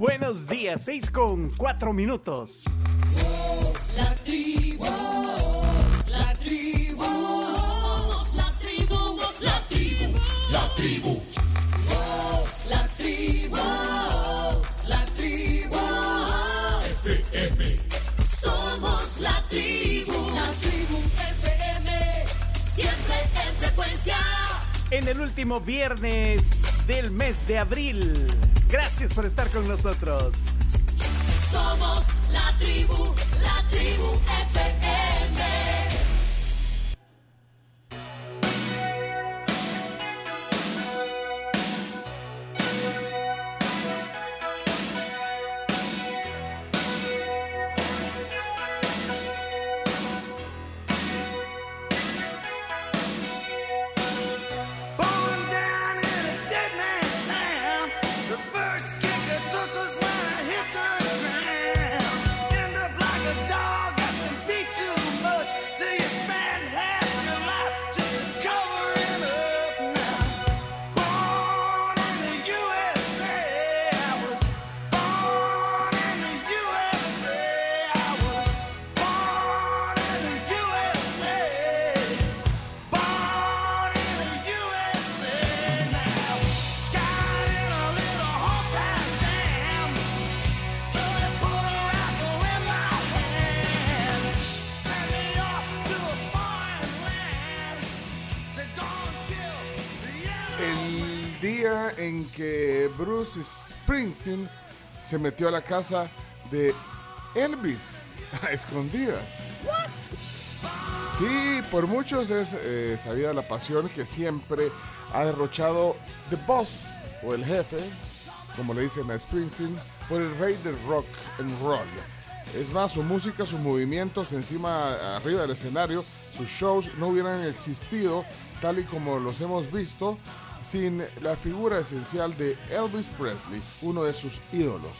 Buenos días, 6 con 4 minutos. La tribu, la tribu, somos la tribu, somos la tribu, la tribu. La tribu, la tribu, FM. Somos la tribu, la tribu FM, siempre en frecuencia. En el último viernes del mes de abril. Gracias por estar con nosotros. Somos la tribu, la tribu FM. Se metió a la casa de Elvis a escondidas. Sí, por muchos es eh, sabida la pasión que siempre ha derrochado The Boss o el jefe, como le dicen a Springsteen, por el rey del rock and roll. Es más, su música, sus movimientos encima, arriba del escenario, sus shows no hubieran existido tal y como los hemos visto sin la figura esencial de Elvis Presley, uno de sus ídolos.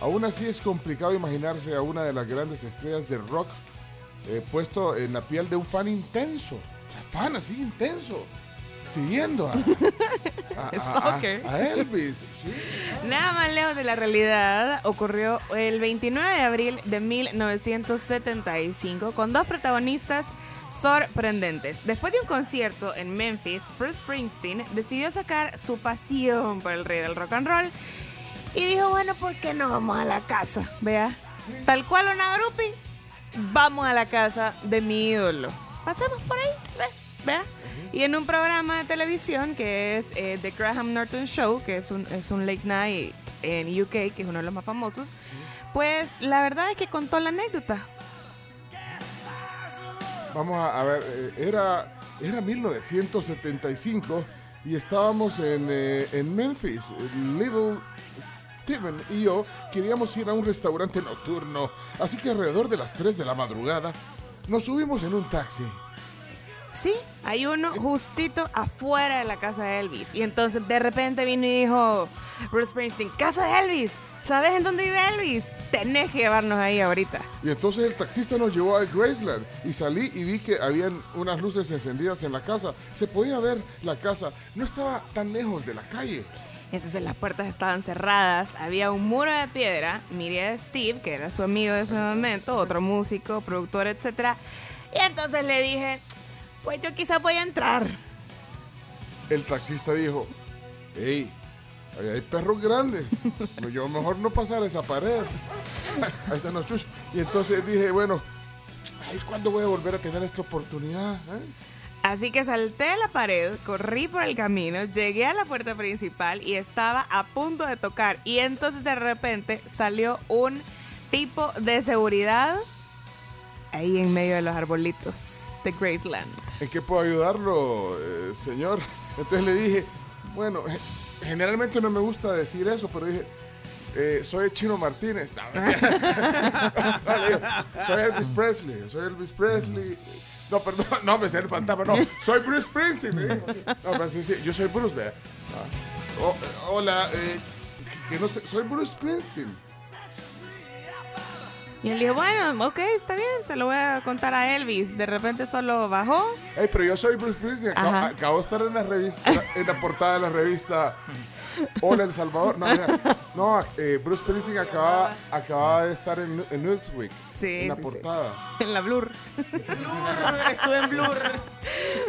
Aún así es complicado imaginarse a una de las grandes estrellas del rock eh, puesto en la piel de un fan intenso. O sea, fan así intenso. Siguiendo a, a- a- Elvis. Sí. Nada más lejos de la realidad ocurrió el 29 de abril de 1975 con dos protagonistas sorprendentes. Después de un concierto en Memphis, Bruce Springsteen decidió sacar su pasión por el rey del rock and roll y dijo, bueno, ¿por qué no vamos a la casa? Vea, tal cual una groupie, vamos a la casa de mi ídolo. Pasemos por ahí, ve, vea. Y en un programa de televisión que es eh, The Graham Norton Show, que es un, es un late night en UK, que es uno de los más famosos, pues la verdad es que contó la anécdota. Vamos a, a ver, eh, era, era 1975 y estábamos en, eh, en Memphis. Little Steven y yo queríamos ir a un restaurante nocturno, así que alrededor de las 3 de la madrugada nos subimos en un taxi. Sí, hay uno justito afuera de la casa de Elvis. Y entonces de repente vino y dijo Bruce Springsteen, casa de Elvis, ¿sabes en dónde vive Elvis? Tenés que llevarnos ahí ahorita. Y entonces el taxista nos llevó a Graceland y salí y vi que habían unas luces encendidas en la casa. Se podía ver la casa, no estaba tan lejos de la calle. Entonces las puertas estaban cerradas, había un muro de piedra. Miré a Steve, que era su amigo de ese momento, otro músico, productor, etc. Y entonces le dije, pues yo quizás voy a entrar. El taxista dijo, hey, ahí hay perros grandes, yo mejor no pasar esa pared. Ahí están los chuchos. Y entonces dije, bueno, ay, ¿cuándo voy a volver a tener esta oportunidad? eh? Así que salté de la pared, corrí por el camino, llegué a la puerta principal y estaba a punto de tocar. Y entonces de repente salió un tipo de seguridad ahí en medio de los arbolitos de Graceland. ¿En qué puedo ayudarlo, eh, señor? Entonces le dije, bueno, generalmente no me gusta decir eso, pero dije, eh, soy Chino Martínez. No. No, soy Elvis Presley, soy Elvis Presley. No, perdón, no me sé el fantasma, no, soy Bruce Springsteen. No, pero sí, sí, yo soy Bruce, vea. Ah. Oh, hola, eh, que no sé, soy Bruce Springsteen. Y él dijo, bueno, ok, está bien, se lo voy a contar a Elvis. De repente solo bajó. Ey, pero yo soy Bruce Springsteen. Acabo, de estar en la revista, en la portada de la revista Hola El Salvador. No, mira, no eh, Bruce Springsteen acababa, acababa de estar en, en Newsweek. Sí, en la sí, sí. portada. En la Blur. Estuve en Blur.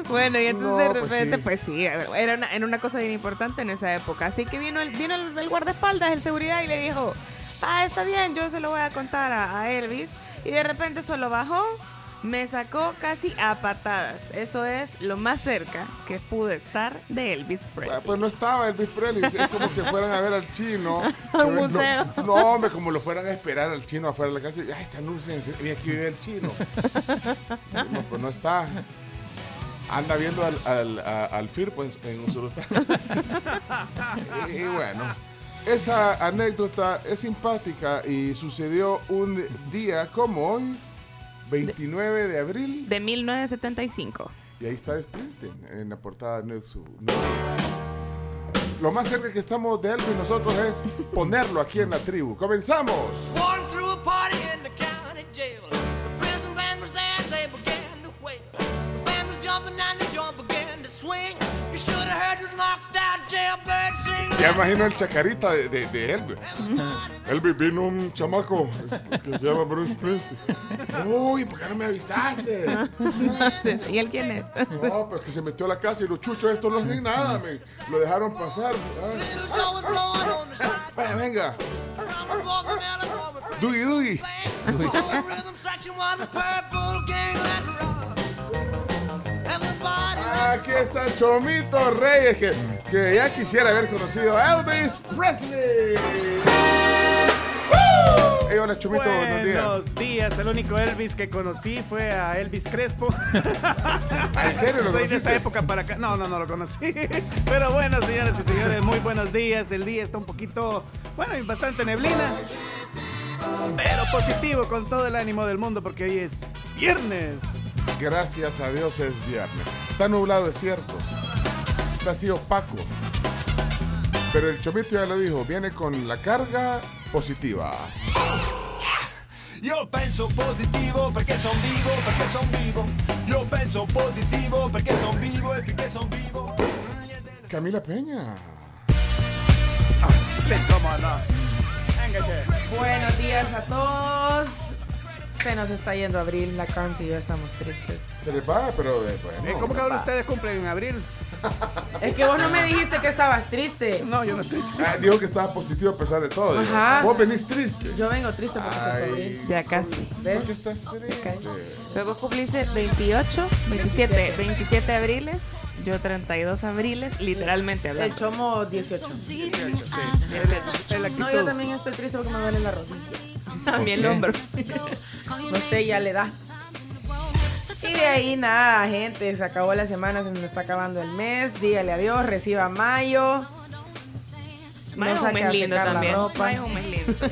Bueno, y entonces No, de pues repente, sí. pues sí, era una, era una cosa bien importante en esa época. Así que vino el, vino el, el guardaespaldas, el seguridad, y le dijo, ah, está bien, yo se lo voy a contar a, a Elvis. Y de repente solo bajó, me sacó casi a patadas. Eso es lo más cerca que pude estar de Elvis Ah, Presley. Pues no estaba Elvis Presley, es como que fueran a ver al chino. Un museo. No, no, hombre, como lo fueran a esperar al chino afuera de la casa. Ay, está Nursen, y aquí vive el chino. No, pues no está. Anda viendo al, al, a- al FIR pues, en Usulután. y, y bueno, esa anécdota es simpática y sucedió un día como hoy, 29 de abril. De 1975. Y ahí está Springsteen en la portada de Newsweek. Lo más cerca que estamos de Elvis nosotros es ponerlo aquí en la tribu. ¡Comenzamos! Walking through a party in the Ya imagino el chacarita de, de, de Elvis. Elvis vino un chamaco que se llama Bruce Springsteen. Uy, ¿por qué no me avisaste? ¿Y él quién es? No, pues que se metió a la casa y los chuchos estos no hacen nada, men. Lo dejaron pasar. Ah, Little Joe was Aquí está Chomito Reyes, que, que ya quisiera haber conocido a Elvis Presley. Hey, hola Chomito, buenos días. Buenos días. El único Elvis que conocí fue a Elvis Crespo. Ah, ¿En serio lo Soy de esa época para acá. No, no, no lo conocí. Pero bueno, señoras y señores, muy buenos días. El día está un poquito, bueno, y bastante neblina. Pero positivo con todo el ánimo del mundo porque hoy es viernes. Gracias a Dios es viernes. Está nublado, es cierto. Está así opaco. Pero el Chomito ya lo dijo, viene con la carga positiva. Io penso positivo perché son vivo, perché son vivo. Io penso positivo perché son vivo e finché son vivo. Camila Peña. Buenos días a todos. Se nos está yendo abril, la Carms y yo estamos tristes. Se le va, pero eh, Eh, bueno. ¿Cómo que ahora ustedes cumplen en abril? Es que vos no me dijiste que estabas triste. No, yo no estoy. Ah, dijo que estaba positivo a pesar de todo. Ajá. Vos venís triste. Yo vengo triste porque Ay, abril. Ya casi. ¿por ¿Ves? qué estás triste? Luego cumpliste 28, 27, 27. 27 abriles, yo 32 abriles, literalmente El hablando. chomo 18. Es la No, yo también estoy triste porque me duele la rodilla. También el hombro. No sé, ya le da. Y de ahí nada, gente, se acabó la semana, se nos está acabando el mes. Dígale adiós, reciba mayo. Mayo es un mes a lindo también. Mayo es un mes lindo.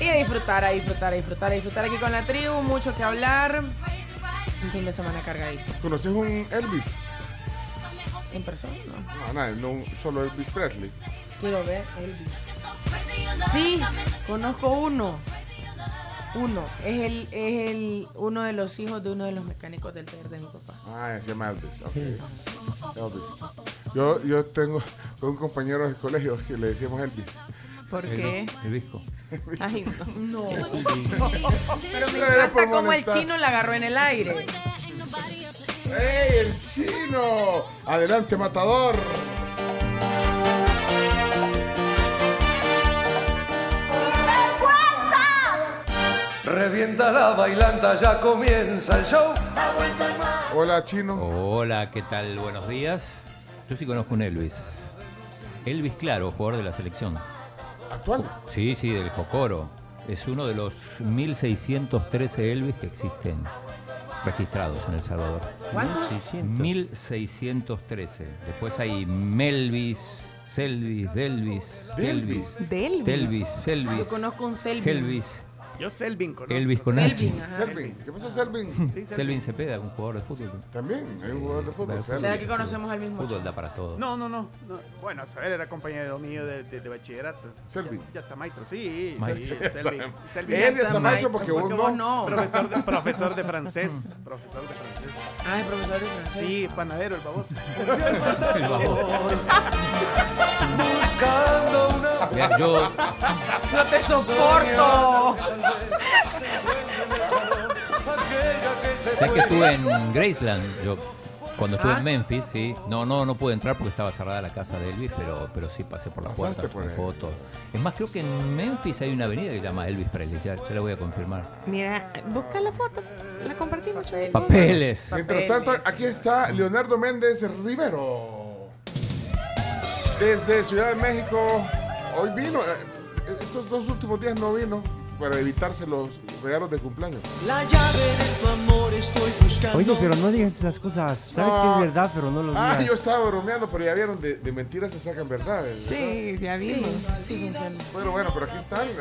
Y a disfrutar, a disfrutar, a disfrutar, a disfrutar aquí con la tribu. Mucho que hablar. Un fin de semana cargadito. ¿Conoces un Elvis? En persona, ¿no? No, nada, no solo Elvis Presley. Quiero ver Elvis. Sí, conozco uno. Uno. Es el, es el uno de los hijos de uno de los mecánicos del taller de mi papá. Ah, se llama Elvis. Yo, yo tengo un compañero del colegio que le decíamos Elvis. ¿Por qué? El disco. Ay, no. No. Pero me encanta cómo el chino la agarró en el aire. ¡Ey, el chino! ¡Adelante, matador! Revienta la bailanta, ya comienza el show. Hola, chino. Hola, ¿qué tal? Buenos días. Yo sí conozco un Elvis. Elvis Claro, jugador de la selección. ¿Actual? Sí, sí, del Jocoro. Es uno de los 1613 Elvis que existen registrados en El Salvador. ¿Cuántos? 1613. Después hay Melvis, Selvis, Delvis, Delvis. Delvis, Selvis. Yo conozco un Selvi. Helvis. Yo Selvin conozco. Elvis con H. Selvin, ajá. Selvin. ¿Qué pasó, Selvin? Sí, Selvin. Selvin Cepeda, un jugador de fútbol. También, hay un jugador de fútbol. ¿Será que conocemos al mismo? Fútbol da para todo. No, no, no, no. Bueno, a saber, era compañero mío de, de- de bachillerato. Selvin. Ya, ya está maestro, sí. Maestro. sí Selvin. Selvin. Él Ya está maestro porque vos porque no. vos no. Profesor de, profesor de francés. Profesor de francés. Ah, es profesor de francés. Sí, panadero, el baboso. El baboso. Buscando una Mira, yo, No te soporto. aquella que se sé que estuve en Graceland. Yo, cuando estuve Ah. en Memphis, sí. No, no, no pude entrar porque estaba cerrada la casa de Elvis, pero, pero sí pasé por la puerta, por fotos. Es más, creo que en Memphis hay una avenida que se llama Elvis Presley. Ya, ya la voy a confirmar. Mira, busca la foto. La compartimos. Papeles. Mientras tanto, aquí está Leonardo Méndez Rivero. Desde Ciudad de México. Hoy vino. Estos dos últimos días no vino para evitarse los regalos de cumpleaños. La llave de tu amor estoy buscando. Oye, pero no digas esas cosas. Sabes que es verdad, pero no lo Ah, digas. yo estaba bromeando, pero ya vieron, de, de mentiras se sacan verdades. ¿verdad? Sí, ya Sí, vimos. sí funciona. Bueno, bueno, pero aquí están eh,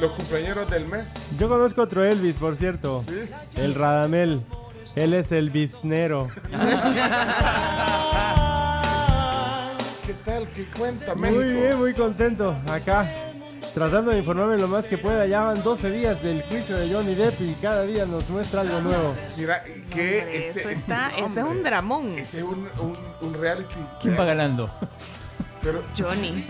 los cumpleaños del mes. Yo conozco otro Elvis, por cierto. ¿Sí? El Radamel. Él es el biznero. ¿Qué tal? ¿Qué cuenta Muy México? bien, muy contento. Acá, tratando de informarme lo más que pueda. Ya van 12 días del juicio de Johnny Depp y cada día nos muestra algo nuevo. Mira, que Hombre, este, eso este- está, ese es un dramón. Ese es un, un, un reality. ¿Quién va ganando? Pero Johnny.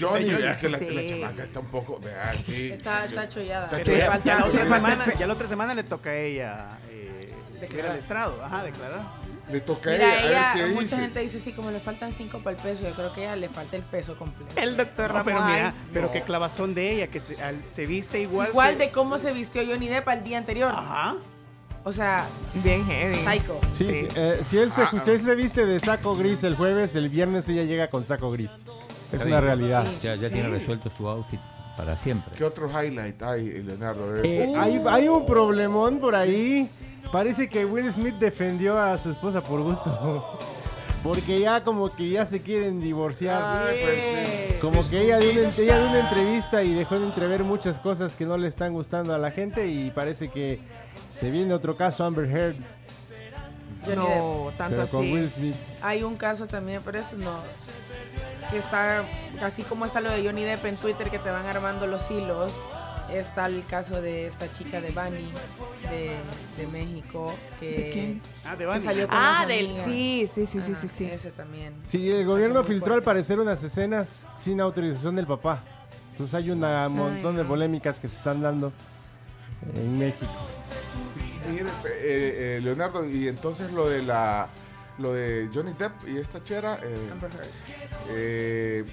Johnny, vea que la, Sí. la chamaca está un poco. Vea, sí. Está, está chollada. Está chollada. Ya la, otra semana, ya la otra semana le toca a ella eh, declarar al estrado. Ajá, declarar. Le toca a Mira, ella, ella, a ver qué mucha dice. gente dice, sí, como le faltan 5 para el peso, yo creo que a ella le falta el peso completo. El doctor No, pero Ramón. mira, pero qué clavazón de ella, que se, al- se viste igual. Igual que- de cómo se vistió Johnny Depp al día anterior. Ajá. O sea, Bien heavy. psycho. Sí, Sí. sí, eh, si, él se, Ah, si él se viste de saco gris el jueves, el viernes ella llega con saco gris. Es una realidad. Sí. Ya, ya tiene resuelto su outfit para siempre. ¿Qué otro highlight hay, Leonardo? de Eh, eso? hay, hay un problemón por ahí. Parece que Will Smith defendió a su esposa por gusto. Porque ya como que ya se quieren divorciar. Ay, pues sí. Como que ella dio, una, ella dio una entrevista y dejó de entrever muchas cosas que no le están gustando a la gente y parece que se viene otro caso Amber Heard. No, tanto pero con Will así. Smith. Hay un caso también, pero esto no. Que está, así como está lo de Johnny Depp en Twitter, que te van armando los hilos. Está el caso de esta chica de Bunny, de, de México, que, Ah, de que Bunny. salió con Ah, del. Sí, sí, sí, sí, Ajá, sí. sí. Ese también. Sí, el gobierno filtró al parecer unas escenas sin autorización del papá. Entonces hay un montón de polémicas que se están dando en México. Mire, eh, eh, Leonardo, y entonces lo de la lo de Johnny Depp y esta chera eh, eh,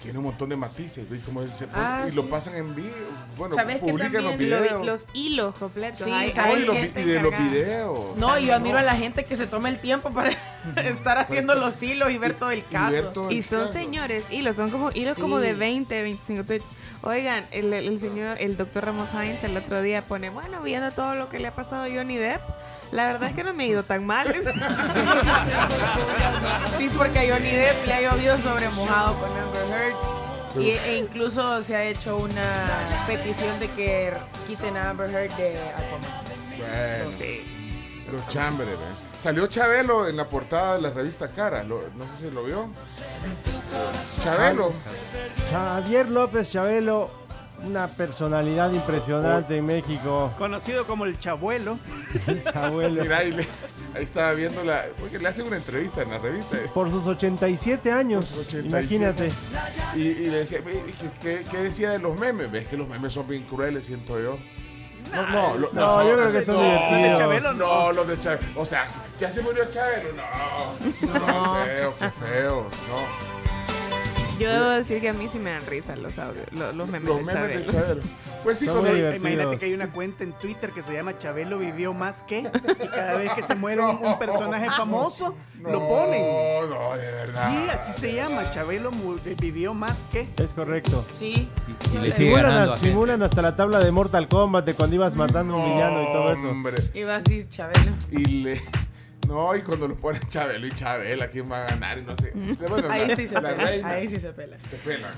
tiene un montón de matices y, como se pone- Ah, y lo pasan en vivo bueno ¿Sabes que publican los también Lo vi- videos los hilos completos. Sí, Hay- ¿sabes No, hay y, los de los videos No, y yo admiro a la gente que se toma el tiempo para estar haciendo los hilos y ver todo el y caso. Y son caso. señores, hilos, son como hilos Sí. como de 20, 25 tweets. Oigan, el, el señor, el doctor Ramos Hines el otro día pone, bueno, viendo todo lo que le ha pasado a Johnny Depp, la verdad es que no me ha ido tan mal. Sí, porque a Johnny Depp le ha llovido sobre mojado con Amber Heard. Y, e incluso se ha hecho una petición de que quiten a Amber Heard de Aquaman. Bueno, los chambres ¿eh? salió Chabelo en la portada de la revista Cara lo- no sé si lo vio Chabelo Javier López Chabelo, una personalidad impresionante en México. Conocido como el chabuelo. Chabuelo. mira ahí, le- ahí estaba viendo la porque le hacen una entrevista en la revista eh. Por sus 87 años, Por sus 87. imagínate. Y, y le decía, "Ve, ¿qué, decía de los memes? ¿Ves que los memes son bien crueles, siento yo? No, no, lo- No, no, yo creo que son no, divertidos. Chabelo No, los de Chabelo. O sea, ¿ya se murió Chabelo? No. No, qué feo, qué feo. No. Yo debo decir que a mí sí me dan risa los audios, los, los memes Los de memes de Chabelo. Chabelo. Pues sí. Imagínate que hay una cuenta en Twitter que se llama Chabelo vivió más que. Y cada vez que se muere un, un personaje famoso, lo ponen. No, no, de verdad. Sí, así se llama. Chabelo vivió más que. Es correcto. Sí. Y, y le sigue Simulan, ganando a- a gente. simulan hasta la tabla de Mortal Kombat de cuando ibas matando a un villano y todo eso. Hombre. Iba así, Chabelo. Y le. No, y cuando lo ponen Chabelo y Chabela, ¿quién va a ganar? Y no sé. Bueno, Ahí la- sí se la pela. reina Ahí sí se pela. se pelan.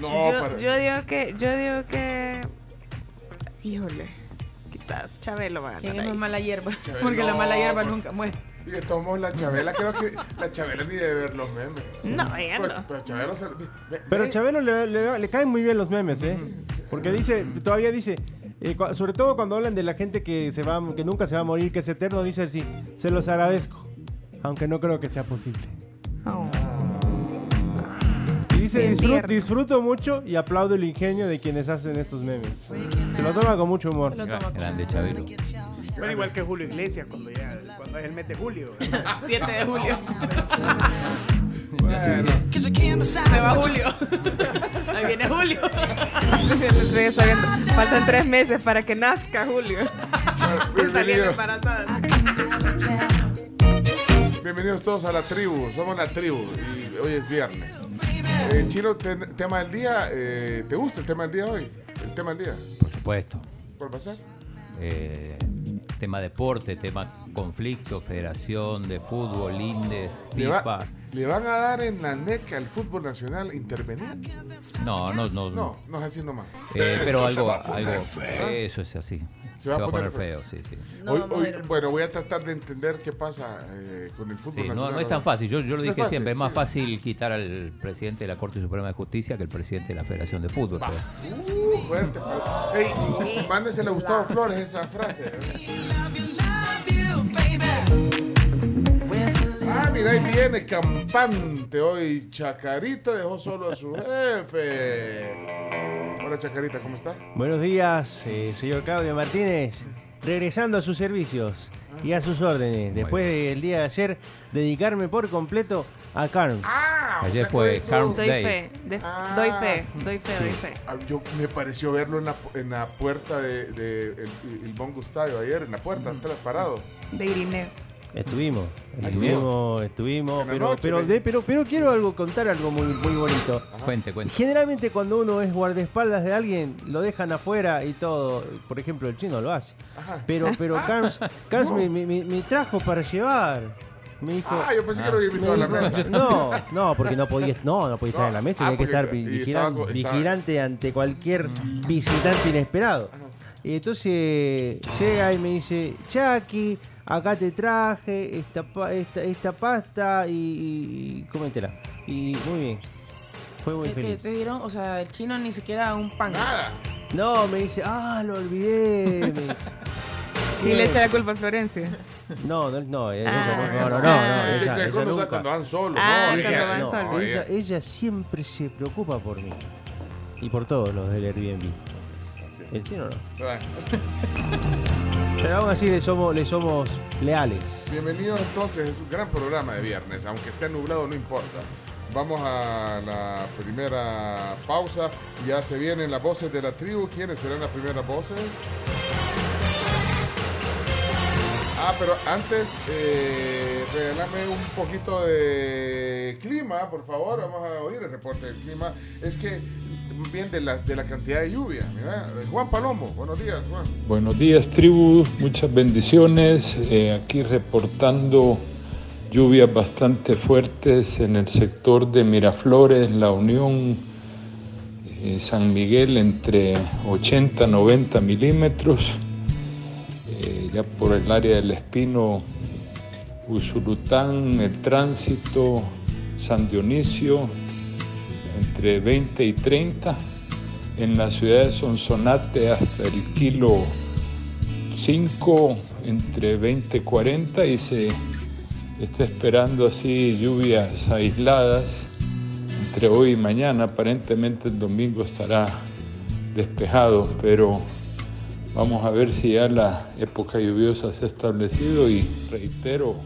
No, Yo, para. yo digo que, yo digo que Híjole, quizás Chabelo va a ¿Quién ganar es más ahí. mala hierba? Chabelo, Porque la mala hierba pues. nunca muere. Y que tomamos la Chabela, creo que la Chabela ni debe ver los memes. No, ella Pero, no. pero Chabela se... Pero Chabelo le, le- le caen muy bien los memes, ¿eh? Porque dice, todavía dice, eh, sobre todo cuando hablan de la gente que se va, que nunca se va a morir, que es eterno, dice así, se los agradezco, aunque no creo que sea posible. Oh. Y dice, disfruto, mucho y aplaudo el ingenio de quienes hacen estos memes. Se lo toma con mucho humor. Se lo Gra- toma Grande Chabelo. Bueno, igual que Julio Iglesias cuando ya cuando es el mes de julio. 7 de julio. Se va Julio. Ahí viene Julio. Faltan tres meses para que nazca Julio. Saliendo bienvenidos, embarazada. bienvenidos todos a la tribu. Somos la tribu y hoy es viernes. Eh, Chino, ten- tema del día. eh, ¿Te gusta el tema del día hoy? El tema del día. Por supuesto. ¿Cuál va a ser? Eh, tema deporte, tema conflicto, federación de fútbol, Indes, ¿Le, va- FIFA. ¿Le van a dar en la NEC al fútbol nacional intervenir? No, no, no. No, no es así nomás. Eh, pero algo, algo, eso es así. Se va, a poner feo. feo, sí, sí. No, Hoy- hoy- bueno, voy a tratar de entender qué pasa eh, con el fútbol Sí, no, nacional. no es tan fácil. Yo, yo lo No es dije fácil, siempre. Es más sí. fácil quitar al presidente de la Corte Suprema de Justicia que el presidente de la Federación de Fútbol. pero- Uh, fuerte. pero- Ey, mándesela a Gustavo Flores esa frase. Ah, mira, ahí viene campante hoy. Chacarita dejó solo a su jefe. Hola, Chacarita, ¿cómo está? Buenos días, eh, señor Claudio Martínez. Regresando a sus servicios y a sus órdenes. Después del día de ayer, dedicarme por completo a Carms. Ah, o Ayer sea fue Carms Doy Day. fe, de- Ah. doy fe, doy fe, doy fe. Ah, Yo me pareció verlo en la, en la puerta de, de el, el Bongo Estadio ayer, en la puerta, atrás parado. De Irineo. Estuvimos, estuvimos, estuvimos, pero, noche, pero, de- pero, pero quiero algo, contar algo muy, muy bonito. Cuente, cuente. Generalmente cuando uno es guardaespaldas de alguien, lo dejan afuera y todo. Por ejemplo, el chino lo hace. Ajá. Pero, pero Carms, Carms me, me- me- me trajo para llevar. Me dijo... Ah, yo pensé que lo invitado a la mesa. No, no, porque no podía, no, no podía estar No, en la mesa, ah, tenía que estar vigilan- estaba co- estaba- vigilante ante cualquier visitante inesperado. Y entonces llega y me dice, Chucky, acá te traje esta, esta, esta pasta y, y, y cómetela. Y muy bien. Fue muy Te, te- feliz. te dieron, o sea, el chino ni siquiera un pan. Nada. No, me dice, ah, lo olvidé. me dice. Y le echa la culpa a Florencia. No, no, no, ella, Ah. no, no, no, no, Ah. Ella, ella cuando, nunca. cuando van solos, Ah, no, cuando ella- van no, solos. ella, ella- ella siempre se preocupa por mí. Y por todos los del Airbnb. Sí. El chino no. Pero aún así le somos, le somos leales. Bienvenidos entonces, es un gran programa de viernes, aunque esté nublado no importa. Vamos a la primera pausa, ya se vienen las voces de la tribu, ¿quiénes serán las primeras voces? Ah, pero antes, eh, regálame un poquito de clima, por favor, vamos a oír el reporte del clima. Es que, de la, de la cantidad de lluvia, Juan Palomo, buenos días, Juan. Buenos días tribu, muchas bendiciones. Eh, aquí reportando lluvias bastante fuertes en el sector de Miraflores, La Unión, eh, San Miguel entre 80 y 90 milímetros. Eh, ya por el área del Espino, Usulután, el tránsito, San Dionisio, entre 20 y 30. En la ciudad de Sonsonate hasta el kilo 5 entre 20 y 40 y se está esperando así lluvias aisladas entre hoy y mañana. Aparentemente el domingo estará despejado, pero vamos a ver si ya la época lluviosa se ha establecido y reitero,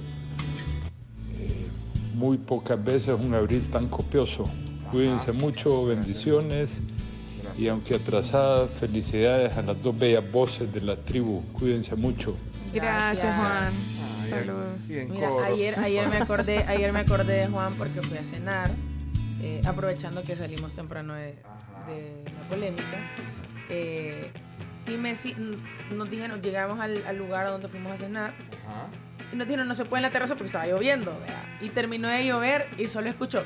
eh, muy pocas veces un abril tan copioso. Cuídense mucho, bendiciones. Y aunque atrasadas, felicidades a las dos bellas voces de la tribu. Cuídense mucho. Gracias. Juan. Saludos. Mira, ayer, ayer me acordé, ayer me acordé de Juan porque fui a cenar, eh, aprovechando que salimos temprano de, de la polémica. eh, y me, si- nos dijeron, llegamos al, al lugar a donde fuimos a cenar Ajá. Y nos dijeron no se puede en la terraza porque estaba lloviendo. ¿verdad? Y terminó de llover y solo escucho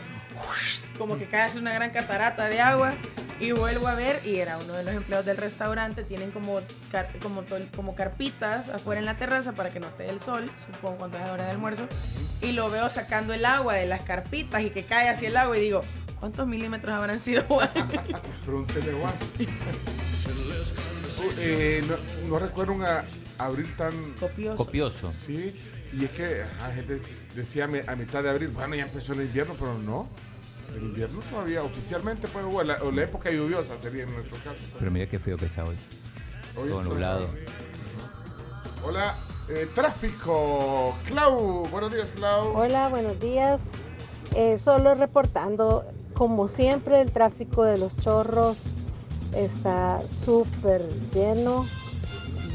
como que cae una gran catarata de agua Y vuelvo a ver y era uno de los empleados del restaurante. Tienen como, car- como, como carpitas afuera en la terraza para que no te dé el sol, supongo cuando es hora de almuerzo. Y lo veo sacando el agua de las carpitas y que cae hacia el agua y digo, ¿cuántos milímetros habrán sido? Juan?" Pregúntele, Juan. Uh, eh, no, no recuerdo un a- abril tan Copioso. Copioso. Sí, y es que la gente decía a mi- a mitad de abril, bueno, ya empezó el invierno, pero no. El invierno todavía oficialmente, pues, o la, o la época lluviosa sería en nuestro caso. Pero mira qué feo que está hoy. Hoy Todo está- nublado. Hola, eh, tráfico. Clau, buenos días, Clau. Hola, buenos días. Eh, solo reportando, como siempre, el tráfico de los chorros está súper lleno.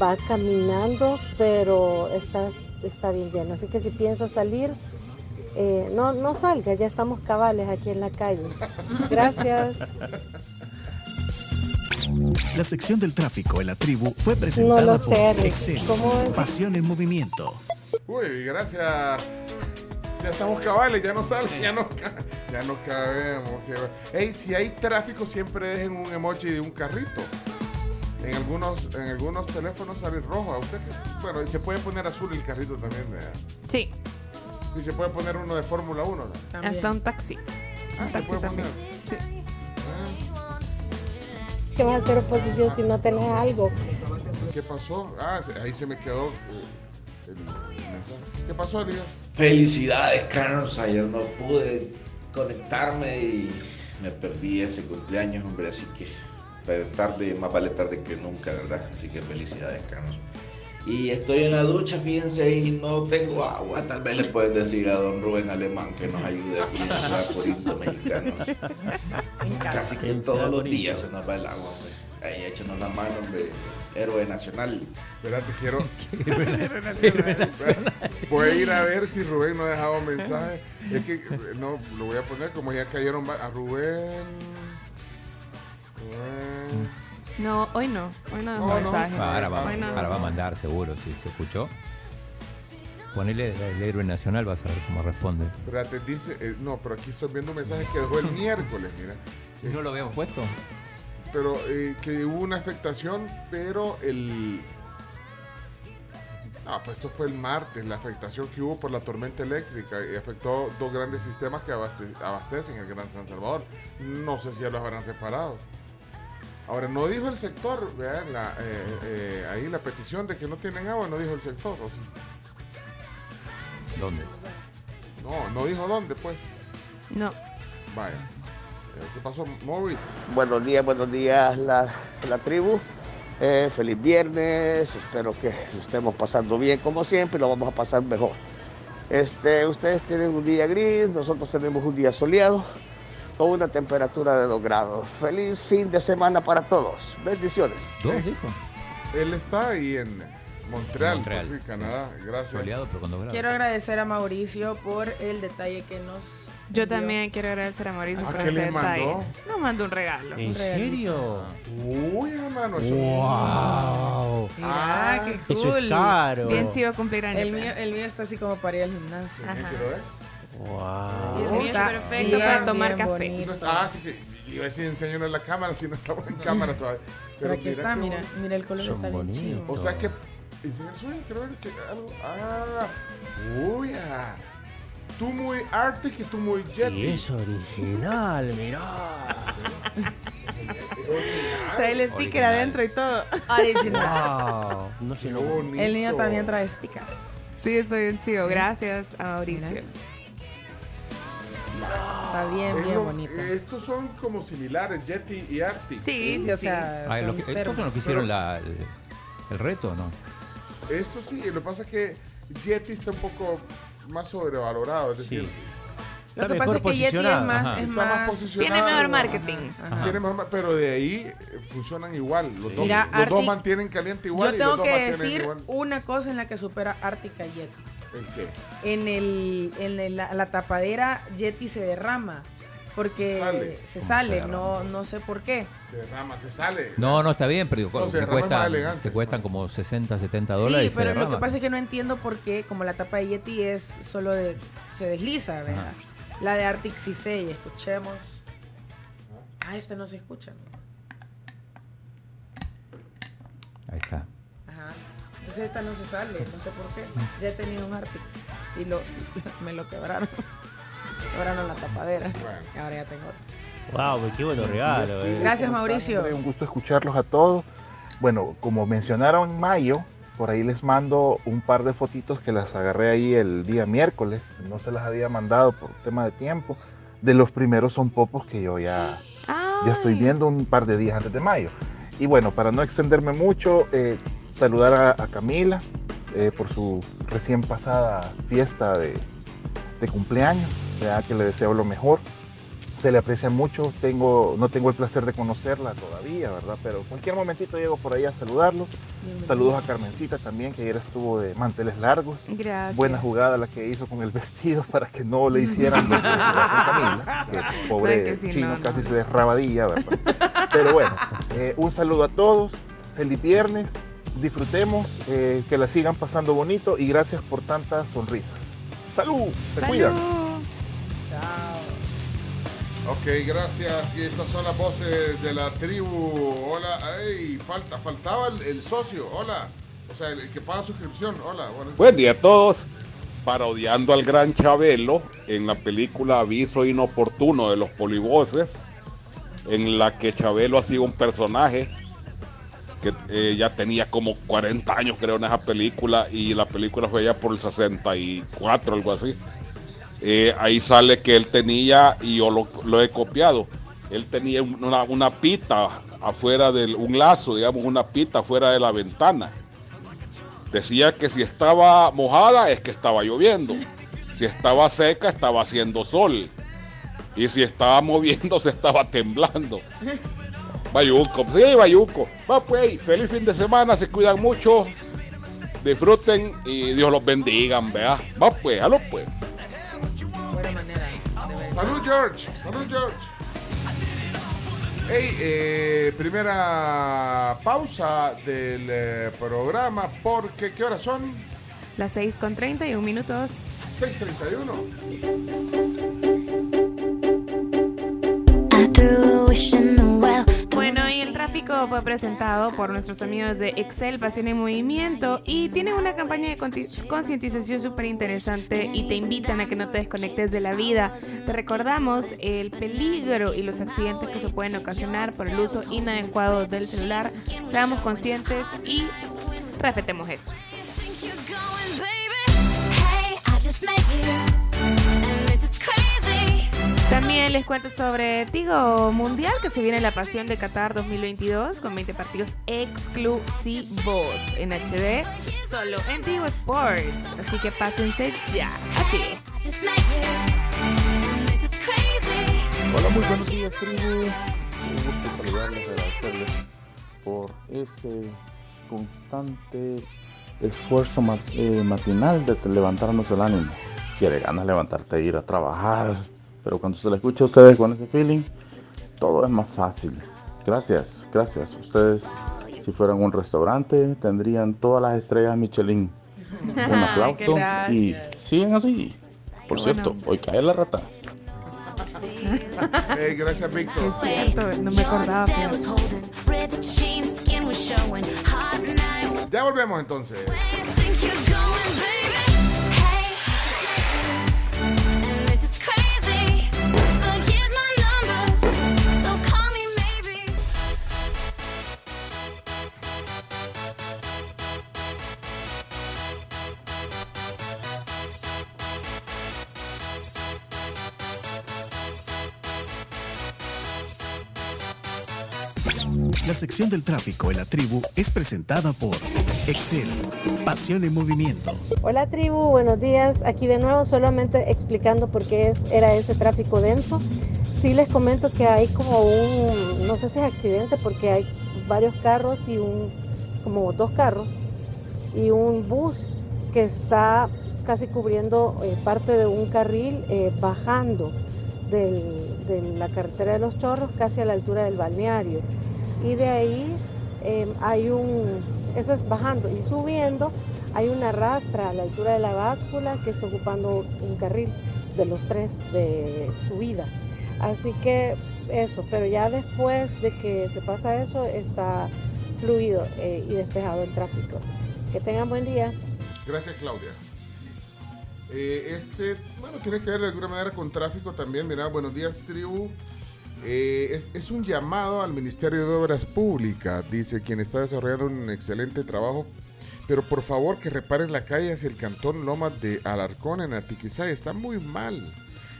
Va caminando, pero está, está bien lleno. Así que si piensa salir, eh, no, no salga, ya estamos cabales aquí en la calle. Gracias. La sección del tráfico en la tribu fue presentada No lo por sé. Excel. ¿Cómo es? Pasión en movimiento. Uy, gracias. Ya estamos cabales, ya no sale, ya no, ya no cabemos. Ey, si hay tráfico, siempre dejen un emoji de un carrito. En algunos, en algunos teléfonos sale rojo. ¿A usted qué? Bueno, y se puede poner azul el carrito también. ¿verdad? Sí, Y se puede poner uno de Fórmula 1. ¿no? También. hasta un taxi. Ah, Un se taxi puede también. poner. Sí. ¿Qué vas a hacer oposición si no tenés algo? ¿Qué pasó? Ah, ahí se me quedó eh, el, el mensaje. ¿Qué pasó, Elías? Felicidades, Carlos. Ayer no pude conectarme y me perdí ese cumpleaños, hombre. Así que pero tarde, más vale tarde que nunca, ¿verdad? Así que felicidades, Carlos. Y estoy en la ducha, fíjense, y no tengo agua. Tal vez le pueden decir a don Rubén Alemán que nos ayude aquí en Ciudad Corinto, mexicanos. Casi que todos los días se nos va el agua, hombre. Ahí échenos la mano, hombre. Héroe nacional. Espérate, quiero. Voy a ir a ver si Rubén no ha dejado mensaje. Es que no, lo voy a poner como ya cayeron a Rubén. No, hoy no. Hoy no dejó No, no. mensaje. Ah, Ahora va, Hoy no. ahora va a mandar seguro, si se escuchó. Ponele el héroe nacional, vas a ver cómo responde. Espérate, dice. eh, no, pero aquí estoy viendo un mensaje que dejó el miércoles, mira. ¿No lo habíamos puesto? Pero eh, que hubo una afectación, pero el. Ah, pues esto fue el martes, la afectación que hubo por la tormenta eléctrica y afectó dos grandes sistemas que abaste- abastecen el Gran San Salvador. No sé si ya los habrán reparado. Ahora, no dijo el sector, vean, la, eh, eh, ahí la petición de que no tienen agua, no dijo el sector. ¿Dónde? No, no dijo dónde, pues. No. Vaya. Eh, ¿Qué pasó, Morris? Buenos días, buenos días la, la tribu. Eh, feliz viernes, espero que lo estemos pasando bien como siempre, lo vamos a pasar mejor. Este, ustedes tienen un día gris, nosotros tenemos un día soleado con una temperatura de 2 grados. Feliz fin de semana para todos. Bendiciones. ¿Dos, dijo? Él está ahí en Montreal, Montreal. pues sí, Canadá. Gracias. Soleado. Quiero agradecer a Mauricio por el detalle que nos. Yo también quiero agradecer a Mauricio ¿A por qué ese les mandó? detalle. Nos mandó un regalo. ¿En Un serio? Uy, hermano, eso. ¡Wow! Mira, Ah, qué Eso cool. es caro. Bien chivo cumplir años. El mío, el mío está así como para ir al gimnasio. Sí, Ajá. quiero ver. ¡Wow! Está perfecto bien, para tomar café. bonito. Está- ah, sí que iba a decir enseñarle la cámara si no estamos en cámara todavía. Pero aquí está, qué mira, mira el color Son está bien chido. O sea que enseña el sueño, quiero ver que algo. Ah, uy, ah. Tú muy Arctic y tú muy Y Yeti. es original, mirá. Trae el sticker Original. adentro y todo. Original. Wow. No Qué lo bonito. El niño también trae sticker. Sí, estoy bien chivo. Gracias a Mauricio. Está bien, Es bien lo- bonito. Estos son como similares, Yeti y Arctic. Sí, sí, o sí. sea, Ah, lo que, estos termos. son los que hicieron la, el, el reto, ¿no? Esto sí, lo que pasa es que Yeti está un poco más sobrevalorado. Es decir, Sí. Lo Está que pasa es que Yeti es más, es está más más posicionado. Tiene mejor marketing. Ajá. Tiene mejor pero de ahí eh, funcionan igual. Los, dos, Mira, los dos Arctic- mantienen caliente igual. Yo y los tengo dos que decir igual. una cosa en la que supera Ártica Yeti. ¿En el, en la, tapadera Yeti se derrama. Porque se sale, no, no sé por qué. Se derrama, se sale. No, no, está bien, pero no, te, cuestan, te, cuestan, como 60, 70 dólares. Sí, pero lo que pasa es que no entiendo por qué, como la tapa de Yeti es solo de. se desliza, ¿verdad? La de Arctic Sisei, escuchemos. Ah, este no se escucha. Ahí está. Entonces esta no se sale, no sé por qué. Ya he tenido un Arctic y lo, me lo quebraron. Quebraron la tapadera. Y ahora ya tengo otro. Wow, qué bueno regalo. eh. Gracias, Mauricio. Un gusto escucharlos a todos. Bueno, como mencionaron en mayo, por ahí les mando un par de fotitos que las agarré ahí el día miércoles. No se las había mandado por tema de tiempo. De los primeros son popos que yo ya, ya estoy viendo un par de días antes de mayo. Y bueno, para no extenderme mucho, eh, saludar a, a Camila eh, por su recién pasada fiesta de, de cumpleaños. Que le deseo lo mejor se le aprecia mucho. Tengo, no tengo el placer de conocerla todavía, ¿verdad? Pero cualquier momentito llego por ahí a saludarlo. Bienvenido. Saludos a Carmencita también, que ayer estuvo de manteles largos. Gracias. Buena jugada la que hizo con el vestido para que no le hicieran lo que Camila. Que pobre que chino no, no. casi se desrabadilla, ¿verdad? Pero bueno, eh, un saludo a todos. Feliz viernes. Disfrutemos, eh, que la sigan pasando bonito y gracias por tantas sonrisas. ¡Salud! Se cuidan. Ok, gracias. Y estas son las voces de la tribu. Hola, ey, falta, faltaba el, el socio. Hola. O sea, el, el que paga suscripción. Hola. buenos Buen día a todos. Parodiando al gran Chabelo en la película Aviso Inoportuno de los Polivoces, en la que Chabelo ha sido un personaje que eh, ya tenía como 40 años, creo, en esa película, y la película fue ya por el 64, algo así. Eh, ahí sale que él tenía, y yo lo, he copiado, él tenía un- una, una pita afuera del, un lazo, digamos, una pita afuera de la ventana. Decía que si estaba mojada es que estaba lloviendo. Si estaba seca estaba haciendo sol. Y si estaba moviéndose estaba temblando. Bayuco, sí, Bayuco. Va pues, feliz fin de semana, se cuidan mucho. Disfruten y Dios los bendiga, vea. Va pues, halo pues. Salud, George. Salud, George. Hey, eh, primera pausa del eh, programa porque ¿qué horas son? Las 6 con 31 minutos. 6:31. Bueno, y el tráfico fue presentado por nuestros amigos de Excel, Pasión en Movimiento, y tienen una campaña de concientización súper interesante y te invitan a que no te desconectes de la vida. Te recordamos el peligro y los accidentes que se pueden ocasionar por el uso inadecuado del celular. Seamos conscientes y respetemos eso. También les cuento sobre Tigo Mundial, que se viene la pasión de Qatar 2022 con 20 partidos exclusivos en HD, solo en Tigo Sports. Así que pásense ya a Tigo. Hola, muy buenos días, tribu. Un gusto saludarles, agradecerles por ese constante esfuerzo eh, matinal de te- levantarnos el ánimo. Quiere ganas levantarte e ir a trabajar, pero cuando se le escucha a ustedes con ese feeling, todo es más fácil. Gracias, gracias. Ustedes, si fueran un restaurante, tendrían todas las estrellas Michelin. Un aplauso y siguen así. Por cierto, bueno. hoy cae la rata. Hey, gracias, Víctor. Es cierto, no me acordaba. Ya volvemos entonces. La sección del tráfico en la tribu es presentada por Excel, pasión en movimiento. Hola tribu, buenos días. Aquí de nuevo solamente explicando por qué es- era ese tráfico denso. Sí les comento que hay como un, no sé si es accidente porque hay varios carros y un, como dos carros y un bus que está casi cubriendo eh, parte de un carril eh, bajando de la carretera de los chorros casi a la altura del balneario. Y de ahí eh, hay un, eso es bajando y subiendo, hay una rastra a la altura de la báscula que está ocupando un carril de los tres de subida. Así que eso, pero ya después de que se pasa eso, está fluido eh, y despejado el tráfico. Que tengan buen día. Gracias, Claudia. Eh, este, bueno, tiene que ver de alguna manera con tráfico también. Mira, buenos días, tribu. Eh, es, es un llamado al Ministerio de Obras Públicas, dice quien está desarrollando un excelente trabajo. Pero por favor que reparen la calle hacia el cantón Lomas de Alarcón en Atiquizaya. Está muy mal.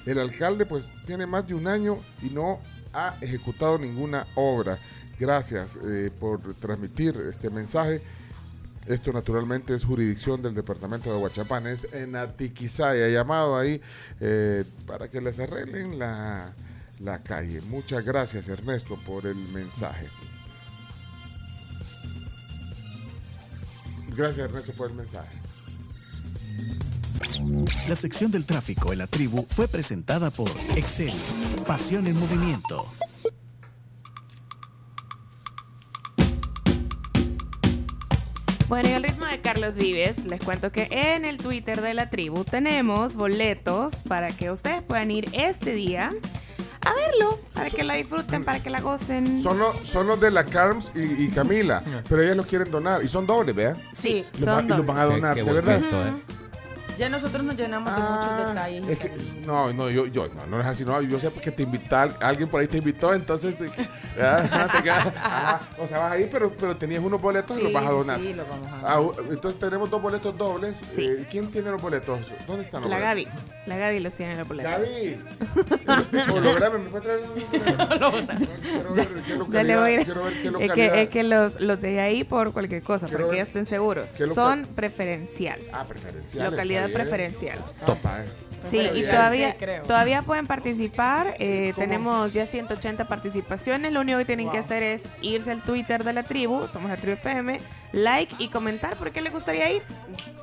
El alcalde pues tiene más de un año y no ha ejecutado ninguna obra. Gracias eh, por transmitir este mensaje. Esto naturalmente es jurisdicción del departamento de Huachapán, es en Atiquizaya, llamado ahí eh, para que les arreglen la, la calle. Muchas gracias Ernesto por el mensaje. Gracias Ernesto por el mensaje. La sección del tráfico en la tribu fue presentada por Excel, pasión en movimiento. Bueno, y al ritmo de Carlos Vives, les cuento que en el Twitter de la tribu tenemos boletos para que ustedes puedan ir este día a verlo, para que la disfruten, para que la gocen. Son los, son los de la Carms y, y Camila, pero ellas los quieren donar y son dobles, ¿vea? Sí, Los son va- y los van a dobles. donar, Qué de buen verdad. gesto, ¿eh? Ya nosotros nos llenamos de muchos detalles. Ah, Es que, no, no, yo, yo, no, no es así, no, yo sé porque te invita, alguien por ahí te invitó, entonces, te, ya, te quedas- ajá, o sea, vas ahí, pero, pero tenías unos boletos y los Sí, vas a sí, donar. sí, los vamos a Ah, u- entonces tenemos dos boletos dobles. Eh, ¿Quién tiene los boletos? ¿Dónde están los La boletos? Gaby. La Gaby los tiene en la boleta. Gaby. Holograma, ¿me puede traer un Quiero ver qué Ya le voy a ir. Quiero ver qué Es localidad. que, es que los, los dejé ahí por cualquier cosa, Quiero para que ya estén seguros. Son preferencial. Ah, preferencial. Localidad preferencial. Topa, eh. Sí, y todavía, sí, todavía pueden participar. eh, tenemos ya 180 participaciones. Lo único que tienen que hacer es irse al Twitter de la tribu, somos la tribu FM, like y comentar por qué les gustaría ir.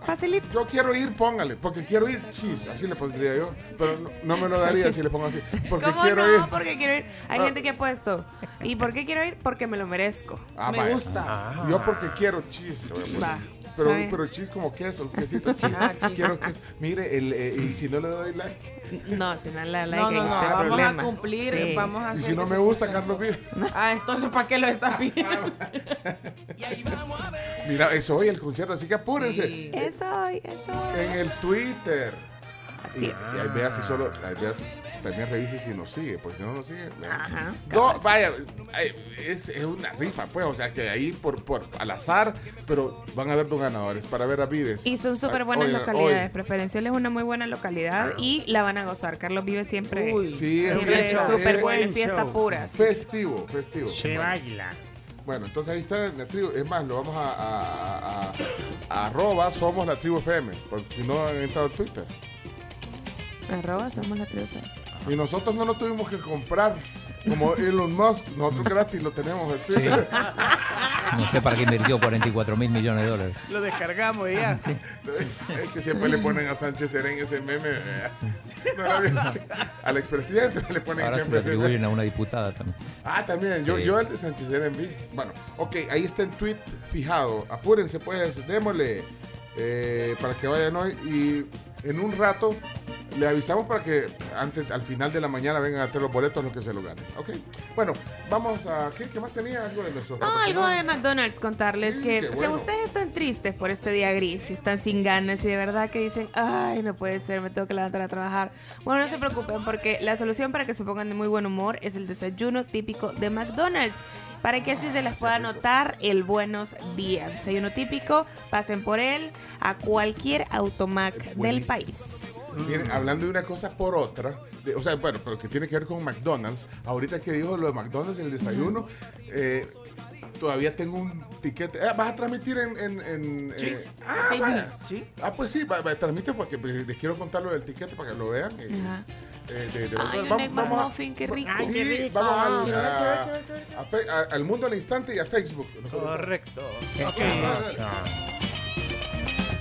Facilito. Yo quiero ir, póngale, porque quiero ir chis, así le pondría yo, pero no, no me lo daría si le pongo así, porque ¿Cómo quiero no? ir. Porque quiero ir. Hay Ah. gente que ha puesto. ¿Y por qué quiero ir? Porque me lo merezco. Ah, Me vaya. gusta. Ah. Yo porque quiero chis, le voy a poner. Va. Pero, Está pero chis como queso, quesito chis. Ah, chis. Quiero queso. Mire, el, eh, y si no le doy like, No, si no la like, No, no, no, está vamos problema. a cumplir, Sí. vamos a y hacer si no me gusta. Carlos Vives. Ah, entonces ¿para qué lo estás pidiendo? Mira, eso hoy el concierto, así que apúrense. Sí. Eso, eso. En el Twitter. Así y, es. y ahí veas si solo, ahí veas, también revise si nos sigue, porque si no nos sigue. Ajá. No, vaya, ay, es, es una rifa, pues, o sea que ahí por, por al azar, pero van a haber dos ganadores para ver a Vives. Y son súper buenas hoy- localidades. hoy. Preferencial es una muy buena localidad y la van a gozar. Carlos vive siempre. Uy. Sí, es siempre súper es buena buen fiesta pura. sí. Festivo, festivo. Se Bueno. baila. Bueno, entonces ahí está la tribu. Es más, lo vamos a, a, a- a- arroba somos la tribu FM, porque si no han entrado al Twitter. Arroba somos la tribu. Y nosotros no lo tuvimos que comprar. Como Elon Musk, nosotros gratis lo tenemos en Sí. Twitter. No sé para qué invirtió 44 mil millones de dólares. Lo descargamos y ya. Es que siempre le ponen a Sánchez Serén ese meme. ¿verdad? No. Al expresidente le ponen Ahora se siempre lo ese meme. atribuyen a una diputada también. Ah, también. Yo, yo el de Sánchez Serén vi. Bueno, ok, ahí está el tweet fijado. Apúrense, pues, démosle eh, para que vayan hoy. Y en un rato le avisamos para que antes, al final de la mañana vengan a tener los boletos los que se lo ganen. Ok. Bueno, vamos a. ¿Qué, qué más tenía? Algo de nuestro. No, algo de McDonald's contarles Sí, que si ustedes están tristes por este día gris, si están sin ganas y de verdad que dicen, ay, no puede ser, me tengo que levantar a trabajar. Bueno, no se preocupen porque la solución para que se pongan de muy buen humor es el desayuno típico de McDonald's. Para que así se les pueda notar el buenos días. Desayuno típico, pasen por él a cualquier automac del país. Miren, hablando de una cosa por otra, de- o sea, bueno, pero que tiene que ver con McDonald's. Ahorita que dijo lo de McDonald's, el desayuno, eh, todavía tengo un tiquete. Ah, ¿Vas a transmitir en...? en, en, Sí. eh, ah, Sí. vaya. Sí. Ah, pues sí, va, va, transmite porque pues, les quiero contar lo del tiquete para que lo vean. eh, Ajá. Eh, de- de Ay, McDonald's. un Vamos- a- McMuffin, qué rico. Sí, Ay, qué rico. vamos al, a- a mundo al instante y a Facebook. Correcto. Ok.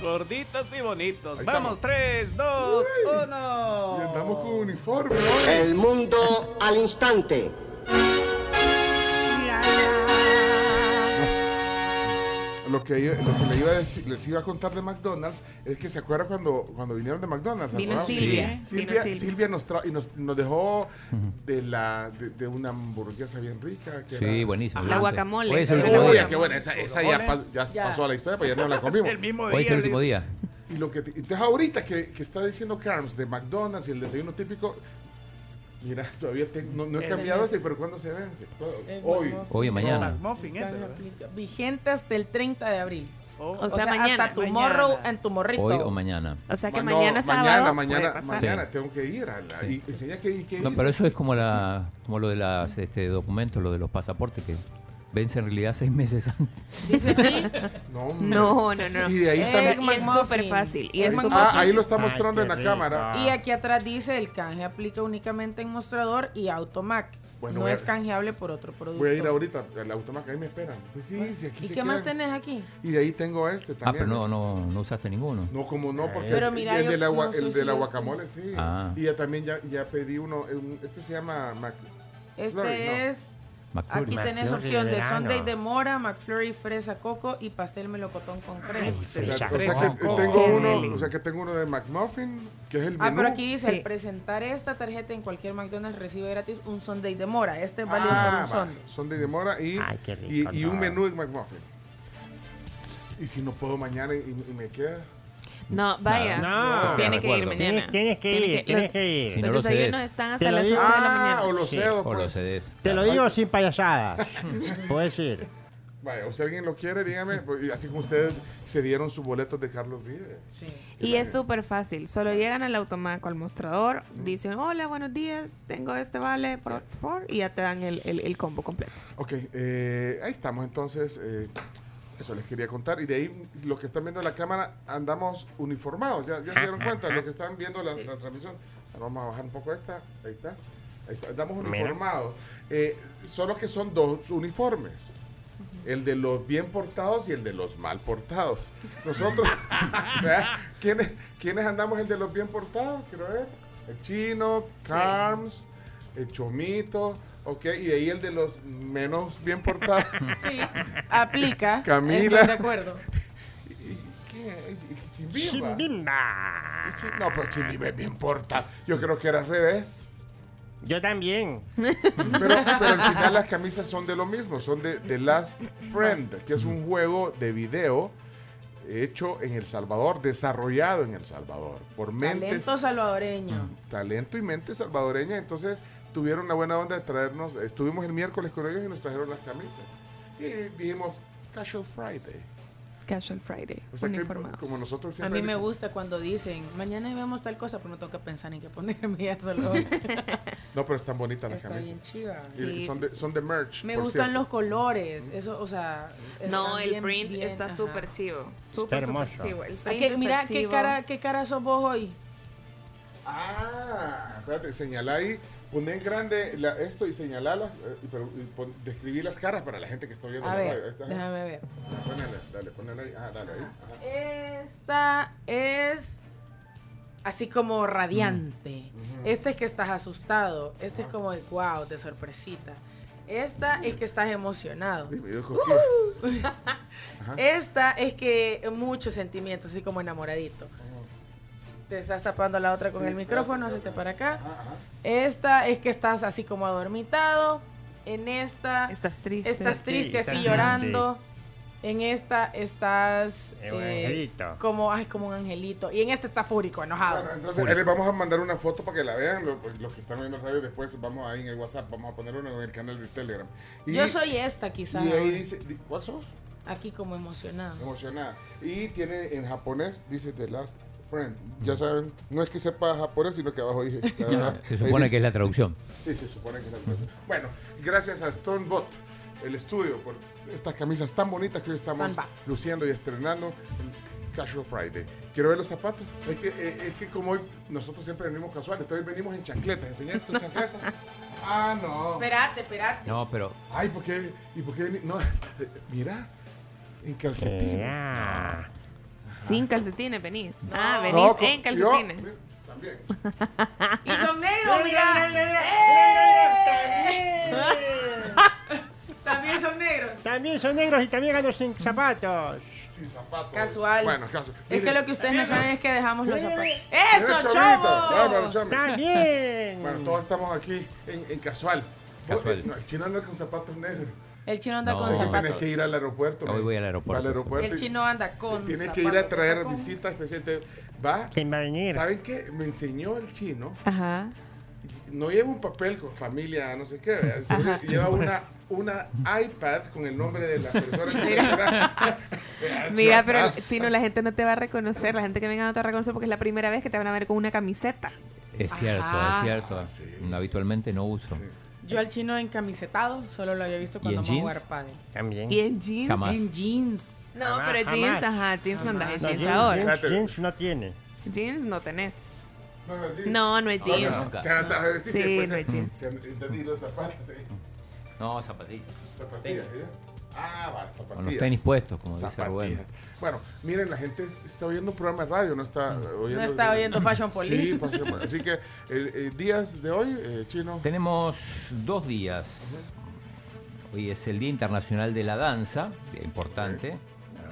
Gorditos y bonitos. Ahí Vamos, estamos. 3, 2, Uy. 1. Y andamos con uniforme hoy. El mundo al instante. Lo que, yo- lo que le iba a decir- les iba a contar de McDonald's es que se acuerda cuando, cuando vinieron de McDonald's. Vino. Silvia, Sí. vino Silvia, Silvia. Silvia nos, tra- y nos, nos dejó de, la, de, de una hamburguesa bien rica. Que Sí, era- buenísimo. La guacamole. Hoy es el La último Uy, día. qué buena, esa, esa ya, pas- ya Ya. pasó a la historia, pues ya no la comimos. El mismo Hoy es el día. último día. Y lo que te- entonces ahorita que, que está diciendo Carms de McDonald's y el desayuno típico, mira, todavía te- no, no he cambiado este, pero ¿cuándo se vence? Eh, Hoy. Hoy o mañana. Este, ¿verdad? aplica- Vigente hasta el 30 de abril. Oh. O sea, mañana. hasta tomorrow Mañana. en tu morrito. Hoy o mañana. O sea que Ma- no, mañana sábado mañana, mañana, mañana Sí. tengo que ir a la, y enseña que, y que No, dice. pero eso es como la como lo de las este, documentos, lo de los pasaportes que vence en realidad seis meses antes. No. No, no, no. Y de ahí Eh, también. Y es súper fácil. Y es Ah, fácil. ahí lo está mostrando en la cámara. y aquí atrás dice el canje aplica únicamente en mostrador y automac. Bueno, no es canjeable por otro producto. Voy a ir ahorita al automac, ahí me esperan. Pues sí, sí, aquí ¿Y se qué más tenés aquí? Y de ahí tengo este Ah, también. pero no, no, no usaste ninguno. No, como no, porque Pero el- mira, el, del agua, no el este- guacamole, sí. Ah. Y ya también ya, ya pedí uno, un- este se llama Mac. Este Flurry, no. es. McFlurry. Aquí tenés McFlurry opción de. Sunday de mora, McFlurry fresa coco y pastel melocotón con crema. fresa o sea que coco. tengo uno, o sea que tengo uno de McMuffin, que es el menú. Ah, pero aquí dice, Sí. al presentar esta tarjeta en cualquier McDonald's recibe gratis un Sunday de mora. Este es válido Ah, por un va, Sunday. Sunday de mora y, Ay, rico, y, y un menú de McMuffin. Y si no puedo mañana y, y me queda. No, vaya. No. Tiene que ir mañana. Tienes, tienes que ir, tienes que ir. Si no Los lo desayunos cedes. están Te hasta lo las digo. 11 de la Ah, mañana. o lo Sí. cedo, O lo pues. cedes. Te lo digo sin payasadas. Puedes ir. Vaya, o si alguien lo quiere, dígame. pues, y así como ustedes se dieron sus boletos de Carlos Vive. Sí. Y es súper fácil. Solo llegan al automaco, al mostrador, dicen, hola, buenos días, tengo este vale, por favor, y ya te dan el, el- el combo completo. Ok, eh, ahí estamos entonces. eh, eso les quería contar. Y de ahí, lo que están viendo en la cámara, andamos uniformados. Ya, ya se dieron cuenta, lo que están viendo la, la transmisión. Ahora vamos a bajar un poco esta. Ahí está. Ahí está. Andamos uniformados. Eh, solo que son dos uniformes. El de los bien portados y el de los mal portados. Nosotros. ¿Quiénes, ¿quiénes andamos el de los bien portados? Quiero ver. El chino, Carms, el chomito, ok, y ahí el de los menos bien portados. Sí, aplica. Camila. Estoy de acuerdo. Chimbimba. Chimbimba. Chi- No, pero Chimbimba es bien portado. Yo creo que era al revés. Yo también. Pero, pero al final las camisas son de lo mismo, son de The Last Friend, que es un juego de video hecho en El Salvador, desarrollado en El Salvador, por mentes, Talento salvadoreño. talento y mente salvadoreña. Entonces tuvieron la buena onda de traernos, estuvimos el miércoles con ellos y nos trajeron las camisas. Y dijimos, Casual Friday. Casual Friday. O sea que como nosotros A siempre... mí me gusta cuando dicen, mañana vemos tal cosa, pero no tengo que pensar en qué ponerme ya solo. No, pero están bonitas las Está camisas. bien. Y Sí, son, sí, de, sí. son de merch. Me por gustan cierto. los colores, eso, o sea... No, el bien, print bien, está súper chivo. Súper, chivo. El ¿A print está mira, ¿qué cara, ¿qué cara sos vos hoy? Ah, espérate, señalá ahí, poné en grande la- esto y señalalas, eh, y pero, y pon- describí las caras para la gente que está viendo A la ver, radio. Déjame ver. Ponele, dale, ponele ahí. Ah, dale ahí. Ajá. Esta es así como radiante. Este es que estás asustado. Este es como de wow, de sorpresita. Esta es que estás emocionado. Sí, cosquillas. Ajá. Esta es que muchos sentimientos, así como enamoradito. Te estás tapando la otra con Sí, el micrófono, hacete para acá. Ajá, ajá. Esta es que estás así como adormitado. En esta Estás triste. estás triste, Sí, así llorando. En esta estás un eh, como, ay, como un angelito. Y en esta está fúrico, enojado. Bueno, entonces les vamos a mandar una foto para que la vean. pues, los que están viendo radio, después vamos ahí en el WhatsApp, vamos a poner una en el canal de Telegram. Y, Yo soy esta, quizás. Y ahí dice, di- ¿cuál sos? Aquí como emocionado. Emocionada. Y tiene en japonés, dice The Last Friend. Ya saben, no es que sepa japonés, sino que abajo dije. Se supone que es la traducción. Sí, se supone que es la traducción. Bueno, gracias a Stonebot, el estudio, por estas camisas tan bonitas que hoy estamos luciendo y estrenando en Casual Friday. Quiero ver los zapatos. Es que, eh, es que como hoy nosotros siempre venimos casuales, entonces hoy venimos en chancletas. ¿Enseñar tus chancletas? Ah, no. Espérate, espérate. No, pero Ay, ¿por qué? ¿Y por qué? No, mira, en calcetín. Sin calcetines venís. Ah, venís No, en yo- calcetines. También. Y son negros, mira. También son negros. También son negros y también ando sin zapatos. Sin zapatos. Casual. Bueno, caso. Es que lo que ustedes no saben es que dejamos los zapatos. ¡Eso, chavo! También. Bueno, todos estamos aquí en, en casual. Casual. No, el chino anda con zapatos negros. El chino anda No. con zapatos. tenés que ir al aeropuerto. Hoy voy al aeropuerto, Al aeropuerto. El chino anda con Tienes que ir a traer visita especial. Te- Va. ¿Quién va a venir? ¿Saben qué? Me enseñó el chino. Ajá. No lleva un papel con familia, no sé qué. lleva una, una iPad con el nombre de la persona que Mira. pero el chino, la gente no te va a reconocer. La gente que venga no te va a reconocer porque es la primera vez que te van a ver con una camiseta. Es cierto, Ajá. es cierto. Habitualmente no uso. Yo al chino encamisetado solo lo había visto cuando jeans? jugar pádel. También. ¿Y en jeans? Jamás. En jeans. No, Jamás, pero jamás. jeans, ajá, jeans no andas en No, jeans jeans, ahora. jeans, jeans no tiene. Jeans no tenés. No, no, sí. No, no es jeans. no, Se han travestido, Sí, pues, no es jeans. se han- los zapatos, sí. No, zapatillas. Zapatillas, ¿sí? Ah, va, zapatillas. Con los tenis puestos, como dice Zapatillas. Rubén. Bueno, miren, la gente está oyendo un programa de radio, no está oyendo... No está oyendo Fashion Police. Sí, Fashion Police. Así que, eh, eh, días de hoy, eh, Chino... Tenemos dos días. Hoy es el Día Internacional de la Danza, importante.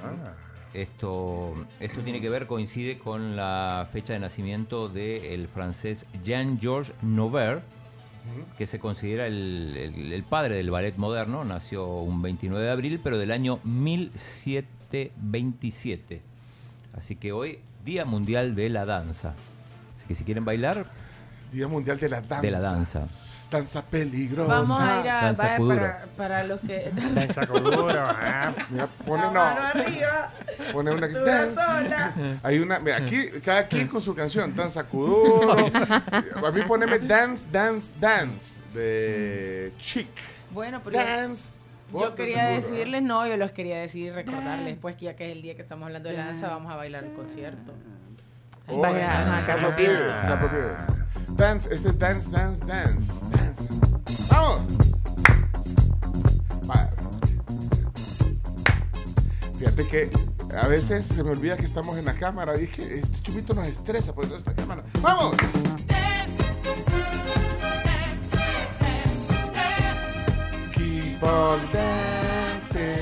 Ah. Esto, esto tiene que ver, coincide con la fecha de nacimiento del francés Jean-Georges Nover, que se considera el, el- el padre del ballet moderno. Nació un 29 de abril, pero del año 1727. Así que hoy, Día Mundial de la Danza. Así que si quieren bailar, Día Mundial de la Danza. de la danza. Danza peligrosa. Vamos a ir a Danza vaya, para, para los que. Danza kuduro, ah. Mira, pone La no. mano arriba. Pone una que. Hay una, mira, aquí, cada quien con su canción, Danza Kuduro. A mí poneme Dance, Dance, Dance de Chic. Bueno, pero Dance. Yo quería decirles, no, yo los quería decir y recordarles, pues que ya que es el día que estamos hablando de la danza, vamos a bailar el concierto. Oh, Vaya, Carlos Vives. está prohibido. Dance, ese es dance, dance, dance, dance. ¡Vamos! Va. Fíjate que a veces se me olvida que estamos en la cámara y es que este chupito nos estresa por esta cámara. ¡Vamos! Keep on dancing.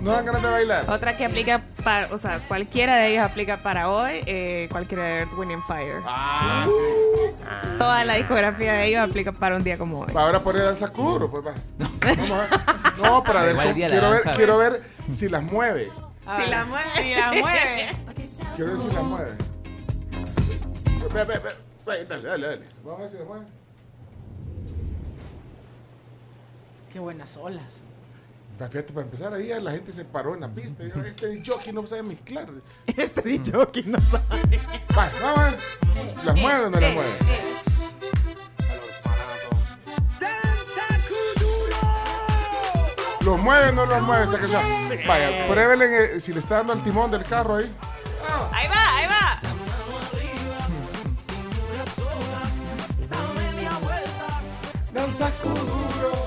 ¿No dan ganas de bailar? Otra que aplica para, o sea, cualquiera de ellos aplica para hoy, eh, cualquiera de Earth, Wind and Fire. Ah, sí. Toda la discografía de ellos aplica para un día como hoy. Va, Ahora poner danza kuduro, pues va. Vamos a. No, para ver, cómo- quiero ver, danza. quiero ver si las mueve. Si ver, la mueve. Si la mueve. Quiero ver si las mueve. Ve, ve, ve, ve, dale, dale, dale. Vamos a ver si las mueve. Qué buenas olas. Fíjate, para empezar ahí la gente se paró en la pista. Dijo, este jockey no sabe mezclar. Este jockey no sabe. Va, vamos. ¿Las mueve o no las mueve? ¿Los mueve o no los mueve esta canción? Vaya, pruébele en el- si le está dando al timón del carro ahí. Ahí va, ahí va. Danza kuduro.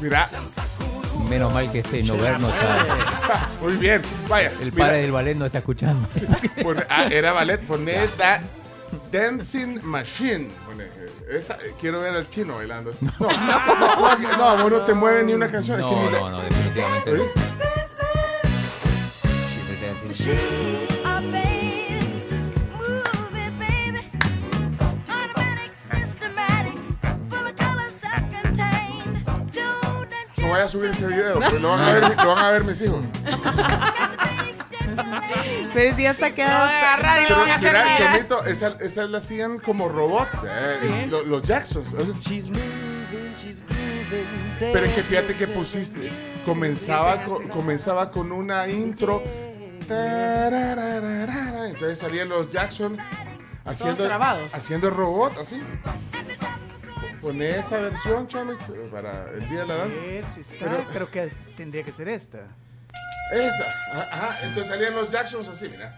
Mira, Menos mal que este Nover no está. muy bien. Vaya, El mira, padre del ballet no está escuchando. pone- ah, era ballet, poné da- Dancing Machine. Pone, eh, esa, eh, quiero ver al chino bailando. No, no, no, no, no, vos no te mueve ni una canción. es que No, ni la- no, no, definitivamente no. ¿Sí? Sí, No vaya a subir ese video, porque lo van a ver, lo van a ver mis hijos. Pero si hasta a agarrar y lo van a hacer mira. Chomito, esa, esa la hacían como robot. eh, lo- los Jacksons. o sea, pero es que fíjate que pusiste. Comenzaba, co- comenzaba con una intro. Entonces salían los Jackson haciendo, haciendo robot así. Poné esa versión, Chomix, para el día de la danza. A ver si está. Pero- Creo que tendría que ser esta. Esa. Ajá, ajá. Entonces salían los Jacksons así, mira.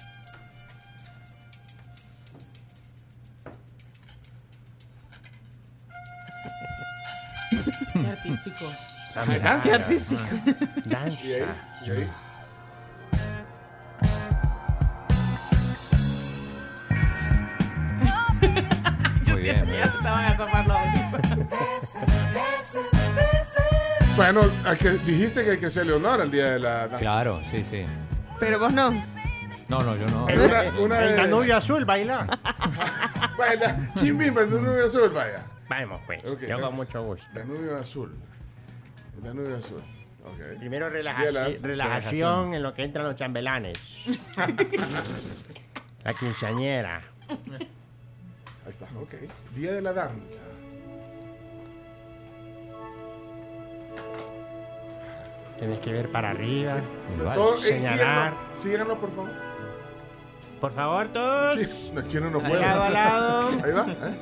Qué artístico. Ajá, danza. Danza. Y ahí, y ahí. Ya se te van a zafar los audífonos. Bueno, hay que- dijiste que hay que hacerle honor al día de la danza. Claro, sí, sí. Pero vos no. No, no, yo no. Una, una El de- Danubio azul, baila. Baila, chimbimba, el Danubio azul, vaya. Vamos, pues. Ok, Yo con mucho gusto. Danubio azul. El Danubio azul. Primero Día de la relajaci- danza. relajación en lo que entran los chambelanes. La quinceañera. Ahí está, ok. Día de la danza. Tienes que ver para arriba. Todo, eh, síganlo, por favor. Por favor, todos. Sí, no, chino no puede. lado, lado. Ahí va, ¿eh?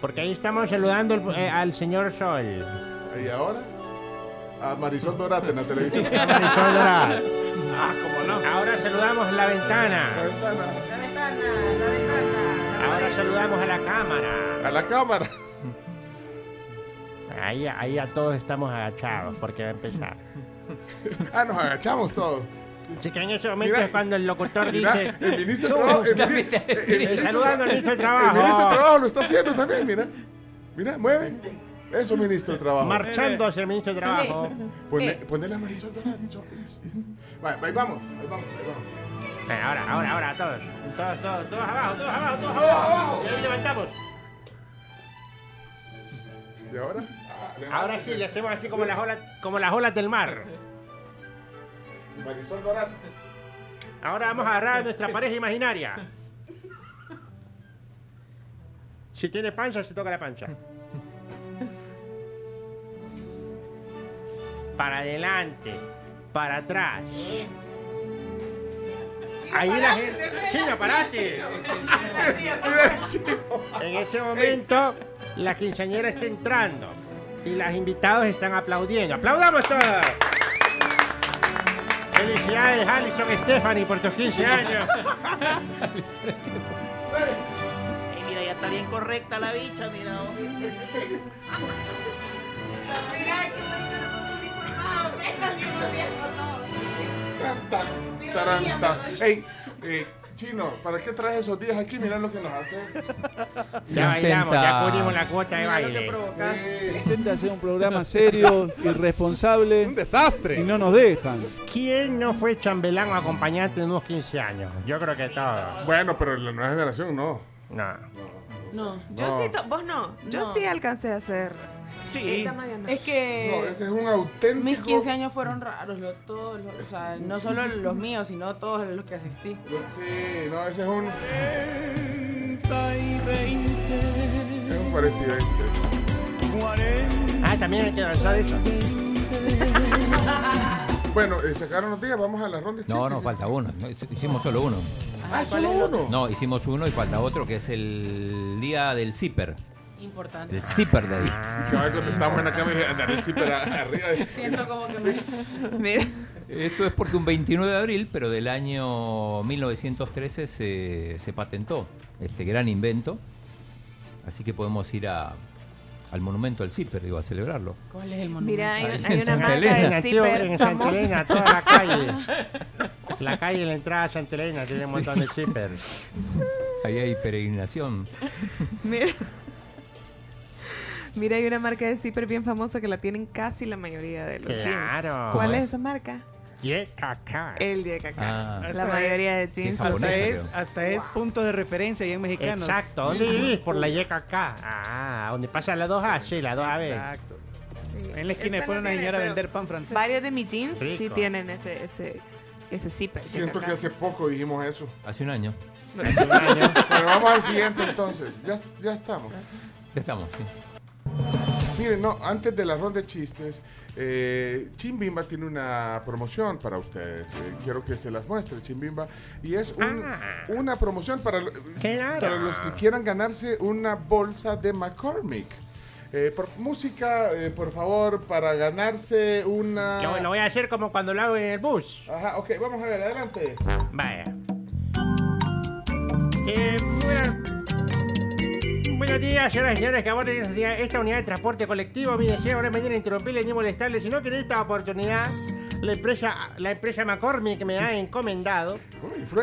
Porque ahí estamos saludando al- eh, al señor Sol. ¿Y ahora? A Marisol Dorate en la televisión. Marisol Dorate. Ah, cómo no. Ahora saludamos la ventana. La ventana. La ventana, la ventana. Saludamos a la cámara. A la cámara. Ahí, ahí a todos estamos agachados porque va a empezar. Ah, nos agachamos todos. Así que en ese momento Mira, es cuando el locutor Mira, dice. el ministro de "Somos Trabajo. El, la mini- mitad". el- el ministro- Saludando al ministro de El Trabajo. ministro de Trabajo lo está haciendo también, mira. Mira, mueve. Eso, ministro de Trabajo. Marchando hacia el ministro de Trabajo. Pone, Eh. ponle a Marisol Dorate. Vale, ahí vamos, ahí vamos, ahí vamos. Eh, Ahora, ahora, ahora, todos. Todos, todos, todos abajo, todos abajo, todos abajo. Y ahí levantamos. ¿Y ahora? Ah, Ahora sí, le hacemos así como las olas, como las olas del mar. Marisol Dorate. Ahora vamos a agarrar a nuestra pareja imaginaria. Si tiene pancha, se toca la pancha. Para adelante, para atrás. Ahí la gente. ¡Chino, parate! En ese momento, la quinceañera está entrando y los invitados están aplaudiendo. ¡Aplaudamos todos! Felicidades, Alison Stephanie, por tus 15 años. mira, ya está bien correcta la bicha, mira. Taranta. Ey, eh, Chino, ¿para qué traes esos días aquí? Mira lo que nos haces. Ya bailamos, ya cubrimos la cuota de baile. provocas. Intenta hacer un programa serio, irresponsable. Un desastre. Y no nos dejan. ¿Quién no fue chambelán o acompañante de unos 15 años? Yo creo que todos. Bueno, pero la nueva generación no. No. No. Yo No. sí, to- vos no. Yo No. sí alcancé a hacer. Sí. Es que. No, ese es un auténtico. Mis 15 años fueron raros, lo- todos, los- o sea, no solo los míos, sino todos los que asistí. Sí, no, ese es un. Es un 40 y 20. Ah, también hay que danzar de eso. Bueno, eh, sacaron los días, vamos a la ronda No, no, falta uno. No, hic- Hicimos solo uno. Ah, solo uno. No, hicimos uno y falta otro que es el día del zipper. Importante. El zipper day. Cabal, cuando estábamos en la cama y andar el zipper arriba. Siento como que me. Mira. Esto es porque un 29 de abril, pero del año 1913 se, se patentó este gran invento. Así que podemos ir a, al monumento del zipper, digo, a celebrarlo. ¿Cuál es el monumento? Mira, hay, Ahí hay en una Santa marca Elena. de En zipper Santa. Elena, toda la calle. La calle y la entrada a Santa Elena tiene un montón de zippers. Ahí hay peregrinación. Mira. Mira, hay una marca de zipper bien famosa que la tienen casi la mayoría de los Claro. jeans. ¿Cómo ¿Cuál es es? esa marca? YKK. El YKK. Ah. La mayoría de jeans. Hasta es, hasta es punto de referencia ahí en mexicanos. Exacto. ¿Dónde vivís? Por la YKK. Ah, donde pasa la 2A, sí, la 2AB. Exacto. Sí. En la esquina Esta pone una señora a vender pan francés. Varios de mis jeans sí tienen ese, ese, ese zipper. Siento que hace poco dijimos eso. Hace un año. Hace un año. Pero vamos al siguiente entonces. Ya, ya estamos. Ya estamos, sí. Miren, no, antes de la ronda de chistes, eh, Chimbimba tiene una promoción para ustedes. Eh, quiero que se las muestre, Chimbimba. Y es un- Ah. una promoción para, Claro. para los que quieran ganarse una bolsa de McCormick. Eh, por, música, eh, por favor, para ganarse una... Lo, lo voy a hacer como cuando lo hago en el bus. Ajá, ok, vamos a ver, adelante. Vaya. Eh, bueno- buenos días, señoras y señores que abordan esta- unidad de transporte colectivo. Mi deseo ahora es venir a interrumpirles ni molestarles, sino que en esta oportunidad la empresa, la empresa McCormick me ha encomendado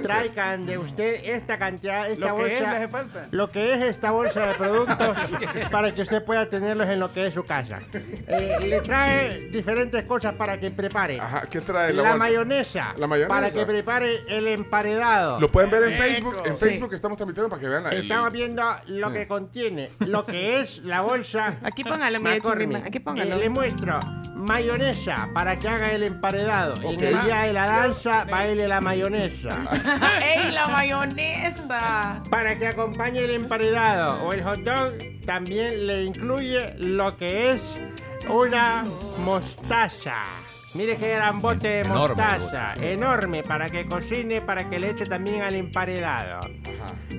traigan de usted esta cantidad, esta Lo que bolsa, es, hace falta. lo que es esta bolsa de productos para que usted pueda tenerlos en lo que es su casa. Eh, le trae diferentes cosas para que prepare. Ajá, ¿qué trae la, La bolsa? mayonesa, La mayonesa. para que prepare el emparedado. Lo pueden ver en. Facebook. En Sí. Facebook estamos transmitiendo para que vean la, el- Estamos viendo lo Sí. que contiene, lo que es la bolsa. Aquí póngalo, mire, aquí póngalo. Eh, le muestro mayonesa para que haga el emparedado. Y Ok. En el día de la danza baile la mayonesa. ¡Ey, la mayonesa! Para que acompañe el emparedado o el hot dog, también le incluye lo que es una mostaza. Mire qué gran bote de Enorme mostaza. bote, sí. Enorme para que cocine, para que le eche también al emparedado.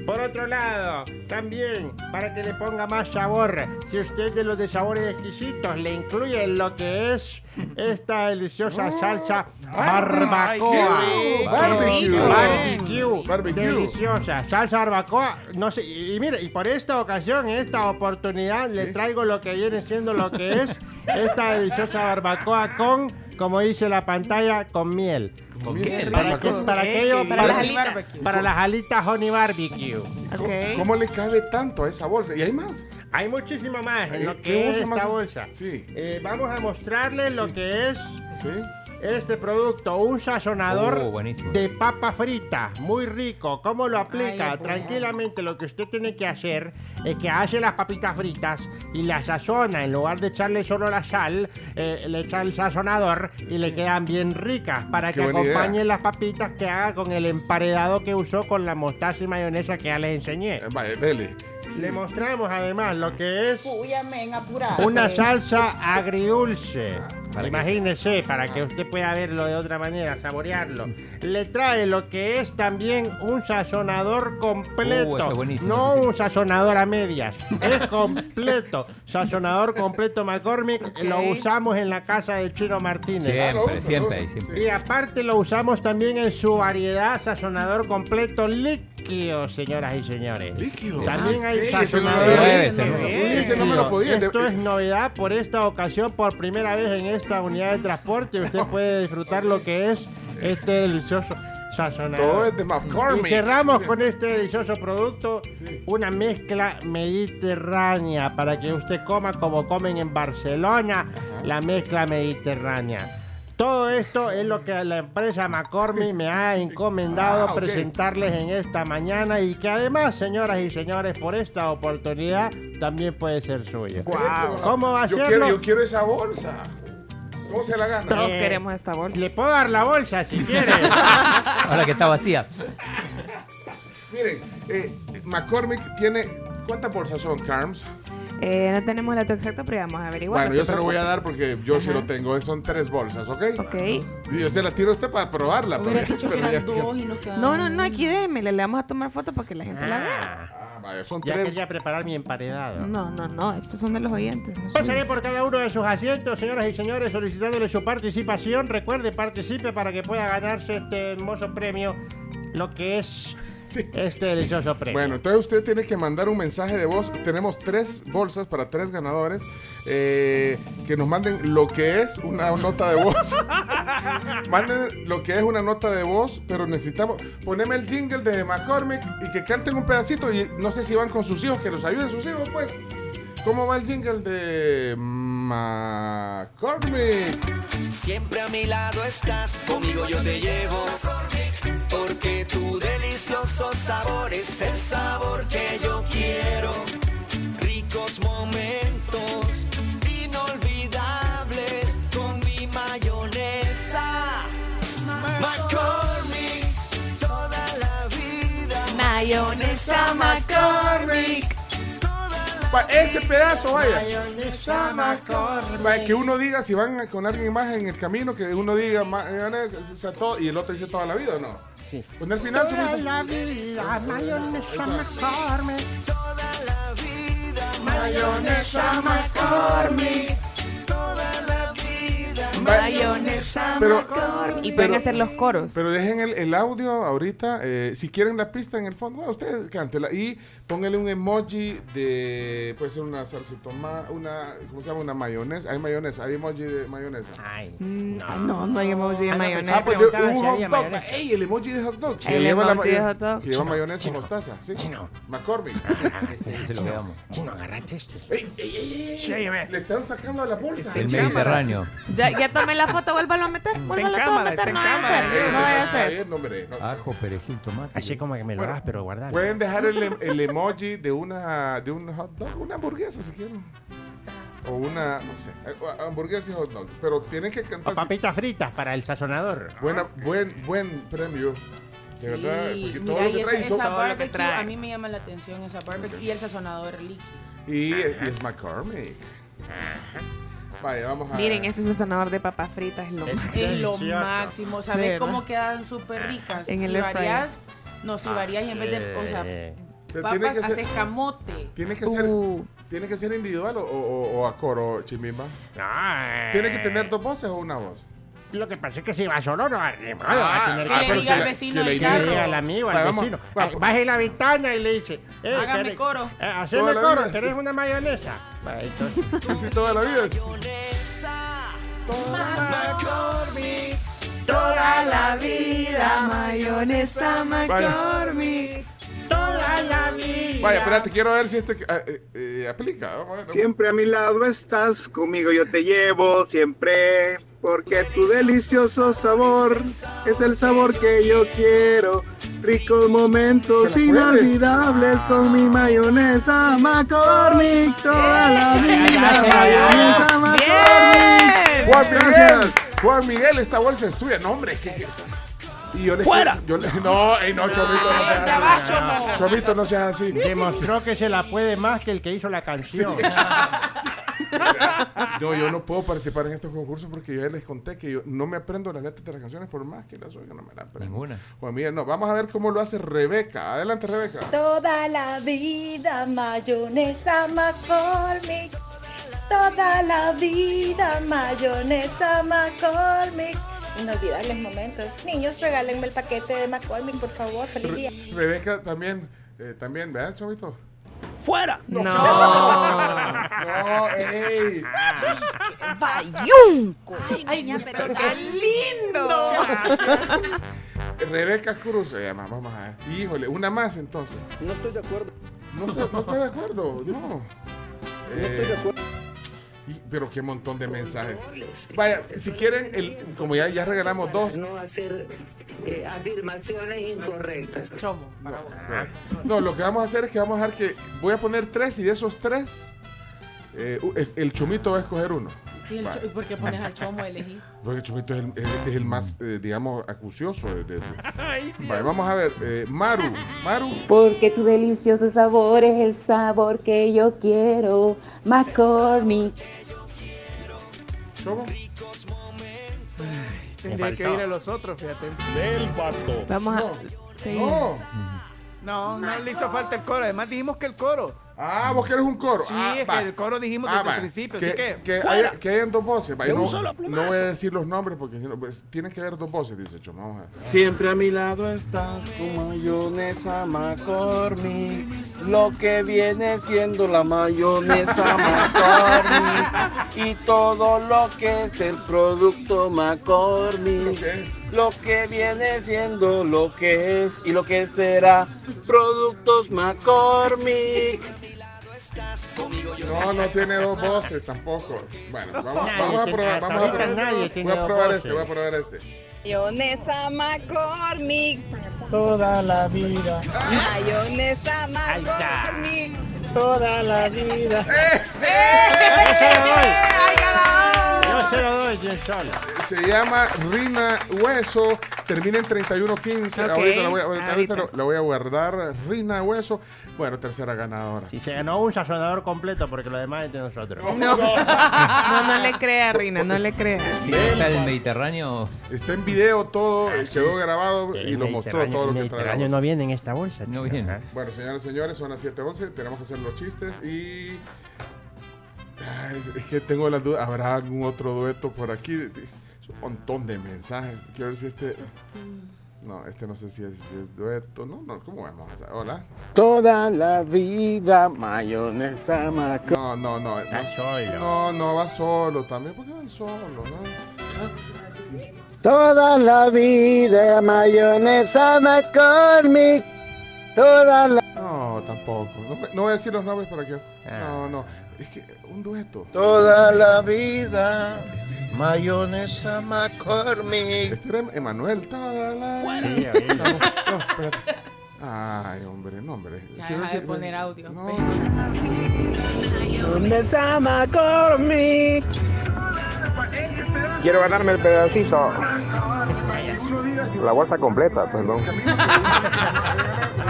Por otro lado, también para que le ponga más sabor, si usted de los de sabores exquisitos le incluye lo que es esta deliciosa salsa barbacoa. Barbecue. Barbecue. Barbecue. Deliciosa. Salsa barbacoa. No sé, y, mire, y por esta ocasión, en esta oportunidad, le traigo lo que viene siendo lo que es esta deliciosa barbacoa con, como dice la pantalla, con miel. ¿Con miel? Para, que, para ¿Qué? aquello, ¿Qué? para, Para las alitas. para las alitas honey barbecue. ¿Cómo, cómo le cabe tanto a esa bolsa? ¿Y hay más? Hay muchísimo más en lo Eh, ¿qué que es esta más? bolsa. Sí. Eh, vamos a mostrarle lo que es Sí. Este producto, un sazonador Oh, de papa frita, muy rico. ¿Cómo lo aplica? Ay, pues. Tranquilamente lo que usted tiene que hacer es que hace las papitas fritas y las sazona. En lugar de echarle solo la sal, eh, le echa el sazonador y le quedan bien ricas para Qué que idea. acompañen las papitas que haga con el emparedado que usó con la mostaza y mayonesa que ya les enseñé. Eh, Vaya, dele. Le mostramos además lo que es una salsa agridulce. Para Imagínese, para que usted pueda verlo de otra manera, saborearlo. Le trae lo que es también un sazonador completo. Uh, buenísimo, no un sazonador a medias. Es completo. Sazonador completo McCormick. Lo usamos en la casa de Chino Martínez. Siempre, siempre, siempre. Y aparte lo usamos también en su variedad sazonador completo líquido, señoras y señores. Líquido. También hay Ey, ese no sazonador lo- ese no lo- ese no me lo podía. Esto es novedad por esta ocasión, por primera vez en esta unidad de transporte. Usted puede disfrutar lo que es este delicioso sazonador. Todo es de McCormick. Y cerramos con este delicioso producto, una mezcla mediterránea para que usted coma como comen en Barcelona, la mezcla mediterránea. Todo esto es lo que la empresa McCormick me ha encomendado Ah, presentarles en esta mañana y que además, señoras y señores, por esta oportunidad también puede ser suyo. ¿Cómo va a yo serlo? quiero, yo quiero esa bolsa. ¿Cómo se la gana? Todos Eh, queremos esta bolsa. Le puedo dar la bolsa si quiere. Ahora que está vacía. Miren, eh, McCormick tiene. ¿Cuántas bolsas son, Carms? Eh, no tenemos el dato exacto, pero vamos a averiguar. Bueno, yo se lo voy a dar porque yo sí lo tengo. Son tres bolsas, ¿ok? Ok. Y yo se la tiro a usted para probarla. pero ya- dos y nos. No, no, no, aquí déjeme, le vamos a tomar foto para que la gente la vea. Ah, son ya tres. quería preparar mi emparedado. No, no, no, estos son de los oyentes. no Pasaré por cada uno de sus asientos, señoras y señores, solicitándole su participación. Recuerde, participe para que pueda ganarse este hermoso premio, lo que es este delicioso premio. Bueno, entonces usted tiene que mandar un mensaje de voz. Tenemos tres bolsas para tres ganadores. eh, que nos manden lo que es una nota de voz. manden lo que es una nota de voz, pero necesitamos. Poneme el jingle de McCormick y que canten un pedacito. Y no sé si van con sus hijos, que los ayuden sus hijos, pues. ¿Cómo va el jingle de McCormick? Siempre a mi lado estás, conmigo yo te llevo. Porque tu delicioso sabor es el sabor que yo quiero. Ricos momentos, inolvidables con mi mayonesa. McCormick, toda la vida. Mayonesa McCormick. Pa- ese pedazo, vaya. Mayonesa McCormick. Que uno diga, si van con alguien más en el camino, que uno diga mayonesa, o sea, todo, y el otro dice toda la vida, ¿o no? Sí. Pues en el final, Toda subimos- la vida, mayonesa McCormick. Toda la vida. Mayonesa McCormick. Toda la vida. Mayonesa Pero- McCormick. Y pero- pueden hacer los coros. Pero dejen el, el audio ahorita. eh, si quieren la pista en el fondo, bueno, ustedes cántela. Y pónganle un emoji de. Puede ser una salsa de tomate, una. ¿Cómo se llama? Una mayonesa. Hay mayonesa, hay emoji de mayonesa. Ay, Mm, ah, no, no hay emoji de Ah, no, mayonesa. Ah, pues Se yo- un hot dog. ¡Ey! El emoji de hot dog. Que El lleva, la, emoji de hot dog. que lleva Chino, mayonesa chino, y mostaza. Sí. chino. McCormick. Ese, ese lo quedamos. Chino, agarrate este. ¡Ey, ey, ey! ey! Sí, ve. Le están sacando de la bolsa. El Mediterráneo. Ya, ya tomé la foto, vuélvalo a meter. Vuélvalo a cámara, meter. No en vaya a. Este No a. No. Ajo, perejil, tomate. Así como que me lo Bueno, das, pero guardado. Pueden dejar el, em- el emoji de una de un hot dog, una hamburguesa si quieren. O una, no sé, eh, hamburguesa y hot dog. Pero tienen que O cantar. papitas fritas para el sazonador. Buena, buen, buen premio. De verdad, porque todo lo que trae son- Todo a mí me llama la atención esa barbecue y el sazonador líquido. Y, y es McCormick. Vaya, vamos a. Miren, ese sazonador de papas fritas es lo Es- más. Es lo máximo. ¿Sabes verdad. cómo quedan súper ricas? En si el varías, no, si varías y en vez de, o sea, Pero tiene papas, que ser, haces camote. tiene que ser, Uh, tiene que ser individual o, o, o a coro, Chimimba. No, ¿Tiene que tener dos voces o una voz? Lo que pasa es que si va solo, no va ni modo, Ah, va a tener Que le diga al vecino que le diga al amigo, al vecino. vamos. Eh, Baje la ventana y le dice, eh, Hágame ¿querés- coro. Eh, haceme coro. ¿querés una mayonesa? Así toda la vida. toda la vida, mayonesa McCormick. toda la vida. Vaya, espérate, quiero ver si este eh, eh, eh, aplica. Vamos a ver. Siempre a mi lado estás, conmigo yo te llevo siempre, porque tu delicioso sabor es el sabor que yo quiero. Ricos momentos inolvidables con mi mayonesa McCormick toda la vida. Mayonesa. McCormick. Juan Miguel, Gracias. Juan Miguel, esta bolsa es tuya. No, hombre, que. Y yo le ¡Fuera! yo le- no, ey, no, Chomito, no seas así. Chomo. Chomito, no seas así. Demostró que se la puede más que el que hizo la canción. No, yo no puedo participar en estos concursos porque yo ya les conté que yo no me aprendo las letras de las canciones por más que las oiga, no me las aprendo. Ninguna. Juan Miguel, no. Vamos a ver cómo lo hace Rebeca. Adelante, Rebeca. Toda la vida mayonesa McCormick. Toda la vida mayonesa McCormick. Inolvidables momentos. Niños, regálenme el paquete de McCormick, por favor. Feliz día. Rebeca también, eh, también, ¿verdad, Chomito? ¡Fuera! No. No, ey. ¡Bayunco! Ay, ya, pero qué lindo. Rebeca Cruz se llama, vamos a ver. Híjole, una más entonces. No estoy de acuerdo. No está, no está de acuerdo, no. Eh, y- pero qué montón de mensajes. Vaya, si quieren, el, como ya, ya regalamos dos. No hacer eh, afirmaciones incorrectas. Chomo, vos. No, lo que vamos a hacer es que vamos a dejar que. Voy a poner tres y de esos tres, eh, el, el chumito va a escoger uno. Sí, el Vale. cho- ¿y por qué pones al chomo a elegir? Porque el chumito es el, es- es el más, eh, digamos, acucioso. de- de- de- Vale, vamos a ver. eh, Maru, Maru. Porque tu delicioso sabor es el sabor que yo quiero. McCormick. ¿Cómo? Tendría que ir a los otros, fíjate. Del vato. Vamos a. No. Sí. No. No, no le hizo falta el coro. Además dijimos que el coro. Ah, vos querés un coro. Sí, ah, es va. que el coro dijimos Ah, desde va. el principio. Que, así que, que, ¡fuera! haya- que hayan dos voces. va, un no, solo no plumazo. voy a decir los nombres porque si no, pues, tiene que haber dos voces, dice Choma. Vamos a ver. Siempre a mi lado estás con mayonesa McCormick. Lo que viene siendo la mayonesa McCormick. Y todo lo que es el producto McCormick. Lo que viene siendo lo que es y lo que será productos McCormick. No, no tiene dos voces tampoco. Bueno, vamos, a probar. Vamos a probar. tiene Voy a probar este, voy a probar este. Mayonesa McCormick. Toda la vida, Mayonesa. McCormick. toda la vida. Yo se lo doy. Se llama Rina Hueso. Termina en 3115. Ok, Ahorita, la voy, a- ahorita, lo- la voy a guardar. Rina Hueso. Bueno, tercera ganadora. Si se ganó un sazonador completo porque lo demás es de nosotros. No. no, no le crea, Rina, no le crea. Si está el Mediterráneo, Está en video todo, eh, quedó grabado y El lo mostró Mediterráneo- todo lo el que Mediterráneo traía. no viene en esta bolsa. no viene. Bueno, señores y señores, son las 7:11. Tenemos que hacer los chistes y. Ay, es que tengo las dudas. ¿Habrá algún otro dueto por aquí? Un montón de mensajes. Quiero ver si este. No, este no sé si es, si es dueto. No, no, ¿cómo vamos a hacer? Hola. Toda la vida mayonesa maco. No, no, no. No, no, no, va solo también. ¿Por qué van solo? No? Toda la vida mayonesa McCormick. Toda la... No, tampoco. No, no voy a decir los nombres para que. No, no. Es que un dueto. Toda la vida mayonesa McCormick. Este era Emanuel. Toda la Sí, vida. No, espérate. Ay, hombre, no, hombre. Ya Quiero deja de decir- poner audio. Mayonesa McCormick. Quiero ganarme el pedacito. La bolsa completa, perdón.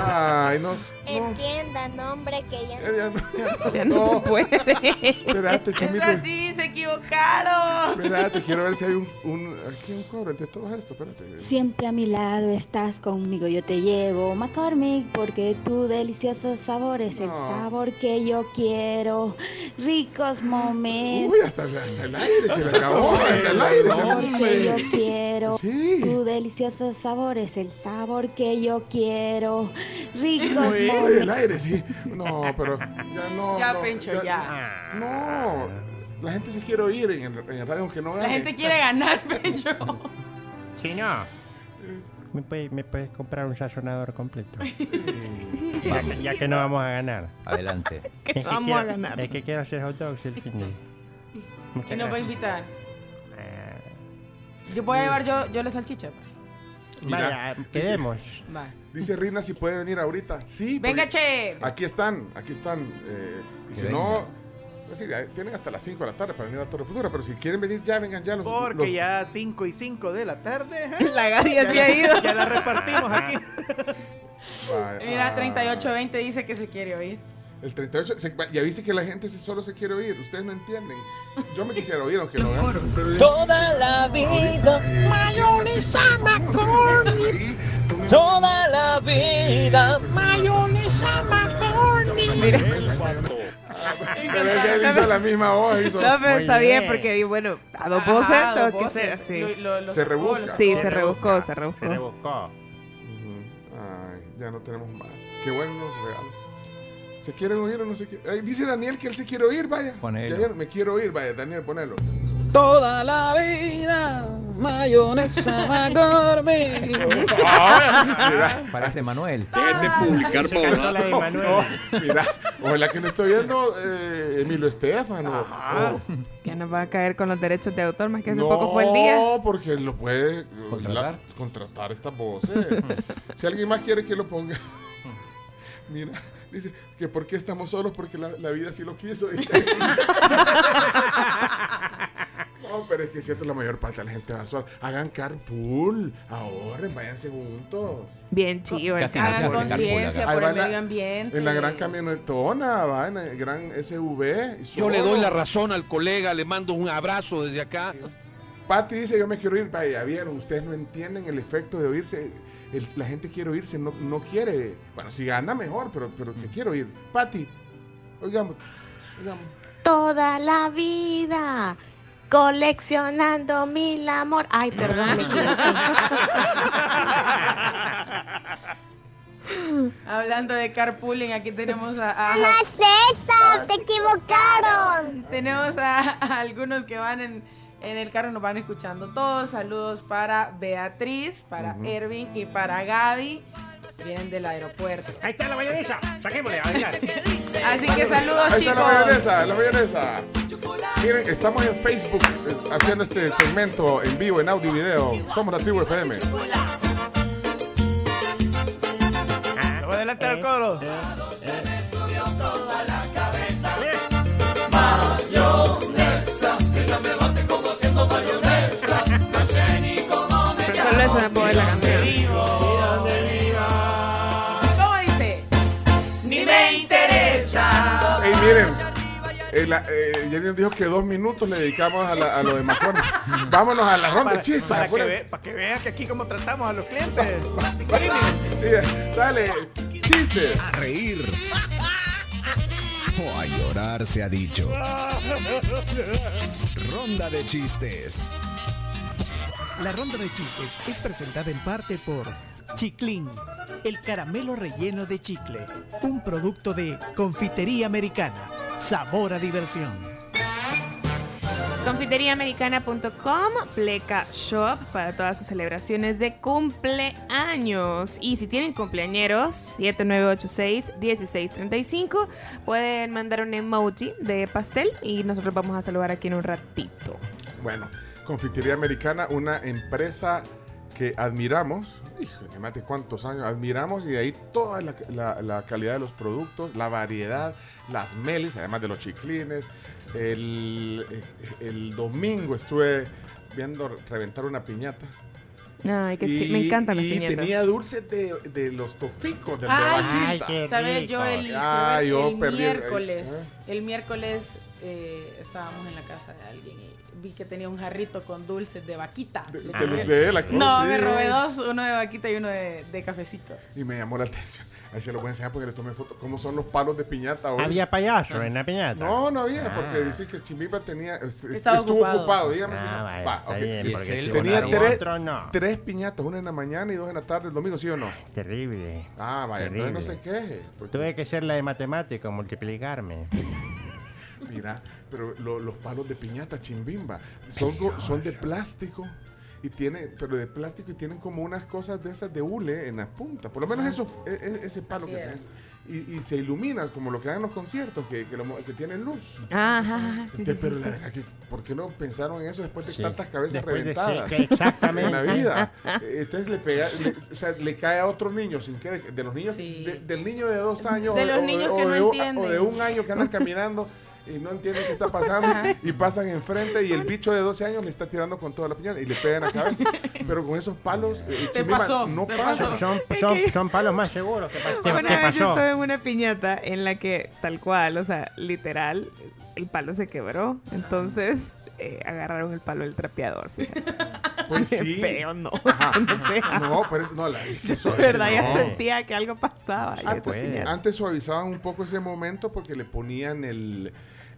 Ay, no. Entiendan, hombre, que ya Ya no se puede. Espérate, Es chamito. así, se equivocaron. Espérate, quiero ver si hay un, un aquí un coro entre todo esto, espérate. Siempre a mi lado estás conmigo, yo te llevo McCormick porque tu delicioso sabor es el sabor que yo quiero. Ricos momentos. Uy, hasta, hasta el aire se me acabó, hasta el aire se sabor me que yo quiero. Tu delicioso sabor es el sabor que yo quiero. Ricos Uy, el aire, sí. No, pero ya no. Ya, no, Pencho, ya. No, la gente se quiere oír en el, en el radio aunque no La gane. gente quiere ganar, Pencho. Si no, me puedes, me puedes comprar un sazonador completo. ya, que, ya que no vamos a ganar. Adelante. Es que vamos quiero- a ganar. Es que quiero hacer hot dogs el fin de. ¿Quién nos va a invitar? Eh, Yo voy a llevar yo, yo la salchicha. Mira, Vaya, dice- quedemos. Va. Dice Rina si puede venir ahorita. Sí. Venga, porque che. Aquí están, aquí están. eh, y si no, pues sí, tienen hasta las 5 de la tarde para venir a Torre Futura. Pero si quieren venir ya, vengan ya. Los, Porque los- ya 5 y 5 de la tarde. ¿eh? La Gaby ya se ha ido. Ya la repartimos aquí. Vaya, Mira, ah, 3820 dice que se quiere oír. El 38. se- ya viste que la gente se- solo se quiere oír. Ustedes no entienden. Yo me quisiera oír, aunque no vean. Toda la vida mayonesa McCormick. Toda la vida mayonesa McCormick. Pero ese hizo la misma voz. Hizo, No, pero está bien, porque bueno, a dos Ajá, voces dos tengo que. Lo- lo- Se rebusca. lo Sí, se rebuscó, se rebuscó. Se rebuscó. Ay, ya no tenemos más. Qué buenos regalos. ¿Se quieren oír o no se quieren? Dice Daniel que él se quiere oír, vaya. Vieron, me quiero oír, vaya, Daniel, ponelo. Toda la vida mayonesa McCormick. Mira, Parece Manuel. de publicar Se cantó la de Manuel. mira, ojalá que no estoy viendo eh, Emilio Estefano. Oh. Que nos va a caer con los derechos de autor, más que hace no, poco fue el día. porque lo puede ¿Contratar? la- contratar estas voces. si alguien más quiere que lo ponga. Mira, dice que por qué estamos solos, porque la, la vida sí lo quiso. no, pero es que es cierto, la mayor parte de la gente va sola. Hagan carpool, ahorren, váyanse juntos. Bien chido. no Hagan conciencia por el medio ambiente. En la gran camionetona, va, en el gran SUV. y Yo le doy la razón al colega, le mando un abrazo desde acá. Pati dice, yo me quiero ir. Vaya, vieron, ustedes no entienden el efecto de oírse. El- la gente quiere oírse, no, no quiere. Bueno, si gana mejor, pero, pero se quiere oír. Pati, oigamos, oigamos. Toda la vida coleccionando mil amor. Ay, perdón, me. Hablando de carpooling, aquí tenemos a. a- No es eso, te equivocaron. Tenemos a, a algunos que van en, en el carro nos van escuchando todos. Saludos para Beatriz, para. Ervin y para Gaby. Vienen del aeropuerto. Ahí está la mayonesa. Saquémosle, a bailar. Así que saludos, Ahí está la chicos. mayonesa, la mayonesa. Miren, estamos en Facebook eh, haciendo este segmento en vivo, en audio y video. Somos la tribu FM. Voy a adelantar al coro. Pero solo eso me puedo ver la canción. ¿Cómo dice? Ni me interesa. Ey, miren. eh, la- eh, Jenny nos dijo que dos minutos le dedicamos a, la- a lo de Macron. Vámonos a la ronda de chistes. para que, ve- para que vean que aquí como tratamos a los clientes. Sí, dale, chistes. A reír. A llorar se ha dicho. Ronda de chistes. La ronda de chistes es presentada en parte por Chiclín, el caramelo relleno de chicle, un producto de confitería americana. Sabor a diversión. Confiteriaamericana.com, Pleca Shop para todas sus celebraciones de cumpleaños. Y si tienen cumpleañeros, 7986-1635, pueden mandar un emoji de pastel y nosotros vamos a saludar aquí en un ratito. Bueno, Confitería Americana, una empresa que admiramos, híjole, mate cuántos años, admiramos y de ahí toda la, calidad de los productos, la variedad, las melis, además de los chiclines. El, el domingo estuve viendo reventar una piñata. Ay, qué chi- Me encantan las y piñatas. tenía dulces de, de los toficos, del Ay, de vaquita. ¿Sabes? Yo el, Ah, el yo perdí el- miércoles, ¿eh? el miércoles eh, estábamos en la casa de alguien y vi que tenía un jarrito con dulces de vaquita. de los de aquí. No, Sí. me robé dos, uno de vaquita y uno de, de cafecito. Y me llamó la atención. Ahí se lo voy a enseñar porque le tomé foto. ¿Cómo son los palos de piñata hoy? Había payaso en la piñata. No, no había, porque Ah. dice que Chimbipa tenía. est- est- Estaba estuvo ocupado. ocupado, dígame si Ah, no. vaya, Va, bien, porque Tenía tres, otro, no. tres piñatas, una en la mañana y dos en la tarde el domingo, ¿sí o no? Terrible. Ah, vaya, Terrible. entonces no se queje. porque- Tuve que ser la de matemática, multiplicarme. mira, pero lo- los palos de piñata, chimbimba, son, son de plástico. Y tiene, pero de plástico y tienen como unas cosas de esas de hule en la punta. Por lo menos eso, e- e- ese palo Así que era. tiene. Y, y se ilumina como lo que dan en los conciertos, que, que, lo que tienen luz. Ajá, sí, sí, pero sí. la que, ¿por qué no pensaron en eso después de Sí. tantas cabezas Después reventadas exactamente. en la vida? Entonces le pega, le- o sea, le cae a otro niño sin querer, de los niños, Sí. de- del niño de dos años De o, los o niños o que no de, un- entienden. o de un año que andan caminando y no entienden qué está pasando y pasan enfrente y el bicho de 12 años le está tirando con toda la piñata y le pega en la cabeza. Pero con esos palos, eh, Chimima, pasó, no pasa. pasó. Son, son, son palos más seguros que, pa- que- que yo estaba en una piñata en la que, tal cual, o sea, literal, el palo se quebró. Entonces eh, agarraron el palo del trapeador. Fíjate. Pues sí. feo, no. Ajá. No sé. No, pero es, no, la, es que De verdad, ya sentía que algo pasaba. Antes, piñata. antes suavizaban un poco ese momento porque le ponían el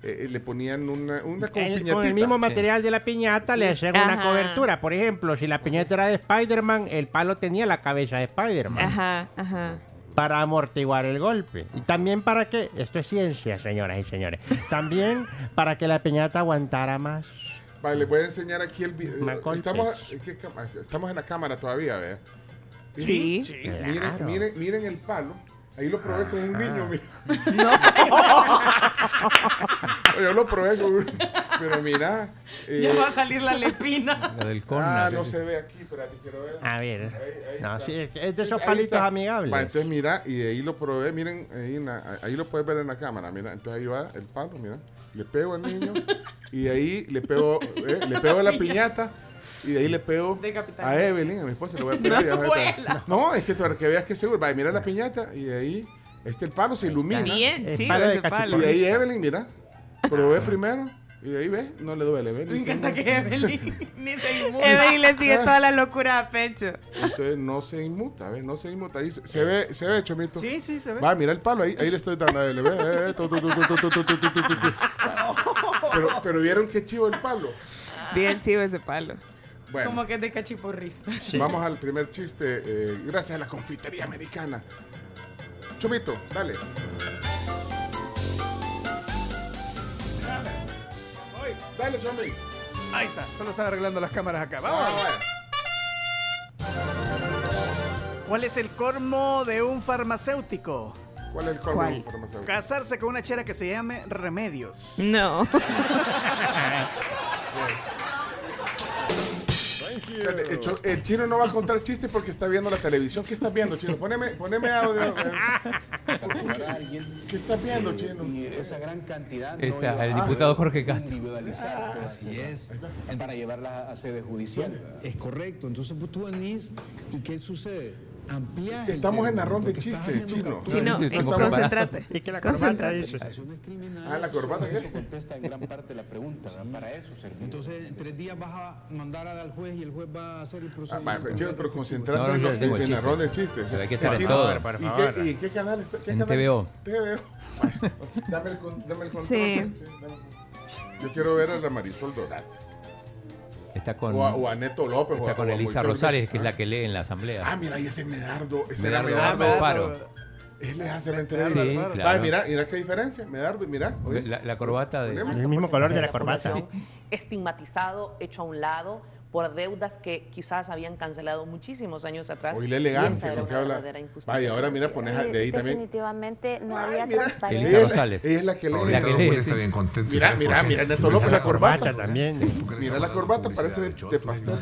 eh, le ponían una, una como El- con el mismo material de la piñata le hacían una cobertura. Por ejemplo, si la piñata era de Spider-Man, el palo tenía la cabeza de Spider-Man. Ajá, ajá. Para amortiguar el golpe. Y también para que, esto es ciencia, señoras y señores, también para que la piñata aguantara más. Vale, les voy a enseñar aquí el video. Macoltes. Estamos, ¿en qué cama- estamos en la cámara todavía, ¿verdad? Sí. Miren, Claro. miren, miren el palo. Ahí lo probé con un niño, mira. Yo lo probé con. Pero mira. eh, Ya va a salir la lepina. La del ah, corner. no se ve aquí, espérate, quiero ver. A ver. Ahí- ahí No, está. sí, es de esos Ahí palitos está. amigables. Va, entonces mira, y de ahí lo probé, miren, ahí, en la- ahí lo puedes ver en la cámara, mira, entonces ahí va el palo, mira, le pego al niño, y de ahí le pego, eh, le pego a la piñata, y de ahí le pego a Evelyn, a mi esposa, le voy a pegar. No no, es que para que veas que es seguro, va, mira la piñata, y de ahí, este el palo se ilumina. Bien, el. Y ahí Evelyn, mira. Probé primero. Y ahí ve, no le duele. Ve, Me encanta que Evelyn ni se inmuta. Evelyn le sigue toda la locura a pecho. Entonces no se inmuta, ¿ves? No se inmuta. Ahí se, ve, se ve, Chomito. Sí, sí, se ve. Va, mira el palo ahí, ahí le estoy dando a Evelyn. Pero, vieron qué chivo el palo. Bien chivo ese palo. Como que es de cachiporrista. Vamos al primer chiste. gracias a la confitería americana. Chomito, dale. Dale, Chomi. Ahí está, solo estaba arreglando las cámaras acá. Vamos. Ah, vaya. ¿Cuál es el colmo de un farmacéutico? ¿Cuál es el colmo ¿Cuál? de farmacéutico? Casarse con una chera que se llame Remedios. No. Espérate, El, cho- el chino no va a contar chistes porque está viendo la televisión. ¿Qué estás viendo, chino? Poneme, poneme audio. ¿Qué estás viendo, chino? Y esa gran cantidad no está, iba el a diputado Jorge Castro. individualizar así es para llevarla a sede judicial Es correcto. Entonces pues, tú venís y ¿qué sucede? Amplía el Estamos en la ronda de chistes, chino. Chino, No estamos- concéntrate. Es que la corbata Ah, la corbata, ¿qué? Eso contesta en gran parte la pregunta, ¿verdad? Para eso servir. Entonces, en tres días vas a mandar al juez y el juez va a hacer el Ah, proceso. va, pero, chino, pero concentrate No, no, en, en la ronda de chistes. Pero hay que estar en todo. por ¿y qué, ¿Y qué canal está? ¿Qué En canal? TVO. TVO. Dame el, con- dame el control. Sí. dame el- Yo quiero ver a la Marisol Dorado. Está con, O a, o a Neto López. o está a- con o a Elisa Moisés Rosales, que es la que lee en la asamblea. Ah, mira, y ese Medardo. Ese Medardo era Medardo. Faro. Él le hace la entrevista. Sí, claro. mira, mira qué diferencia. Medardo, mira. oye. La, la corbata de... El mismo color de la corbata. estigmatizado, hecho a un lado por deudas que quizás habían cancelado muchísimos años atrás. Oye, la elegancia con que una habla. verdadera injusticia. Vaya, ahora mira, pones a- de ahí también. Definitivamente no había mira. Elisa transparencia. La- Rosales. ella es la que lee. La que lee, sí. bien contento. Mira, ¿sabes mira, mira, Neto López, la corbata. También. Mira la corbata, parece de, pastel.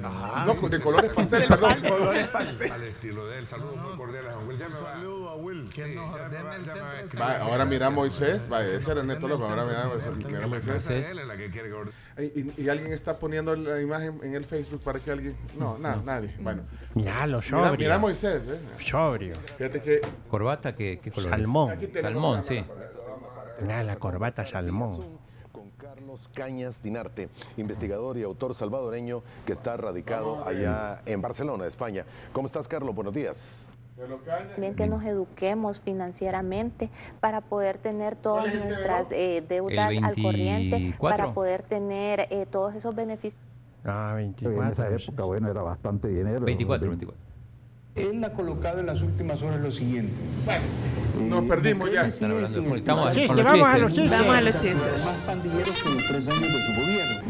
No, de colores pastel, perdón. Colores pastel. Al estilo de él. Saludos muy cordiales a Will. Ya me va. Saludo a Will, que nos ordena el centro ahora mira a Moisés. Vaya, ese era Neto López. Ahora mira, Moisés. Y alguien está poniendo la imagen en el Facebook para que alguien. No, nada, nadie. Bueno, Mirá lo sobrio. mira a Moisés. ¿ves? Sobrio. Fíjate que. ¿Corbata qué, qué color es? Salmón. Salmón, sí. Mirá la corbata salmón. con Carlos Cañas Dinarte, investigador y autor salvadoreño que está radicado allá en Barcelona, España. ¿Cómo estás, Carlos? Buenos días. También que nos eduquemos financieramente para poder tener todas ¿Cuál es el nuestras eh, deudas ¿El al corriente, 24? para poder tener eh, todos esos beneficios. Ah, En 24. esa época, bueno, era bastante dinero. 24, Vein- 24. Él ha colocado en las últimas horas lo siguiente. Nos perdimos ya. Están hablando de fútbol. Estamos Chiste, con los vamos a los chistes. Vamos a los chistes. Más pandilleros que en los tres años de su gobierno.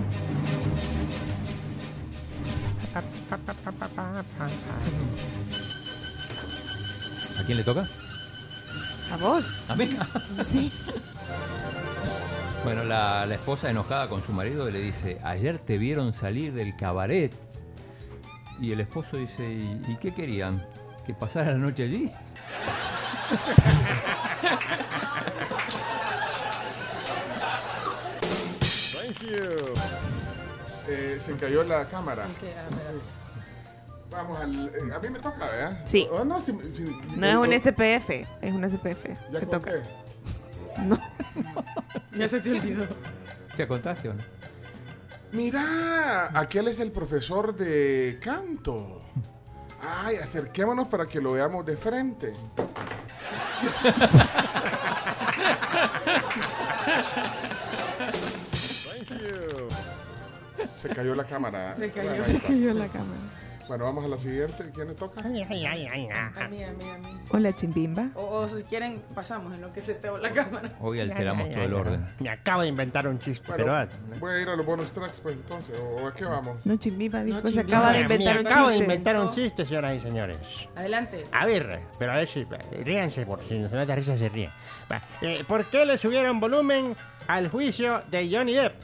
¿A quién le toca? ¿A vos? ¿A mí? Sí. Bueno, la, la esposa enojada con su marido le dice, ayer te vieron salir del cabaret. Y el esposo dice, ¿y, y qué querían? ¿Que pasara la noche allí? Thank you. Eh, se cayó la cámara. Ok, a ver, a ver. Vamos al. eh, a mí me toca, ¿verdad? Sí. Oh, no, si- si- No es un SPF, es un SPF. ¿Ya Te toca. No. Ya se te olvidó. ¿Te contaste o no? Mira, aquel es el profesor de canto. Ay, acerquémonos para que lo veamos de frente. Thank you. Se cayó la cámara. Se cayó. Se cayó la cámara. Bueno, vamos a la siguiente. ¿Quién le toca? A mí, a mí, a mí, a mí. Hola, chimbimba. O, o si quieren, pasamos en lo que se te va la cámara. Hoy alteramos todo el orden. Me acabo de inventar un chiste, Bueno, pero... ah, voy a ir a los bonus tracks, pues entonces. ¿O a qué vamos? No, chimbimba, dijo. No, se chimbimba. acaba de inventar me un acabo de chiste. inventar un chiste, señoras y señores. Adelante. A ver, pero a ver si... Ríanse, por si no se da risa se ríen. Va, eh, ¿Por qué le subieron volumen al juicio de Johnny Depp?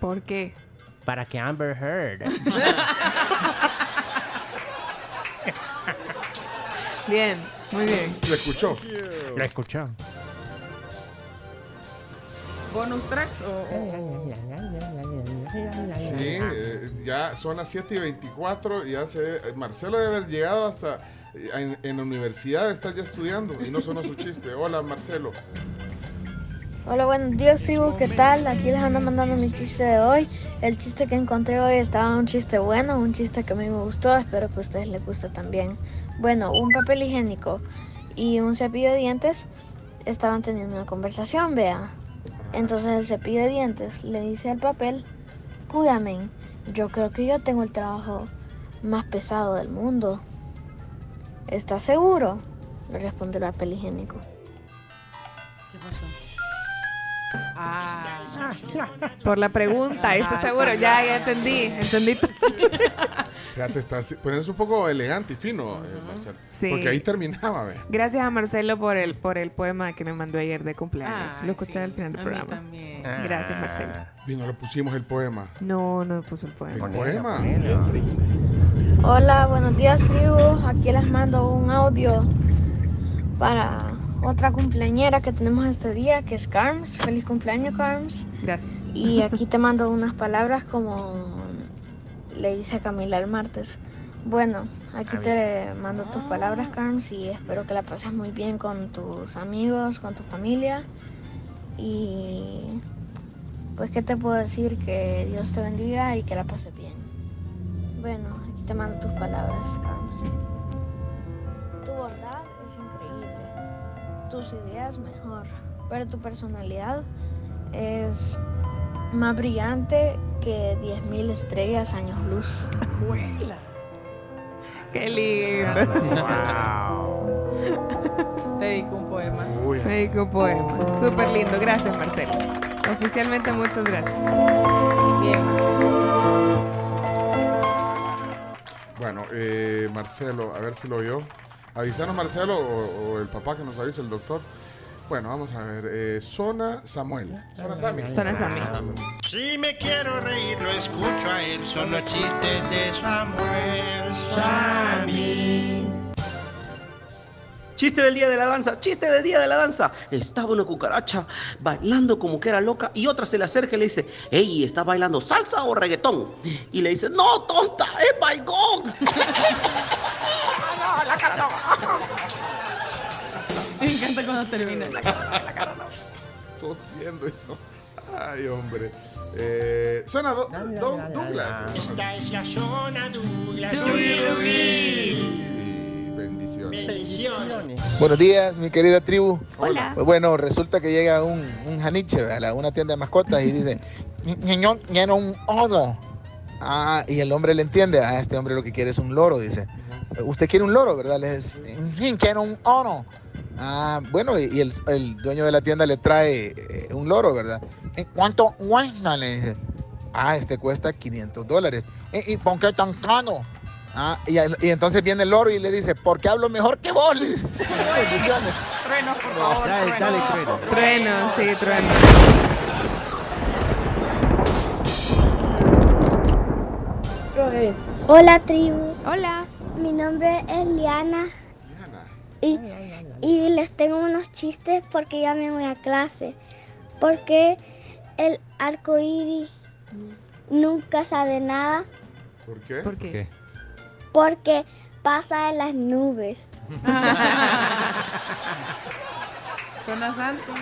¿Por qué? Para que Amber Heard... Bien, muy bien. ¿Lo escuchó? ¿Lo escuchó? ¿Bonus tracks o.? o- Sí, eh, ya son las 7 y 24. Ya se debe- eh, Marcelo debe haber llegado hasta. eh, En, en la universidad está ya estudiando y no sonó su chiste. Hola, Marcelo. Hola, buenos días, tribu, ¿qué tal? Aquí les ando mandando mi chiste de hoy. El chiste que encontré hoy estaba un chiste bueno, un chiste que a mí me gustó, espero que a ustedes les guste también. Bueno, un papel higiénico y un cepillo de dientes estaban teniendo una conversación, vea. Entonces el cepillo de dientes le dice al papel, cuídame, yo creo que yo tengo el trabajo más pesado del mundo. ¿Estás seguro? Le responde el papel higiénico. Ah. Por la pregunta, ¿estás Ah, seguro? sí, Ya, ya. entendí, entendí. Fíjate, estás poniéndose un poco elegante y fino, eh, Marcelo. Sí. Porque ahí terminaba, ve. Gracias a Marcelo por el, por el poema que me mandó ayer de cumpleaños. Lo escuché sí, al final del a mí programa. también. Gracias, Marcelo. Y no le pusimos el poema. No, no puso el poema. El poema. Hola, buenos días, tribu. Aquí les mando un audio para otra cumpleañera que tenemos este día, que es Carms. Feliz cumpleaños, Carms. Gracias. Y aquí te mando unas palabras como le hice a Camila el martes. Bueno, aquí te mando tus palabras, Carms, y espero que la pases muy bien con tus amigos, con tu familia. Y pues, ¿qué te puedo decir? Que Dios te bendiga y que la pases bien. Bueno, aquí te mando tus palabras, Carms. Tus ideas mejor, pero tu personalidad es más brillante que 10.000 estrellas años luz. Qué lindo. Te dedico un poema. Me dedico un poema. Súper lindo. Gracias, Marcelo. Oficialmente, muchas gracias. Bien, Marcelo. Bueno, eh, Marcelo, a ver si lo oyó. Avisanos Marcelo o, o el papá que nos avise el doctor. Bueno, vamos a ver. eh, Zona Samuel. Zona Sami. Zona Sami. Si me quiero reír, lo escucho a él. Son los chistes de Samuel Sammy. Chiste del día de la danza, chiste del día de la danza. Estaba una cucaracha bailando como que era loca y otra se le acerca y le dice, ey, ¿está bailando salsa o reggaetón? Y le dice, no, tonta, es baigón. no, la cara no. Me encanta cuando termina. Tosiendo. hijo. Ay, hombre. Eh, zona Do- Do- Douglas. Esta es la zona Douglas. Dugui, Y bendiciones. Bendiciones. Buenos días, mi querida tribu. Hola. Pues bueno, resulta que llega un, un janiche a la- una tienda de mascotas y dice, niño, quiero un odo. Ah, y el hombre le entiende, ah, este hombre lo que quiere es un loro, dice. Usted quiere un loro, ¿verdad? Le dice, sí, quiero un oro. Ah, bueno, y y el, el dueño de la tienda le trae eh, un loro, ¿verdad? ¿En cuánto cuesta? Le dice. Ah, este cuesta 500 dólares. ¿Y, y por qué tan caro? Ah, y, entonces viene el loro y le dice, ¿por qué hablo mejor que vos? Trueno, por favor. Dale, trueno. dale, trueno. Trueno, sí, trueno. Hola tribu, Hola. mi nombre es Liana y, y les tengo unos chistes porque ya me voy a clase. Porque el arco iris nunca sabe nada ¿Por qué? ¿Por qué? Porque pasa en las nubes. Zona Santo.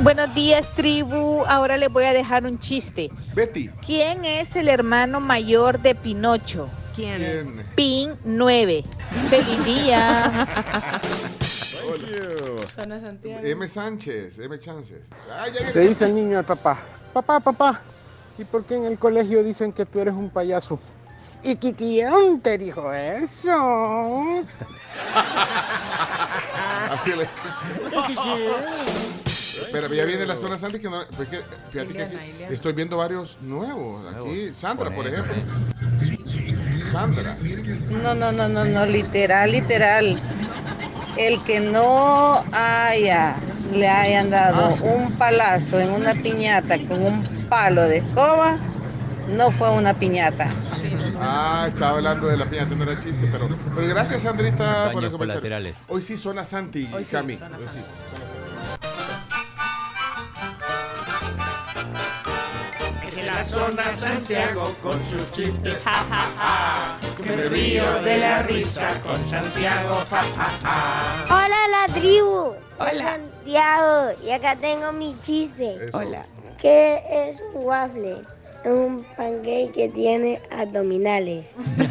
Buenos días, tribu. Ahora les voy a dejar un chiste. Betty. ¿Quién es el hermano mayor de Pinocho? ¿Quién? ¿Quién? Pin 9. ¡Feliz día! Zona Santiago. M. Sánchez, M. Chances. Ah, ya. Le dice el niño al papá, papá, papá, ¿y por qué en el colegio dicen que tú eres un payaso? ¿Y quién te dijo eso? Así le. Pero ya viene la zona Sandy que no. porque, fíjate que aquí estoy viendo varios nuevos. Aquí. Sandra, por ejemplo. Sandra. No, no, no, no, no, literal, literal. El que no haya, le hayan dado un palazo en una piñata con un palo de escoba, no fue una piñata. Ah, estaba hablando de la piñata, no era chiste, pero, pero gracias Sandrita por el comentario. colaterales. Hoy sí zona Santi, Hoy sí, Cami. Hoy sí, En la zona Santiago con sus chistes. Ja, ja, ja. Que me río de la risa con Santiago. Ja, ja, ja. Hola la tribu. Hola. Santiago y acá tengo mi chiste. Eso. Hola. ¿Qué es un waffle? Es un pancake que tiene abdominales.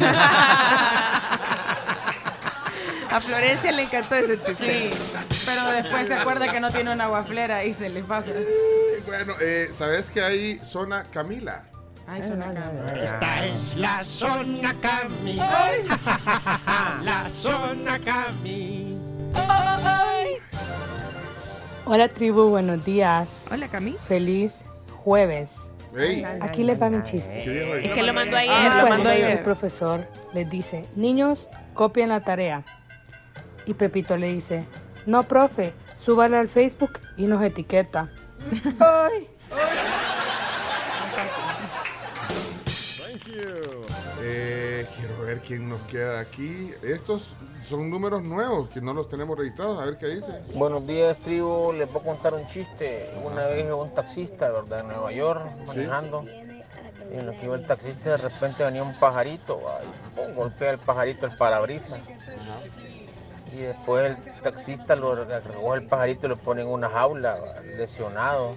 A Florencia le encantó ese chiste. Sí, pero después se acuerda que no tiene una guaflera y se le pasa. Eh, Bueno, eh, ¿sabes que hay zona Camila? Ay, zona Cami. Esta es la zona Cami. Ja, ja, ja, ja, ja. La zona Cami. Hola tribu, buenos días. Hola, Cami. Feliz jueves. Ey, Aquí les va mi chiste. Es que lo mandó ayer, Ah, lo mandó El ayer. profesor les dice, niños, copien la tarea. Y Pepito le dice, no, profe, súbala al Facebook y nos etiqueta. Ay. Eh, quiero ver quién nos queda aquí. Estos son números nuevos que no los tenemos registrados. A ver qué dice. Buenos días, tribu. Les voy a contar un chiste. Una vez un taxista, ¿verdad? En Nueva York, manejando. Y en lo que iba el taxista, de repente venía un pajarito, y pum, golpea el pajarito el parabrisas. Y después el taxista lo recoge el pajarito y lo pone en una jaula, lesionado.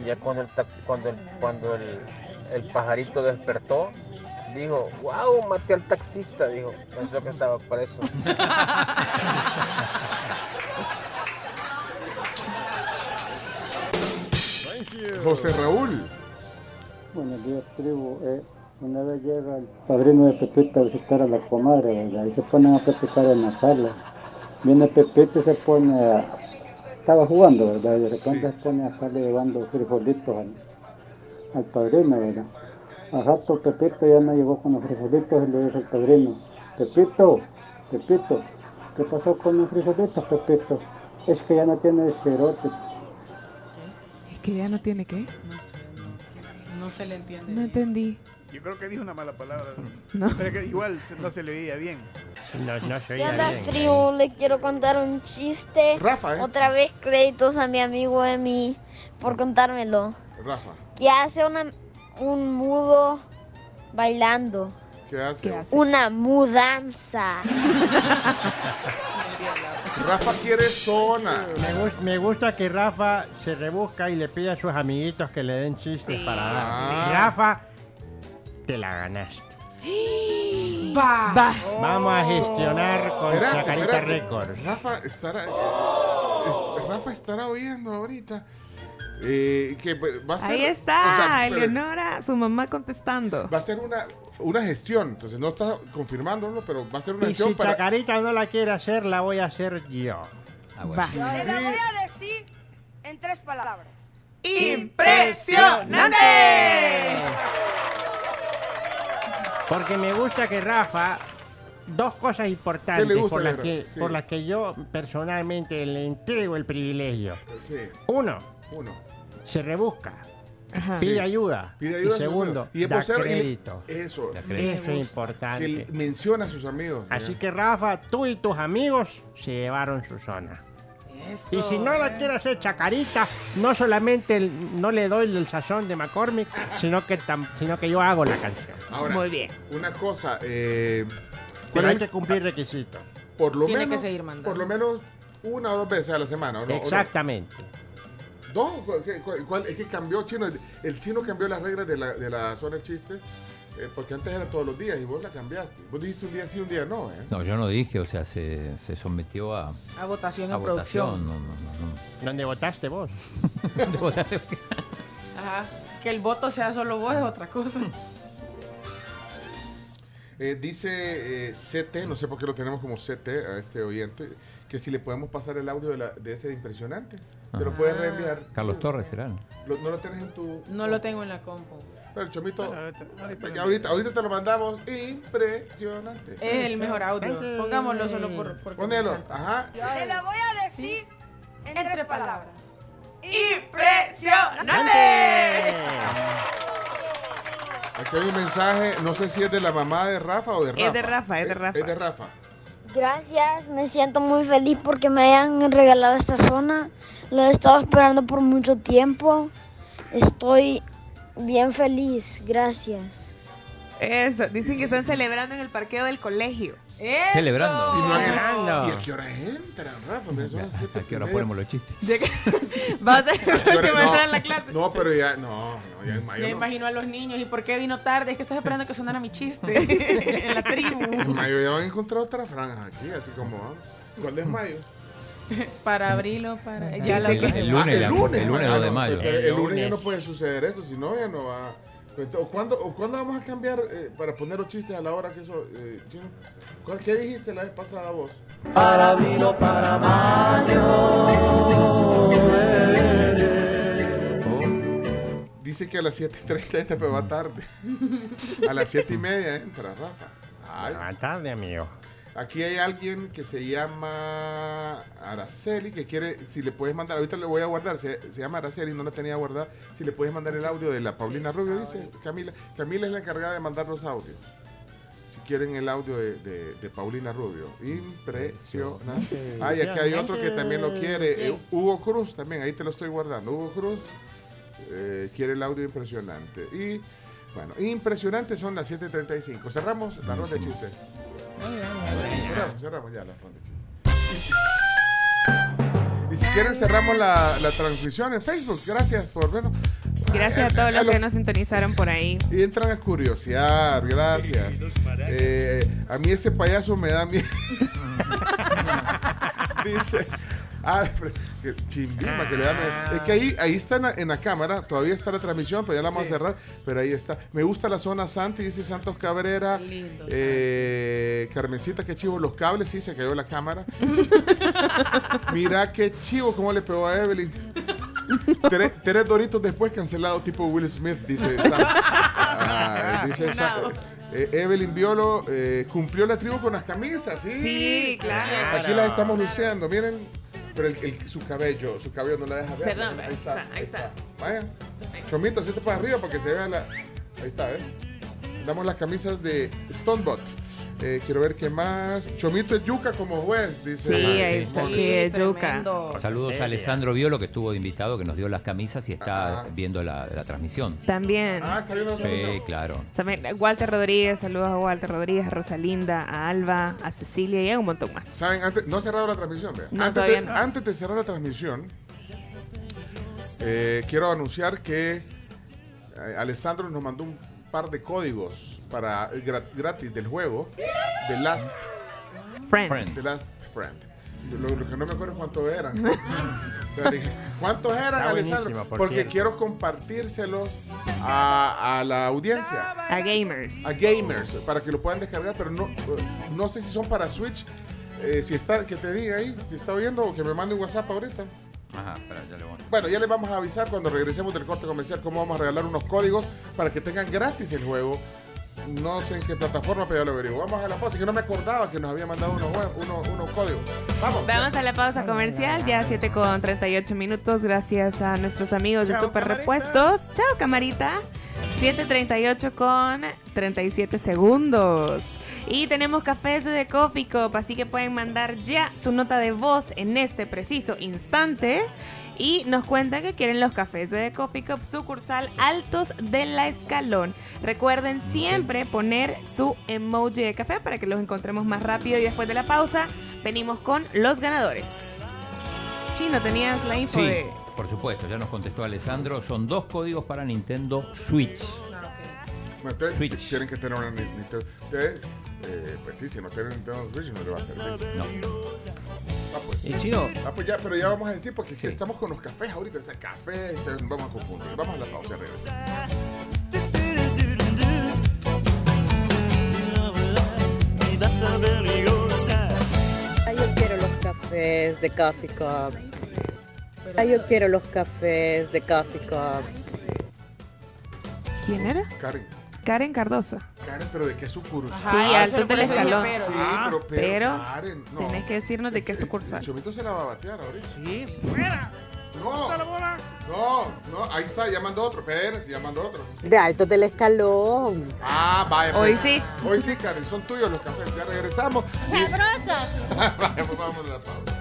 Y ya cuando el, taxi, cuando el, cuando el, el pajarito despertó, dijo, wow, maté al taxista, dijo, pensó que estaba preso. José Raúl. Buenos días, tribu. Eh, una vez llega el padrino de Pepita a visitar a la comadre, ¿verdad? Y se ponen a platicar en la sala. Viene Pepita y se pone a... Estaba jugando, ¿verdad? Y de repente se pone a estarle llevando frijolitos al, al padrino, ¿verdad? Al rato Pepito ya no llegó con los frijolitos y le dice al padrino, Pepito, Pepito, ¿qué pasó con los frijolitos, Pepito? Es que ya no tiene el cerote. Es que ya no tiene qué. No se le entiende. No entendí. Yo creo que dijo una mala palabra. No. Pero que igual no se le oía bien. No, no se ¿Qué oía bien. tribu? Le quiero contar un chiste. Rafa, ¿eh? Otra vez créditos a mi amigo Emi por contármelo. Rafa, Que hace una, un mudo bailando. ¿qué hace? Una mudanza. Rafa quiere zona. Me, gus- me gusta que Rafa se rebusca y le pide a sus amiguitos que le den chistes para dar. Ah. Rafa, te la ganaste. Va. Va. Vamos a gestionar con Espérate, Chacarita espérate. Records. Rafa estará, es- Rafa estará oyendo ahorita. Eh, que pues, va a ser, Ahí está, o sea, pero Eleonora, su mamá contestando. Va a ser una, una gestión. Entonces no está confirmándolo, pero va a ser una Y gestión si para. Chacarita no la quiere hacer, la voy a hacer yo. Va. Te la voy a decir en tres palabras. ¡Impresionante! Porque me gusta que Rafa, dos cosas importantes ¿Qué le gusta por, las que, Sí. por las que yo personalmente le entrego el privilegio. Sí, Uno, uno. se rebusca, Ajá. pide Sí. ayuda. Pide ayuda y segundo. Y es da vocero y le- crédito. Eso. Da crédito. Eso es importante. Que menciona a sus amigos. Así que Rafa, tú y tus amigos se llevaron su zona. Y si no la quiere hacer chacarita, no solamente el- no le doy el sazón de McCormick, sino que, tam- sino que yo hago la canción. Ahora, Muy bien. Una cosa. Eh, Pero ¿cuál hay que cumplir requisitos. por lo Tiene que menos. seguir mandando. Por lo menos una o dos veces a la semana. ¿o no? ¿O no? ¿Dos? ¿Cuál- cuál- es que cambió chino. El, el chino cambió las reglas de la, de la zona de chistes. eh, porque antes era todos los días y vos la cambiaste. Vos dijiste un día sí, un día no. ¿eh? No, yo no dije, o sea, se, se sometió a, A votación a en producción. votación. No, no, no, ¿Dónde votaste vos? no. ¿Dónde votaste? Ajá. Que el voto sea solo vos es otra cosa. Eh, dice eh, CT, no sé por qué lo tenemos como CT a este oyente, que si le podemos pasar el audio de, la- de ese impresionante. Se lo puedes reenviar. Carlos Torres será. ¿no? Lo- ¿No lo tienes en tu...? No lo tengo en la compu. Pero el chomito, ahorita- ahorita- ahorita, ahorita, te lo mandamos. Impresionante. Es el mejor audio. Pongámoslo solo por. Ponelo. Ajá. Te la voy a decir en tres palabras. ¡Impresionante! Aquí hay un mensaje, no sé si es de la mamá de Rafa o de Rafa. Es de Rafa, es de Rafa. Es de Rafa. Gracias, me siento muy feliz porque me hayan regalado esta zona. Lo he estado esperando por mucho tiempo. Estoy bien feliz, gracias. Eso, dicen que están celebrando en el parqueo del colegio. ¡Eso! Celebrando. Y, no han- Celebrando. ¿Y a qué hora entran, Rafa? Mira, son las siete ¿A qué hora ponemos los chistes? Va a ser ¿A hora? último en entrar a la clase. No, pero ya, no, no, ya en mayo. Ya no. imagino a los niños. ¿Y por qué vino tarde? Es que estás esperando que sonara mi chiste en la En tribu. mayo ya van a encontrar otra franja aquí, así como. ¿Cuándo es mayo? Para abril o para. Ya El- la el- el lunes, Ah, el lunes, el lunes ah, 2 de mayo. El, El lunes ya no puede suceder eso, si no ya no va. Entonces, ¿O cuándo, o cuándo vamos a cambiar eh, para poner los chistes a la hora que eso... eh, ¿Qué dijiste la vez pasada vos? Para abril o para mayo. Dice que a las 7.30 entra, pero va tarde. A las 7 y media entra, Rafa. Ay. Ah, tarde, amigo. Aquí hay alguien que se llama Araceli, que quiere, si le puedes mandar, ahorita le voy a guardar, se, se llama Araceli, no la tenía guardada, si le puedes mandar el audio de la Paulina Rubio, dice Camila. Camila es la encargada de mandar los audios. Si quieren el audio de, de- de Paulina Rubio. Impresionante. Ay, aquí hay otro que también lo quiere. eh, Hugo Cruz también, ahí te lo estoy guardando. Hugo Cruz eh, quiere el audio impresionante. Y Bueno, impresionante, son las 7.35. Cerramos la ronda de chistes. Cerramos, cerramos ya la ronda de chistes. Y si quieren cerramos la, la transmisión en Facebook. Gracias por vernos. Gracias a todos los que nos sintonizaron por ahí. Y entran a curiosear, gracias. Eh, a mí ese payaso me da miedo. Dice. Ah, que chimbima que le da miedo. Es que ahí, ahí está en la, en la cámara, todavía está la transmisión, pero ya la vamos a cerrar. Pero ahí está. Me gusta la zona Santi, dice Santos Cabrera. Eh, Carmencita, qué chivo los cables, sí, se cayó la cámara. Mira qué chivo, cómo le pegó a Evelyn. Tres, tres doritos después cancelado tipo Will Smith, dice Sam. Ah, dice Sam. Eh, Evelyn Violo eh, cumplió la tribu con las camisas, ¿sí? Sí, claro. Aquí las estamos luceando, miren. Pero el, el- su cabello, su cabello no la deja ver. Perdón, ahí está, ahí ahí está. está. Vaya. Chomito, hacete para arriba para que se vea la. Ahí está, ¿eh? Damos las camisas de Stonebot. Eh, quiero ver qué más. Chomito es yuca como juez, dice. Sí, Ah, ahí está, sí, es yuca. Saludos a Alessandro Violo, que estuvo de invitado, que nos dio las camisas y está viendo la, la transmisión. También. Ah, está viendo la Sí, claro. También Walter Rodríguez, saludos a Walter Rodríguez, a Rosalinda, a Alba, a Cecilia y a un montón más. ¿Saben? Antes, no ha cerrado la transmisión. vea. No, antes, de, no. antes de cerrar la transmisión, eh, quiero anunciar que eh, Alessandro nos mandó un par de códigos para gra- gratis del juego The Last Friend. The Last Friend. Lo, lo que no me acuerdo cuántos eran. ¿Cuántos eran, Alessandro? por Porque cierto. quiero compartírselos a, a la audiencia. A gamers. A gamers, para que lo puedan descargar, pero no, no sé si son para Switch. Eh, si está, que te diga ahí, si está oyendo o que me mande un WhatsApp ahorita. Ajá, espera, ya le voy. Bueno, ya les vamos a avisar cuando regresemos del corte comercial cómo vamos a regalar unos códigos para que tengan gratis el juego. No sé en qué plataforma, pero ya lo averiguo. Vamos a la pausa, que no me acordaba que nos había mandado unos, jue- unos, unos códigos. Vamos. Vamos a la pausa comercial, ya 7 con 38 minutos, gracias a nuestros amigos de Super camarita. Repuestos. Chao, camarita. 7.38 con 37 segundos. Y tenemos cafés de Coffee Cup, así que pueden mandar ya su nota de voz en este preciso instante. Y nos cuentan que quieren los cafés de Coffee Cup sucursal Altos de la Escalón. Recuerden siempre poner su emoji de café para que los encontremos más rápido. Y después de la pausa, venimos con los ganadores. Chino, tenías la info Sí, de. Por supuesto, ya nos contestó Alessandro. Son dos códigos para Nintendo Switch. Ustedes tienen que tener una Nintendo. Ustedes, eh, pues sí, si no tienen Nintendo Switch no le va a servir. No. Ah, pues. Y chino. Ah, pues ya, pero ya vamos a decir porque que estamos con los cafés ahorita. Ese café, este, vamos a confundir. Vamos a la pausa, regresamos. Ah, yo quiero los cafés de Coffee Cup. Ah, yo quiero los cafés de Coffee Cup. ¿Quién era? Karen. Karen Cardosa. Karen, pero ¿de qué sucursal? Sí, Altos del Escalón. Sí, pero, pero, Pero Karen, no. tenés que decirnos de qué El sucursal. chomito se la va a batear ahorita. Sí. No, no, no, ahí está, ya mandó otro. Espérense, ya mandó otro. De Altos del Escalón. Ah, vaya. Hoy pues. sí. Hoy sí, Karen, son tuyos los cafés. Ya regresamos. ¡Sabrosos! Vaya, pues vamos a la pausa.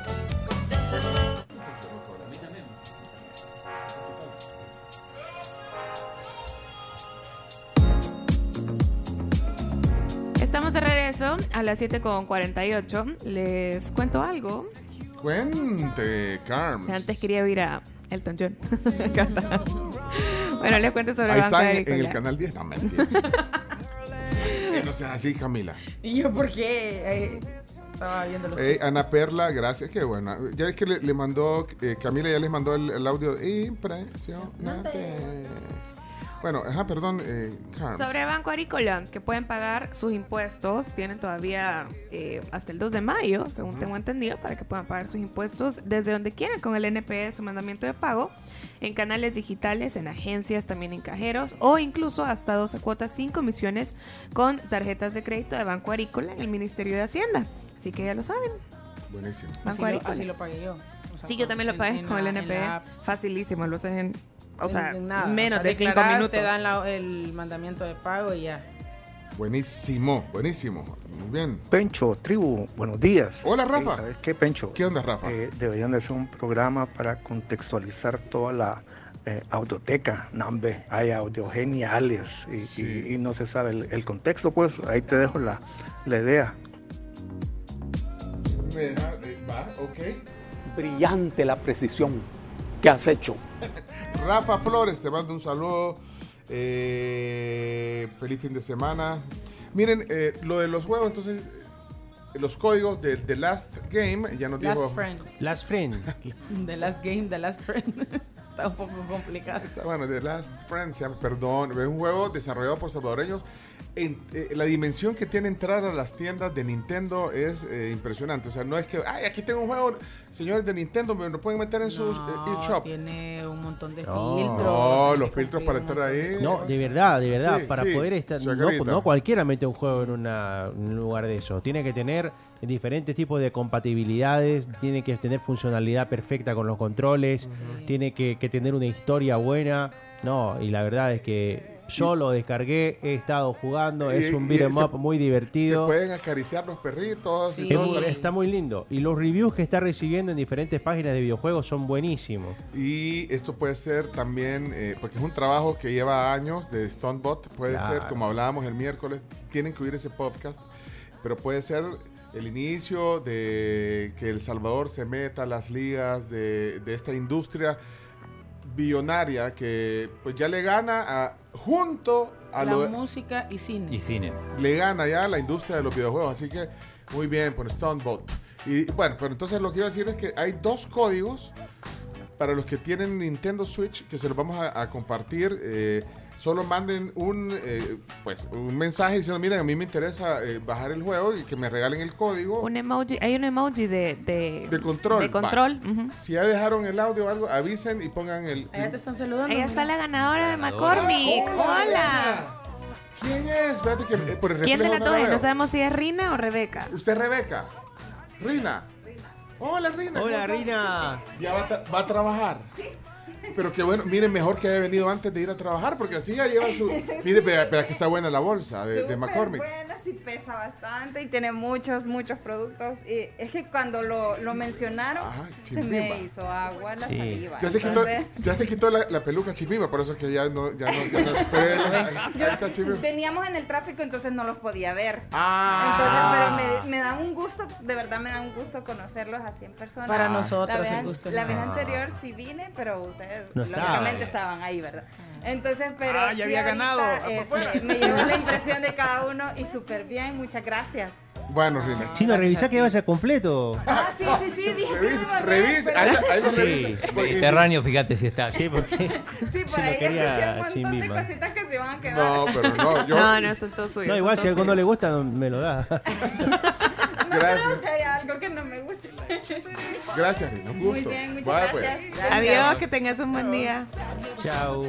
Estamos de regreso a las 7.48. Les cuento algo. Cuente, Carms. Antes quería oír a Elton John. bueno, les cuento sobre Ahí Banco está en, el canal 10. No, mentira. No seas así, Camila. ¿Y yo por qué? Eh, estaba viendo los Eh. Ana Perla, gracias, qué buena. Ya es que le, le mandó, eh, Camila ya les mandó el, el audio impresionante. Bueno, ajá, perdón, eh. Sobre Banco Agrícola, que pueden pagar sus impuestos, tienen todavía eh, hasta el 2 de mayo, según tengo entendido, para que puedan pagar sus impuestos desde donde quieran con el NPS, su mandamiento de pago, en canales digitales, en agencias, también en cajeros, o incluso hasta 12 cuotas sin comisiones con tarjetas de crédito de Banco Agrícola en el Ministerio de Hacienda. Así que ya lo saben. Buenísimo. Banco Así lo, Agrícola. así lo pagué yo. O sea, Sí, yo también lo pagué en con el la- NPE. la. Facilísimo, lo haces en, o sea, nada. menos O sea, de 5 declaras, minutos. Te dan la- el mandamiento de pago y ya. Buenísimo, buenísimo. Muy bien. Pencho, tribu, buenos días. Hola, Rafa. Eh, ¿Sabes qué, Pencho? ¿Qué onda, Rafa? Eh, deberían de hacer un programa para contextualizar toda la eh, Audioteca, Nambe, hay audio geniales y, y- y no se sabe el, el contexto, pues ahí te dejo la, la idea. Me deja- eh, va, ok. Brillante la precisión que has hecho. Rafa Flores, te mando un saludo. Eh, feliz fin de semana. Miren, eh, lo de los juegos, entonces, eh, los códigos de The Last Game, ya nos Last dijo. Friend. Last Friend. The Last Game, The Last Friend. Está un poco complicado. Está bueno, The Last Friend, se llama, perdón, es un juego desarrollado por salvadoreños. En- eh, la dimensión que tiene entrar a las tiendas de Nintendo es eh, impresionante. O sea, no es que, ay, aquí tengo un juego, señores de Nintendo, me lo pueden meter en sus eh, eShop. Tiene un montón de No. filtros. No, los filtros para un entrar ahí. No, de verdad, de verdad, Sí, para sí, poder estar... No, no cualquiera mete un juego en una- un lugar de eso. Tiene que tener diferentes tipos de compatibilidades, tiene que tener funcionalidad perfecta con los controles, tiene que, que tener una historia buena. No, y la verdad es que yo lo descargué, he estado jugando, es Y- un beat'em se- up muy Se divertido. pueden acariciar los perritos y todo muy- está muy lindo. Y los reviews que está recibiendo en diferentes páginas de videojuegos son buenísimos. Y esto puede ser también, eh, porque es un trabajo que lleva años de Stonebot, puede Claro. ser, como hablábamos el miércoles, tienen que oír ese podcast, pero puede ser el inicio de que El Salvador se meta a las ligas de, de esta industria billonaria que pues ya le gana a, junto a La lo, música y cine. Y cine. le gana ya a la industria de los videojuegos. Así que muy bien por Stonebot. Y bueno, pero entonces lo que iba a decir es que hay dos códigos para los que tienen Nintendo Switch que se los vamos a, a compartir. eh, solo manden un, eh, pues, un mensaje diciendo, miren, a mí me interesa eh, bajar el juego y que me regalen el código. Un emoji, hay un emoji de, de, De control. de control. Si ya dejaron el audio o algo, avisen y pongan el... Allá te están saludando. Ahí está la ganadora de. McCormick. Ah, Hola. ¿Quién es? Espérate que eh, por el ¿Quién de las dos. No sabemos si es Rina o Rebeca. ¿Usted es Rebeca? Rina. Hola, Rina. Hola. Rina. ¿Ya va, va a trabajar? Pero qué bueno, miren, mejor que haya venido antes de ir a trabajar, porque así ya lleva su... Mire, vea, vea que está buena la bolsa de, de McCormick. buena, sí pesa bastante y tiene muchos, muchos productos. Y es que cuando lo, lo mencionaron, se me hizo agua la Sí. saliva. Ya se quitó, Entonces, ya se quitó la, la peluca chimima, por eso es que ya no... Ya no, ya no- pero ahí, ahí está chimima. veníamos en el tráfico, entonces no los podía ver. Ah. Entonces, pero me, me da un gusto, de verdad me da un gusto conocerlos así en persona. Para nosotros La vez, el gusto La vez anterior sí vine, pero ustedes No lógicamente estaba. estaban ahí, ¿verdad? Entonces, pero Ah, ya sí había ganado. este, me llevo la impresión de cada uno y súper bien, muchas gracias. Bueno, Rina. Chino, revisá que vaya completo. Ah, sí, sí, sí, dije que Revisa, no a ver, revisa, ahí, ahí lo Sí. revisa. Mediterráneo, fíjate si está. Sí, porque Sí, por ahí quería un montón de cositas que se van a quedar. No, pero no, yo... No, no, son todos suyos. No, igual si todos a alguno le gusta, me lo da. Gracias. Creo que hay algo que no me gusta. Gracias, Rina. Un Muy gusto. bien, muchas pues. gracias. Adiós, que tengas un buen día. Chao.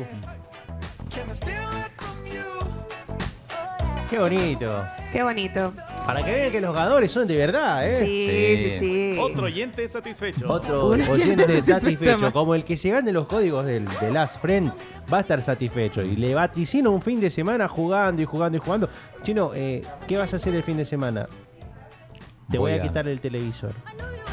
Qué bonito. Qué bonito. Para que vean que los ganadores son de verdad, ¿eh? Sí, sí, sí. Otro oyente satisfecho. Otro Un oyente oyente satisfecho, satisfecho. como el que se gane los códigos del, de Last Friend, va a estar satisfecho. Y le vaticino un fin de semana jugando y jugando y jugando. Chino, eh, ¿qué vas a hacer el fin de semana? Te voy, Voy a a- quitar el televisor.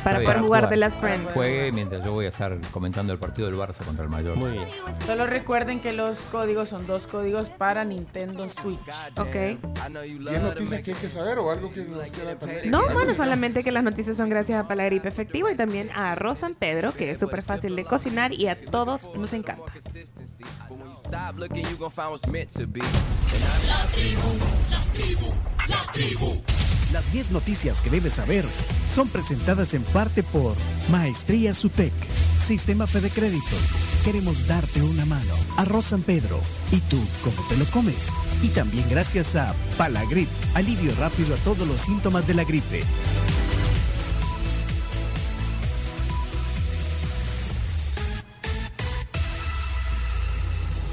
Para poder jugar jugar. The Last Friend. Juegue mientras yo voy a estar comentando el partido del Barça contra el Mayor. Muy bien. Solo recuerden que los códigos son dos códigos para Nintendo Switch. Ok. ¿Y hay noticias que hay que saber o algo que nos quiera también? No, bueno, solamente que las noticias son gracias a Palagripe Efectivo y también a Arroz San Pedro, que es súper fácil de cocinar y a todos nos encanta. Gon' find what's meant to be. Las 10 noticias que debes saber son presentadas en parte por Maestría Sutec, Sistema Fede Crédito. Queremos darte una mano. Arroz San Pedro. ¿Y tú cómo te lo comes? Y también gracias a Palagrip, alivio rápido a todos los síntomas de la gripe.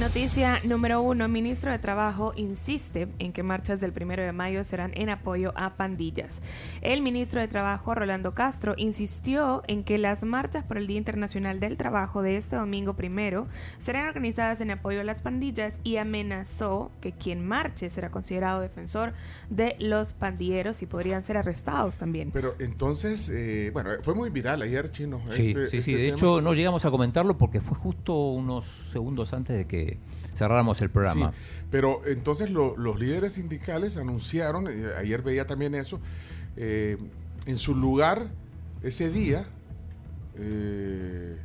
Noticia número uno. Ministro de Trabajo insiste en que marchas del primero de mayo serán en apoyo a pandillas. El ministro de Trabajo, Rolando Castro, insistió en que las marchas por el Día Internacional del Trabajo de este domingo primero serán organizadas en apoyo a las pandillas y amenazó que quien marche será considerado defensor de los pandilleros y podrían ser arrestados también. Pero entonces, eh, bueno, fue muy viral ayer, Chino. Sí, este- sí, este sí. De tema. hecho, no llegamos a comentarlo porque fue justo unos segundos antes de que cerráramos el programa. Sí, pero entonces lo- los líderes sindicales anunciaron, eh, ayer veía también eso, eh, en su lugar ese día eh,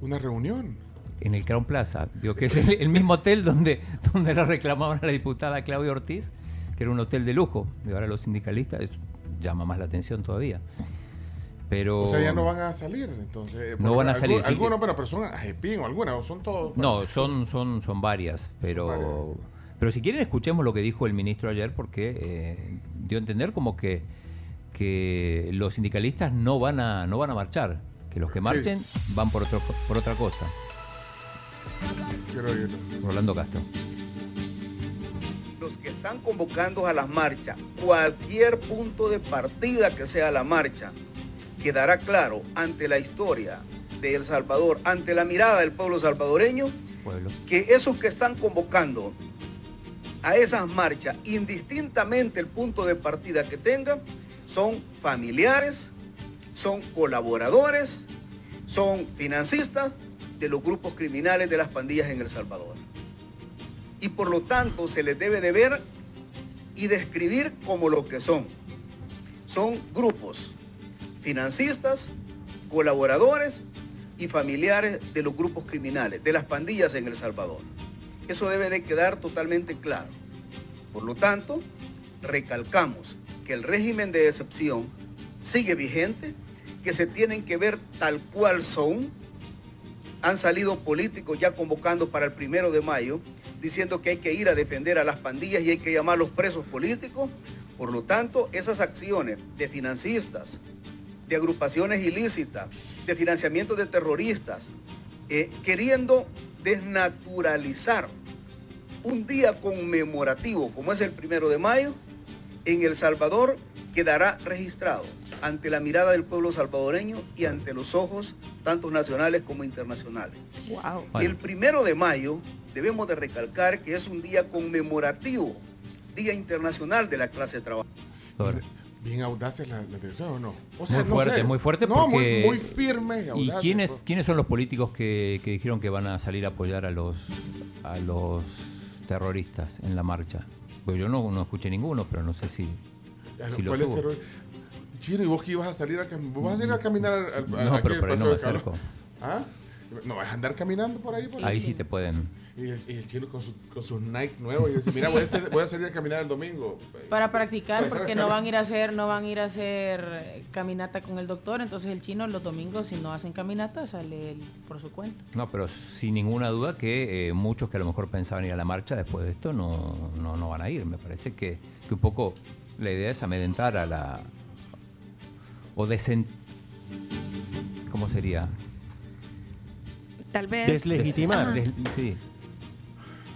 una reunión. En el Crown Plaza, digo que es el, el mismo hotel donde, donde la reclamaban a la diputada Claudia Ortiz, que era un hotel de lujo. Y ahora los sindicalistas, eso llama más la atención todavía. Pero. O sea, ya no van a salir, entonces. eh, No van a salir, sí. Algunos, pero, pero son Ajepín o algunas, o son todos. No, son, son, son varias, pero, pero si quieren escuchemos lo que dijo el ministro ayer porque eh, dio a entender como que, que los sindicalistas no van a, no van a marchar, que los que marchen van por, otro, por otra cosa. Quiero oírlo. Rolando Castro. los que están convocando a las marchas, cualquier punto de partida que sea la marcha, quedará claro ante la historia de El Salvador, ante la mirada del pueblo salvadoreño, Pueblo. que esos que están convocando a esas marchas, indistintamente el punto de partida que tengan, son familiares, son colaboradores, son financistas de los grupos criminales de las pandillas en El Salvador. Y por lo tanto se les debe de ver y describir como lo que son. Son grupos financistas, colaboradores y familiares de los grupos criminales, de las pandillas en El Salvador. Eso debe de quedar totalmente claro. Por lo tanto, recalcamos que el régimen de excepción sigue vigente, que se tienen que ver tal cual son. Han salido políticos ya convocando para el primero de mayo, diciendo que hay que ir a defender a las pandillas y hay que llamar a los presos políticos. Por lo tanto, esas acciones de financistas, de agrupaciones ilícitas, de financiamiento de terroristas, eh, queriendo desnaturalizar un día conmemorativo como es el primero de mayo, en El Salvador quedará registrado ante la mirada del pueblo salvadoreño y ante los ojos tanto nacionales como internacionales. Wow. El primero de mayo debemos de recalcar que es un día conmemorativo, Día Internacional de la Clase Trabajadora. Bien audaces la, la decisión, ¿o no? O muy fuerte, muy fuerte No, muy- porque... muy, firme y ¿Y quiénes, quiénes son los políticos que, que dijeron que van a salir a apoyar a los, a los terroristas en la marcha? Pues yo no, no escuché ninguno, pero no sé si, si los. Chino, ¿y vos que ibas a salir a, cam- vos vas a salir a caminar al, al- No, pero por ahí no me acerco. ¿Ah? ¿No vas a andar caminando por ahí? por Ahí sí te pueden. Y el, y el chino con, su- con sus Nike nuevos y dice, mira, voy a, este- voy a salir a caminar el domingo. Para practicar, Pues, porque no van a ir a hacer, no van a ir a hacer eh, caminata con el doctor. Entonces el chino los domingos, si no hacen caminata, sale él por su cuenta. No, pero sin ninguna duda que eh, muchos que a lo mejor pensaban ir a la marcha después de esto no, no, no van a ir. Me parece que, que un poco la idea es amedrentar a la... o desen... ¿Cómo sería? Tal vez. Deslegitimar. Des- sí.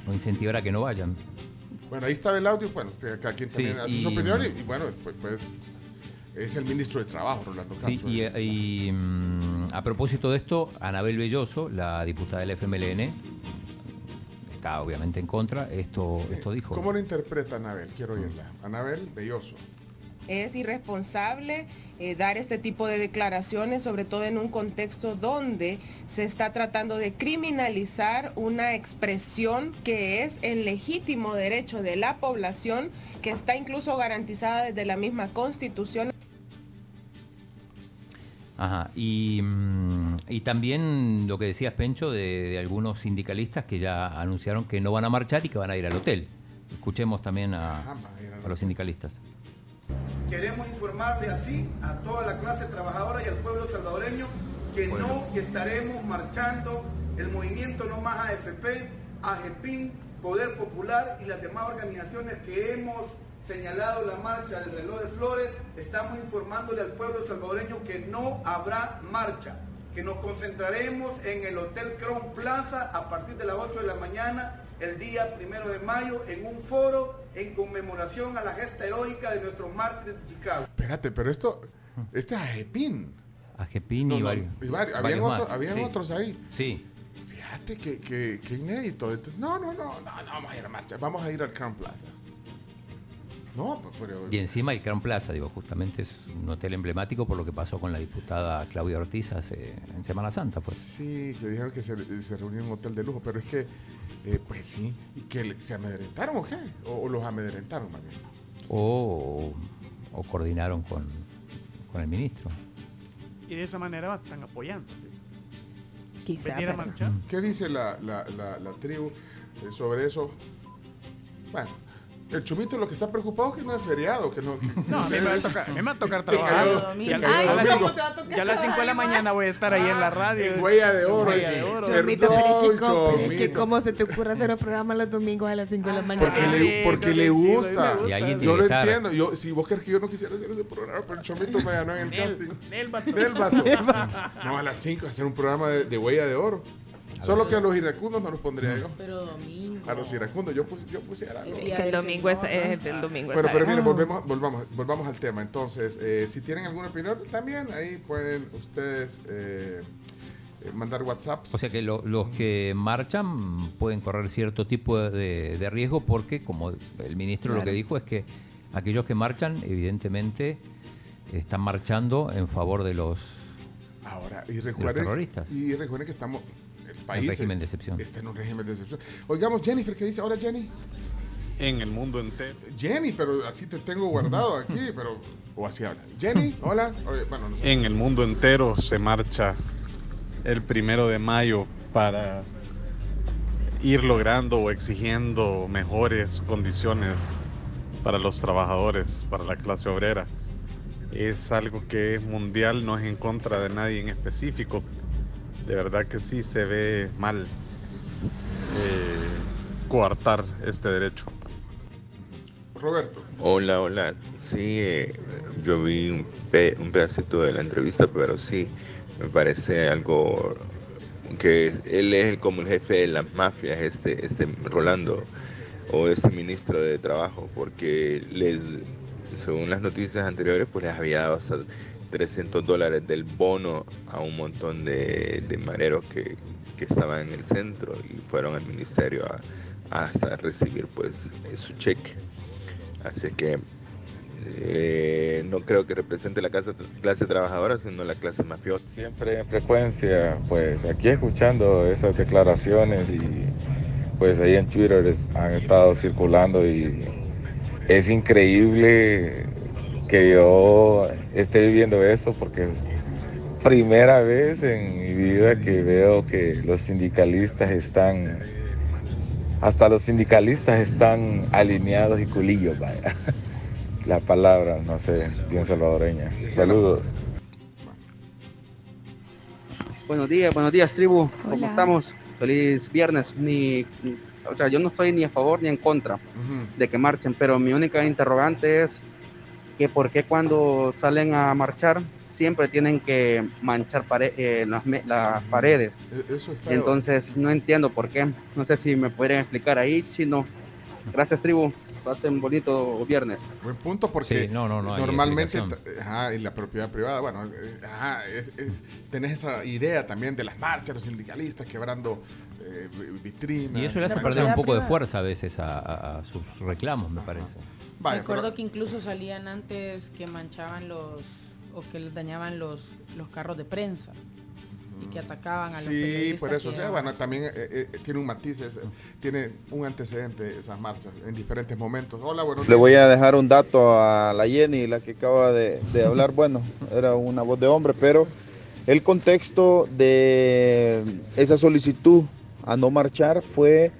O incentivar a que no vayan. Bueno, ahí estaba el audio. Bueno, cada quien Sí, también hace y- su opinión. Y, y bueno, pues, pues, es el ministro de Trabajo, Rolando Sí, Castro. y, y, mm, a propósito de esto, Anabel Belloso, la diputada del FMLN, está obviamente en contra. Esto, esto dijo. ¿Cómo lo interpreta Anabel? Quiero oírla. Anabel Belloso. Es irresponsable eh, dar este tipo de declaraciones, sobre todo en un contexto donde se está tratando de criminalizar una expresión que es el legítimo derecho de la población, que está incluso garantizada desde la misma Constitución. Ajá, y, mm, y también lo que decías, Pencho, de, de algunos sindicalistas que ya anunciaron que no van a marchar y que van a ir al hotel. Escuchemos también a, a los sindicalistas. Queremos informarle así a toda la clase trabajadora y al pueblo salvadoreño que no estaremos marchando el movimiento No Más AFP, AGEPIN, Poder Popular y las demás organizaciones que hemos señalado la marcha del reloj de flores. Estamos informándole al pueblo salvadoreño que no habrá marcha, que nos concentraremos en el Hotel Crown Plaza a partir de las 8 de la mañana el día primero de mayo en un foro en conmemoración a la gesta heroica de nuestros mártires de Chicago. Espérate, pero esto, este es Ajepín. Ajepín No, y no, varios. y vari- habían varios otros- más, habían sí. otros ahí. Sí. Fíjate que, que, que inédito. Entonces, no, no, no, no, no, vamos a ir a marcha, vamos a ir al Crown Plaza. No, pues, pero... Y encima el Crown Plaza, digo, justamente es un hotel emblemático por lo que pasó con la diputada Claudia Ortiz hace, en Semana Santa, pues. Sí, que dijeron que se, se reunió en un hotel de lujo, pero es que, eh, pues sí, ¿y que se amedrentaron o qué? O, o los amedrentaron más bien. O, o coordinaron con, con el ministro. Y de esa manera están apoyando. Quizá. Venir a marchar. ¿Qué dice la, la, la, la tribu eh, sobre eso? Bueno, el chumito lo que está preocupado es que no es feriado, que no... que- No, a mí me va a tocar, a mí me va a tocar Te cayó- trabajar. Ya, a las domingo. cinco- ya a las 5 de la mañana voy a estar ahí en la radio. En Huella de Oro. Huella de Oro. Chomito, Perdón, pero es que cómo- se te ocurre hacer un programa los domingos a las 5 de la mañana. Porque le, porque le gusta. Y alguien tiene Yo lo estar. entiendo. Yo, si vos crees que yo no quisiera hacer ese programa, pero el chomito me ganó en el casting. Nel vato. Nel vato. No, a las 5 hacer un programa de, de huella de oro. Solo que a los iracundos no los pondría yo. Pero domingo. A los iracundos yo, pus- yo pusiera. Es ¿no? que Que el domingo es, es el domingo. Bueno, es pero miren, volvemos, volvamos, volvamos al tema. Entonces, eh, si tienen alguna opinión, también ahí pueden ustedes eh, eh, mandar WhatsApps. O sea que lo- los que marchan pueden correr cierto tipo de, de riesgo porque, como el ministro lo que dijo, es que aquellos que marchan, evidentemente, están marchando en favor de los Ahora, y los recuerden, terroristas. y recuerden que estamos, el país régimen de excepción. está en un régimen de excepción. Oigamos, Jennifer, ¿qué dice? Hola, Jenny. En el mundo entero. Jenny, pero así te tengo guardado aquí, pero... O así habla. Jenny, hola. Oye, bueno, no sé. En el mundo entero se marcha el primero de mayo para ir logrando o exigiendo mejores condiciones para los trabajadores, para la clase obrera. Es algo que es mundial, no es en contra de nadie en específico. De verdad que sí se ve mal eh, coartar este derecho. Roberto. Hola, hola. Sí, eh, yo vi un, pe- un pedacito de la entrevista, pero sí, me parece algo que él es el- como el jefe de las mafias, este, este Rolando, o este ministro de Trabajo, porque les, según las noticias anteriores, pues les había dado hasta 300 dólares del bono a un montón de, de mareros que, que estaban en el centro y fueron al ministerio a, hasta recibir pues su cheque. Así que eh, no creo que represente la clase, clase trabajadora, sino la clase mafiosa. Siempre en frecuencia, pues aquí escuchando esas declaraciones y pues ahí en Twitter es- han estado circulando y es increíble que yo esté viviendo esto porque es primera vez en mi vida que veo que los sindicalistas están, hasta los sindicalistas están alineados y culillos, vaya. La palabra, no sé, bien salvadoreña. Saludos. Buenos días, buenos días, tribu. ¿Cómo Hola. estamos? Feliz viernes. Ni, o sea, yo no estoy ni a favor ni en contra de que marchen, pero mi única interrogante es que por qué cuando salen a marchar siempre tienen que manchar pare- eh, las, paredes. E- Eso es feo. Entonces no entiendo por qué. No sé si me podrían explicar ahí, chino. Gracias, tribu. Pasen bonito viernes. Buen punto porque Sí, no, no, no hay normalmente t- ajá, y la propiedad privada, bueno, eh, ajá, es, es- tenés esa idea también de las marchas, los sindicalistas quebrando eh, vi- vitrinas. Y eso le hace perder un poco de fuerza a veces a, a- a sus reclamos, me parece. Vaya, Recuerdo pero- que incluso salían antes que manchaban los o que les dañaban los, los carros de prensa y que atacaban a los Sí, por eso, o sea, bueno, también eh, eh, tiene un matiz, es- tiene un antecedente esas marchas en diferentes momentos. Hola, buenos Le voy a dejar un dato a la Jenny, la que acaba de, de hablar. Bueno, era una voz de hombre, pero el contexto de esa solicitud a no marchar fue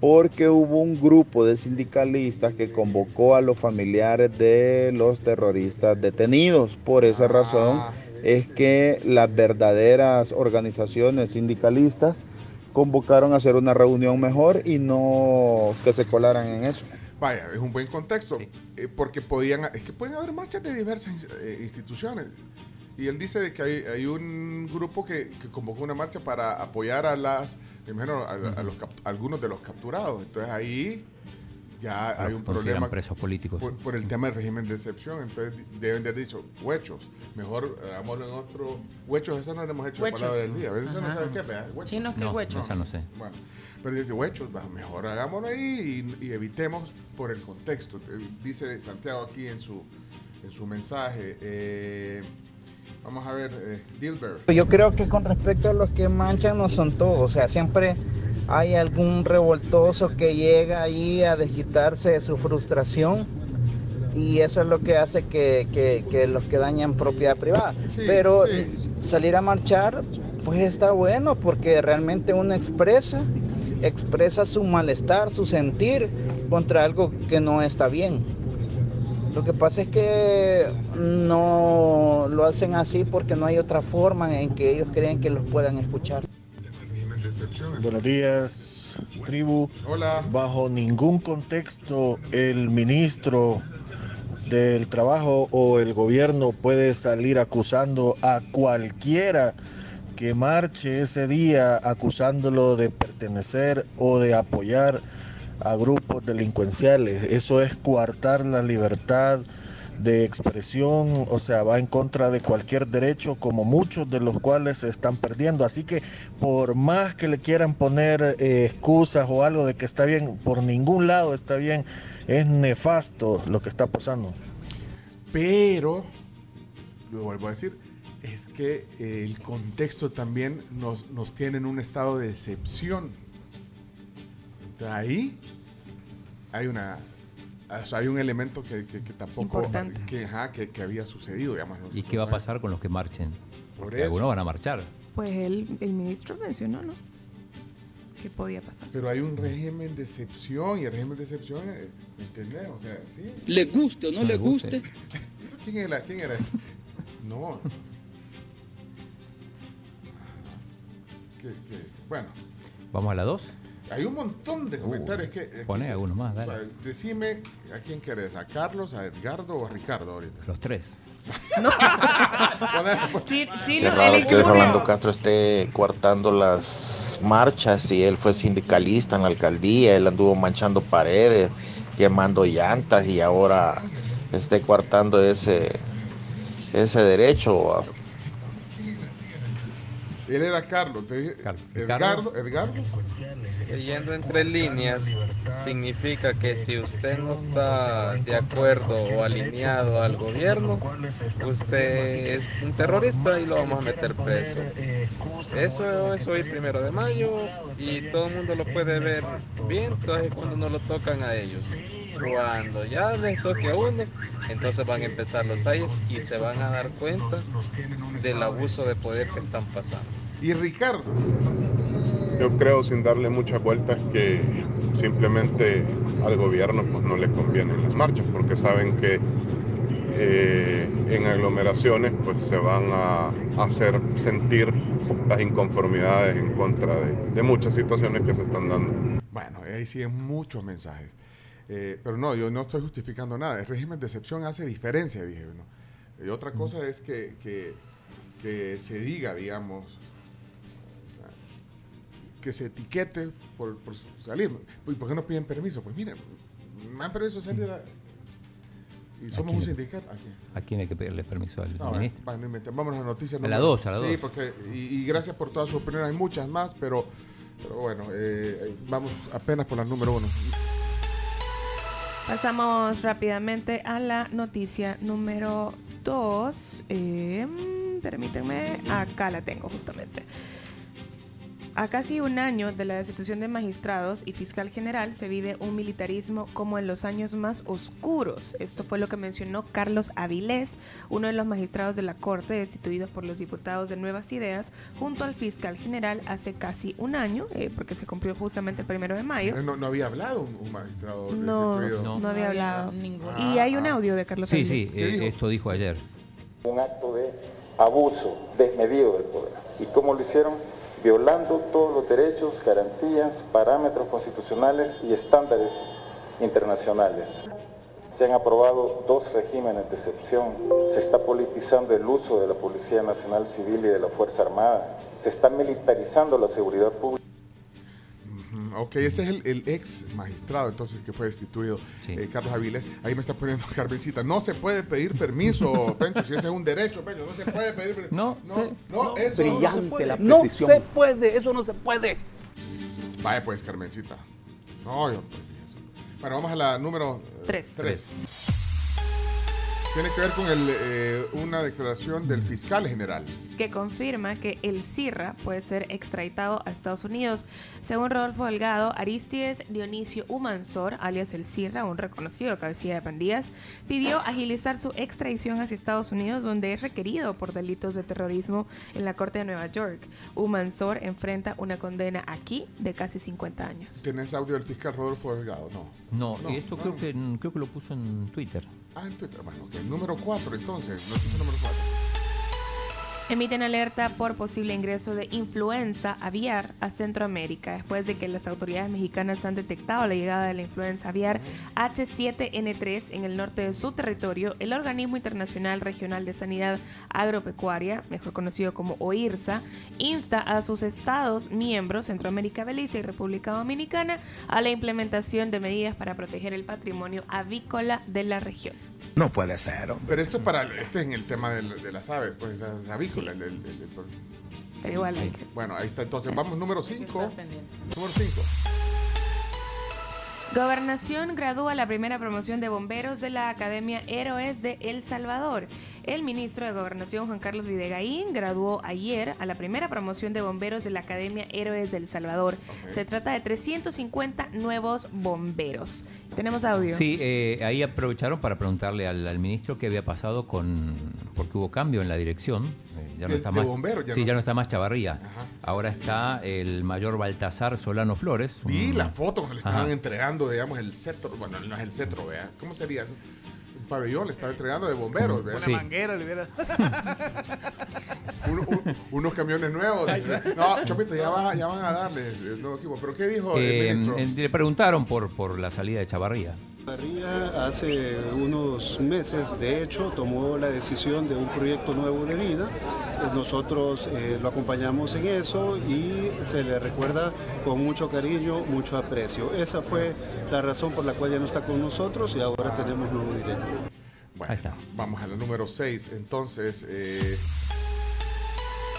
porque hubo un grupo de sindicalistas que convocó a los familiares de los terroristas detenidos. Por esa razón es que las verdaderas organizaciones sindicalistas convocaron a hacer una reunión mejor y no que se colaran en eso. Vaya, es un buen contexto, eh, porque podían, es que pueden haber marchas de diversas eh, instituciones Y él dice de que hay, hay un grupo que, que convocó una marcha para apoyar a las, me imagino, a, a los cap- algunos de los capturados. Entonces ahí ya hay un problema presos políticos. por, por el tema del régimen de excepción. Entonces deben de haber dicho, huechos, mejor hagámoslo en otro. Huechos, esa no le hemos hecho la Huechos. palabra del día. Eso no sabe qué, ¿verdad? Huechos. Chinos que No, huechos. esa no sé. Bueno, pero dice huechos, mejor hagámoslo ahí y, y evitemos por el contexto. Eh, Dice Santiago aquí en su, en su mensaje. eh, vamos a ver, eh, Dilbert. Yo creo que con respecto a los que manchan no son todos, o sea, siempre hay algún revoltoso que llega ahí a desquitarse de su frustración y eso es lo que hace que, que- que los que dañan propiedad privada. Sí, Pero sí. salir a marchar, pues está bueno porque realmente uno expresa, expresa su malestar, su sentir contra algo que no está bien. Lo que pasa es que no lo hacen así porque no hay otra forma en que ellos creen que los puedan escuchar. Buenos días, tribu. Hola. Bajo ningún contexto el ministro del trabajo o el gobierno puede salir acusando a cualquiera que marche ese día acusándolo de pertenecer o de apoyar a grupos delincuenciales. Eso es coartar la libertad de expresión, o sea, va en contra de cualquier derecho, como muchos de los cuales se están perdiendo. Así que por más que le quieran poner eh, excusas o algo de que está bien, por ningún lado está bien, es nefasto lo que está pasando. Pero, lo vuelvo a decir, es que eh, el contexto también nos, nos tiene en un estado de excepción. Ahí hay una o sea, hay un elemento que, que- que tampoco que, ajá, que, que había sucedido, digamos. ¿no? ¿Y qué va a pasar con los que marchen? Por Porque eso. algunos van a marchar. Pues el, el ministro mencionó, ¿no? ¿Qué podía pasar? Pero hay un régimen de excepción y el régimen de excepción, eh, ¿me entendés? O sea, sí. Le guste o no, le guste. ¿Quién era, quién era ese? No. ¿Qué, qué es? Bueno, ¿Vamos a la 2? Hay un montón de comentarios que... que Pone se- alguno más, o sea, dale. decime a quién querés, a Carlos, a Edgardo o a Ricardo ahorita. Los tres. Chi- Qué Chino, el que Rolando Castro esté coartando las marchas y él fue sindicalista en la alcaldía, él anduvo manchando paredes, quemando llantas y ahora esté coartando ese, ese derecho. Él era Carlos, te dije. Edgardo, Edgardo. Leyendo entre líneas significa que si usted no está de acuerdo o alineado al gobierno, usted es un terrorista y lo vamos a meter preso. Eso es hoy primero de mayo y todo el mundo lo puede ver bien, entonces cuando no lo tocan a ellos. Cuando ya les toque a uno, entonces van a empezar los ayes y se van a dar cuenta del abuso de poder que están pasando. Y Ricardo. Yo creo, sin darle muchas vueltas, que simplemente al gobierno pues, no le convienen las marchas, porque saben que eh, en aglomeraciones pues, se van a hacer sentir las inconformidades en contra de, de muchas situaciones que se están dando. Bueno, ahí sí hay muchos mensajes. Eh, pero no, yo no estoy justificando nada. El régimen de excepción hace diferencia, dije. ¿no? Y otra cosa es que, que- que se diga, digamos, que se etiquete por, por salir. ¿Y por qué no piden permiso? Pues miren, me han permiso salir a- y somos un sindicato. ¿A quién? ¿A quién hay que pedirle permiso al No, bueno, ministro? va, no inventen. Vamos a la noticia. A la número- dos, a la Sí, dos. porque, y, y gracias por toda su opinión. Hay muchas más, pero, pero bueno, eh, vamos apenas por la número uno. Pasamos rápidamente a la noticia número 2. permítanme, acá la tengo justamente. A casi un año de la destitución de magistrados y fiscal general se vive un militarismo como en los años más oscuros. Esto fue lo que mencionó Carlos Avilés, uno de los magistrados de la Corte destituidos por los diputados de Nuevas Ideas, junto al fiscal general hace casi un año, eh, porque se cumplió justamente el primero de mayo. No, no había hablado un, un magistrado No, destituido. no, había hablado. Ah, y hay un ah. audio de Carlos Sí, Avilés. sí, eh, esto dijo ayer. un acto de abuso desmedido del poder. ¿Y cómo lo hicieron? Violando todos los derechos, garantías, parámetros constitucionales y estándares internacionales. Se han aprobado dos regímenes de excepción. Se está politizando el uso de la Policía Nacional Civil y de la Fuerza Armada. Se está militarizando la seguridad pública. Ok, ese es el, el ex magistrado entonces que fue destituido, eh, Carlos Aviles. Ahí me está poniendo Carmencita. No se puede pedir permiso, Pencho, si ese es un derecho, Pencho. No se puede pedir permiso. No, no, no, eso no se Brillante puede. la No precisión. se puede, eso no se puede. Vaya pues, Carmencita. No, yo pues sí, eso. Bueno, vamos a la número eh, Tres. tres. Tiene que ver con el, eh, una declaración del fiscal general. que confirma que el CIRRA puede ser extraditado a Estados Unidos. Según Rodolfo Delgado, Aristides Dionisio Humansor, alias el CIRRA, un reconocido cabecilla de pandillas, pidió agilizar su extradición hacia Estados Unidos, donde es requerido por delitos de terrorismo en la Corte de Nueva York. Humansor enfrenta una condena aquí de casi 50 años. ¿Tienes audio del fiscal Rodolfo Delgado? No. No, No, y esto no. creo que creo que lo puso en Twitter. Ah, en Twitter. Bueno, ok. Número 4 entonces. Noticia número 4. Emiten alerta por posible ingreso de influenza aviar a Centroamérica después de que las autoridades mexicanas han detectado la llegada de la influenza aviar H7N3 en el norte de su territorio. El Organismo Internacional Regional de Sanidad Agropecuaria, mejor conocido como OIRSA, insta a sus estados miembros, Centroamérica, Belice y República Dominicana, a la implementación de medidas para proteger el patrimonio avícola de la región. No puede ser. Pero esto es para este es en el tema de, las aves, pues es avícola. el- el- el- el- Pero igual hay que... Bueno, ahí está. Entonces, vamos número 5. Número 5. Gobernación gradúa la primera promoción de bomberos de la Academia Héroes de El Salvador. El ministro de Gobernación, Juan Carlos Videgaín, graduó ayer a la primera promoción de bomberos de la Academia Héroes del Salvador. Se trata de 350 nuevos bomberos. Tenemos audio. Sí, eh, ahí aprovecharon para preguntarle al, al ministro qué había pasado con. porque hubo cambio en la dirección. eh, ya no De- está de más, bomberos, ya sí, no- ya no está más Chavarría. Ahora está el mayor Baltasar Solano Flores. Vi un- la foto cuando le estaban Ajá. entregando, digamos, el cetro. Bueno, no es el cetro, vea. ¿Cómo sería? Pabellón le estaba entregando de bomberos. Una manguera le hubiera. Un- un- unos camiones nuevos. No, Chopito, ya, va- ya van a darles el nuevo equipo. ¿Pero qué dijo Eh, el ministro? eh, le preguntaron por, por la salida de Chavarría. María hace unos meses, de hecho, tomó la decisión de un proyecto nuevo de vida. Eh, Nosotros eh, lo acompañamos en eso y se le recuerda con mucho cariño, mucho aprecio. Esa fue la razón por la cual ya no está con nosotros y ahora tenemos nuevo director. Bueno, vamos a la número 6. Entonces, eh,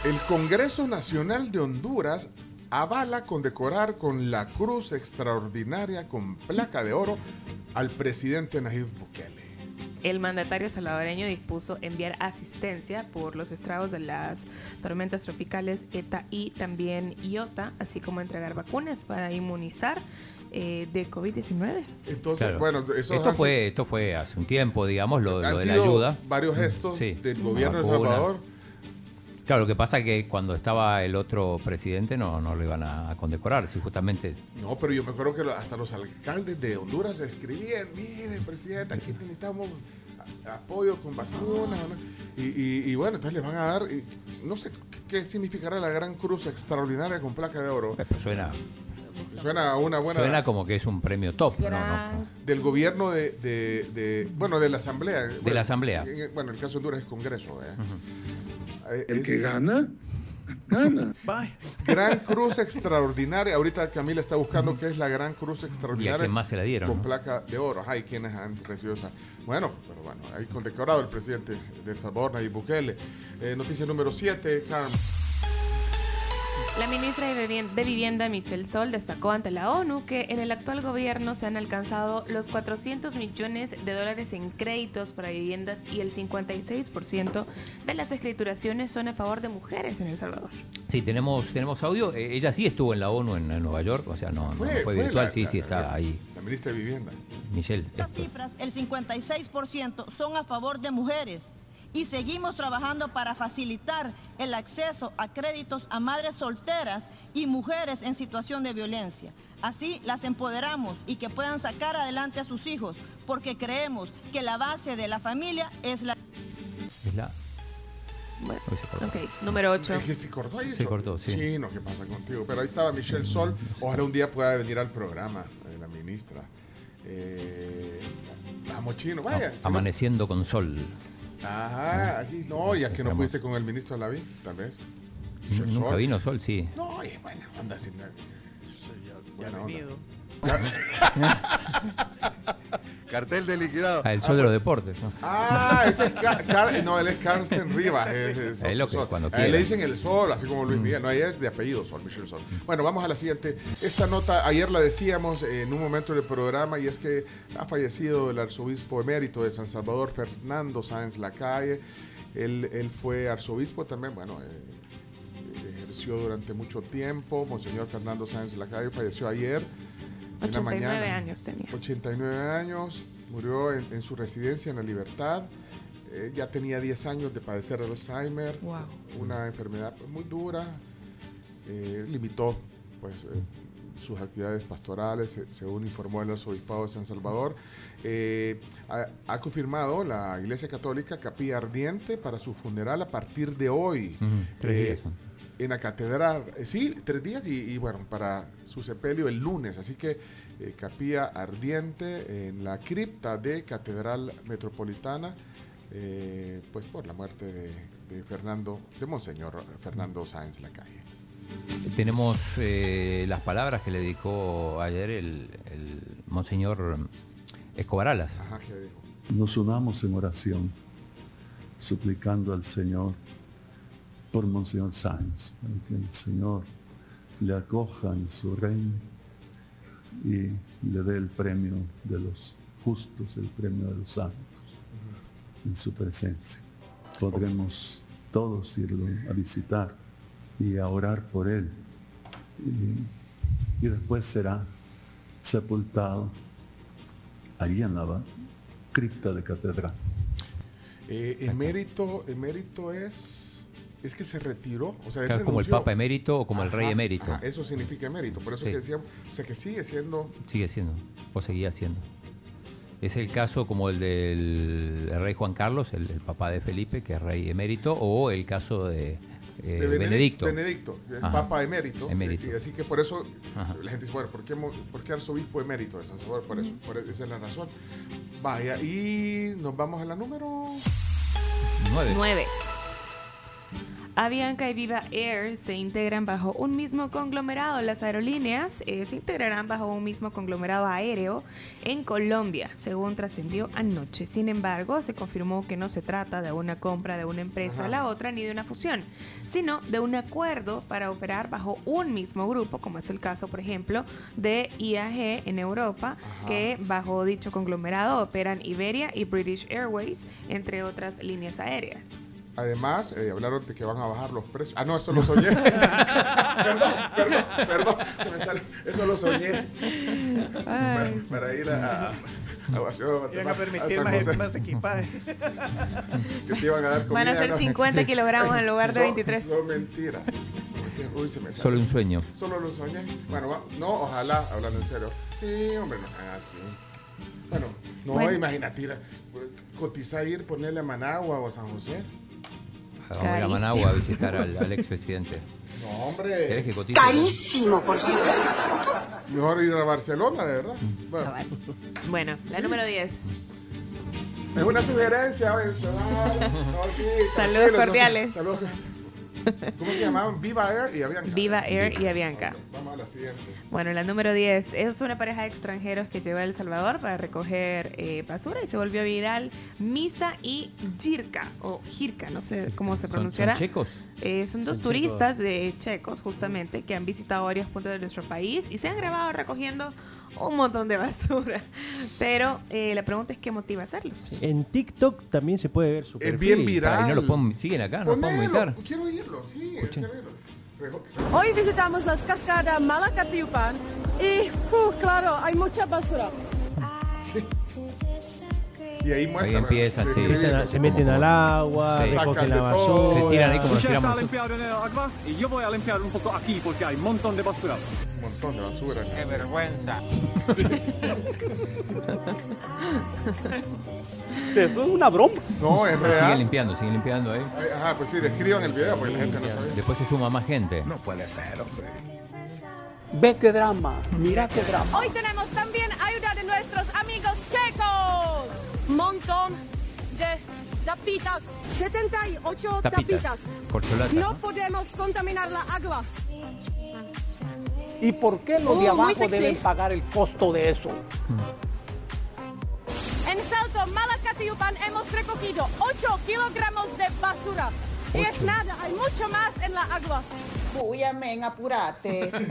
el Congreso Nacional de Honduras avala condecorar con la Cruz Extraordinaria con placa de oro al presidente Nayib Bukele. El mandatario salvadoreño dispuso enviar asistencia por los estragos de las tormentas tropicales ETA y también IOTA, así como entregar vacunas para inmunizar eh, de COVID-19. Entonces, Claro. bueno, eso esto han fue, esto fue hace un tiempo, digamos, lo, Han lo de la sido ayuda. varios gestos Sí. del gobierno de El. Salvador. Claro, lo que pasa es que cuando estaba el otro presidente no, no lo iban a, a condecorar, si justamente No, pero yo me acuerdo que hasta los alcaldes de Honduras escribían, miren, presidente, aquí necesitamos apoyo con vacunas. ¿no? Y, y- y bueno, entonces le van a dar, y no sé qué, qué significará la gran cruz extraordinaria con placa de oro. pues, suena, Suena a una buena... suena como que es un premio top. ¿no? ¿no? Del gobierno de, de- de- bueno, de la asamblea. De la asamblea. bueno, el caso de Honduras es Congreso. ¿eh? Eh, El es- que gana, gana. Gran Cruz Extraordinaria. Ahorita Camila está buscando qué es la Gran Cruz Extraordinaria. quién más se la dieron, Con no? placa de oro. Ajá, y quienes han recibido esa. Bueno, pero bueno, ahí condecorado el presidente de El Salvador, Nayib Bukele. Eh, noticia número 7, Carms. La ministra de Vivien- de Vivienda, Michelle Sol, destacó ante la ONU que en el actual gobierno se han alcanzado los 400 millones de dólares en créditos para viviendas y el 56% de las escrituraciones son a favor de mujeres en El Salvador. Sí, tenemos, tenemos audio. Eh, ella sí estuvo en la ONU en, en Nueva York, o sea, no, no Fue- virtual, la- sí, sí está la- ahí. La ministra de Vivienda. Michelle. Las cifras, el 56% son a favor de mujeres y seguimos trabajando para facilitar el acceso a créditos a madres solteras y mujeres en situación de violencia. Así las empoderamos y que puedan sacar adelante a sus hijos, porque creemos que la base de la familia es la... Es la- Bueno, Uy, se cortó. ok, número 8. Es que se cortó ahí. Se cortó, sí. Sí, no, ¿qué pasa contigo? Pero ahí estaba Michelle Sol. Ojalá un día pueda venir al programa, eh, la ministra. Eh, vamos, chino, vaya. no- Amaneciendo con sol. Ajá, aquí no, ya que no pudiste con el ministro Alaví, tal vez. Nunca Sol. vino sol, sí. No, y buena onda, sin buena onda. venido. Cartel de liquidado. Ah, el sol de los deportes. ¿no? Ah, ese es Car- Car- no, él es Carsten Rivas. es Es lo que cuando A él quiera. le dicen el Sol, así como Luis Miguel. No, ella es de apellido Sol, Michelle Sol. Bueno, vamos a la siguiente. Esta nota, ayer la decíamos en un momento del programa, y es que ha fallecido el arzobispo emérito de San Salvador, Fernando Sáenz Lacalle. Él, él fue arzobispo también, bueno, eh, ejerció durante mucho tiempo. Monseñor Fernando Sáenz Lacalle falleció ayer. En la 89 mañana. años tenía. 89 años, murió en, en su residencia en La Libertad. Eh, ya tenía 10 años de padecer Alzheimer, Wow. una enfermedad pues, muy dura. Eh, limitó pues, eh, sus actividades pastorales, se- según informó el arzobispado de San Salvador. Eh, ha, ha confirmado la Iglesia Católica capilla ardiente para su funeral a partir de hoy. Ujú, tres Eh. En la catedral. Eh, Sí, tres días y, y, bueno, para su sepelio el lunes. Así que eh, capilla ardiente en la cripta de Catedral Metropolitana, eh, pues por la muerte de, de Fernando, de Monseñor Fernando Sáenz Lacalle. Tenemos eh, las palabras que le dedicó ayer el, el monseñor Escobar Alas. Ajá, ¿qué dijo? Nos unamos en oración, suplicando al Señor por Monseñor Sáenz, que el Señor le acoja en su reino y le dé el premio de los justos, el premio de los santos, en su presencia. Podremos todos irlo a visitar y a orar por él. Y, y después será sepultado allí en la cripta de catedral. Eh, emérito, emérito es, es que se retiró. O sea, Claro, como el. Papa emérito o como el Rey Ajá, emérito. ajá, eso significa emérito. Por eso Sí. que decíamos, o sea, que sigue siendo Sigue siendo, o seguía siendo. Es el caso como el del rey Juan Carlos, el, el papá de Felipe, que es rey emérito, o el caso de, eh, de Benedicto. Benedicto, que es Ajá. Papa emérito. Emérito. Y, y así que por eso Ajá. la gente dice, bueno, ¿por qué, por qué arzobispo emérito Salvador? Por eso, por esa es la razón. Vaya, y nos vamos a la número... Nueve. 9. Avianca y Viva Air se integran bajo un mismo conglomerado. Las aerolíneas eh, se integrarán bajo un mismo conglomerado aéreo en Colombia, según trascendió anoche. Sin embargo, se confirmó que no se trata de una compra de una empresa a la otra ni de una fusión, sino de un acuerdo para operar bajo un mismo grupo, como es el caso, por ejemplo, de IAG en Europa, que bajo dicho conglomerado operan Iberia y British Airways, entre otras líneas aéreas. Además, eh, hablaron de que van a bajar los precios. Ah, no, eso lo soñé. perdón, perdón, perdón. Se me sale. Eso lo soñé. Para, para ir a, a, a, a a permitir más, más equipaje. Que te iban a dar comida. Van a ser ¿no? 50 kilogramos en lugar de Son- 23. Son mentiras. Uy, se me sale. Solo un sueño. Solo lo soñé. Bueno, va- no, ojalá, hablando en serio. Sí, hombre, no sean así. Bueno, no, Bueno. imagínate, a- cotizar ir, ponerle a Managua o a San José. Vamos a ir a Managua a visitar al, al expresidente. No, hombre. ¿Querés que cotice? Carísimo, por cierto. Mejor ir a Barcelona, de verdad. Bueno, Bueno, la Sí. número 10. es una sugerencia. Saludos cordiales. Saludos. ¿Cómo se llamaban? Viva Air y Avianca. Viva Air y Avianca. Vamos a la siguiente. Bueno, la número 10 es una pareja de extranjeros que llegó a El Salvador para recoger eh, basura y se volvió viral. Misa y Jirka, o Jirka, no sé cómo se ¿Son- pronunciará. son checos? Eh, son dos Son turistas de checos, justamente, que han visitado varios puntos de nuestro país y se han grabado recogiendo un montón de basura. Pero eh, la pregunta es qué motiva a hacerlos. En TikTok también se puede ver su Es perfil. bien viral. Y no lo pueden- siguen acá, no lo pueden Ponelo, invitar. Quiero oírlo, sí. quiero oírlo. Hoy visitamos las cascadas Malacatiupan y, uf, claro, hay mucha basura. Y ahí Ahí muestra. empiezan, sí. Empiezan a- se meten al agua, Sí. recogen Sacan la de todo. basura. Se tiran ahí como Muchas tiramos está limpiado en el agua y yo voy a limpiar un poco aquí porque hay un montón de basura. Un montón de basura. Qué vergüenza. Eso es una broma. No, es Pero siguen real. limpiando, siguen limpiando ahí. Ay, Ajá, pues sí, describan el video porque la gente no sabe. Después se suma más gente. No puede ser, hombre. Ve qué drama, mira qué drama. Hoy tenemos también ayuda de nuestros amigos checos. Montón de tapitas. 78 Tapitas. tapitas. Corcholata. No ¿no? podemos contaminar la agua. ¿Y por qué los Uh, de muy abajo deben pagar el costo de eso? En Salto, Malacatayupan hemos recogido 8 kilogramos de basura. Y es nada, hay mucho más en la agua. Uy, amén, apurate.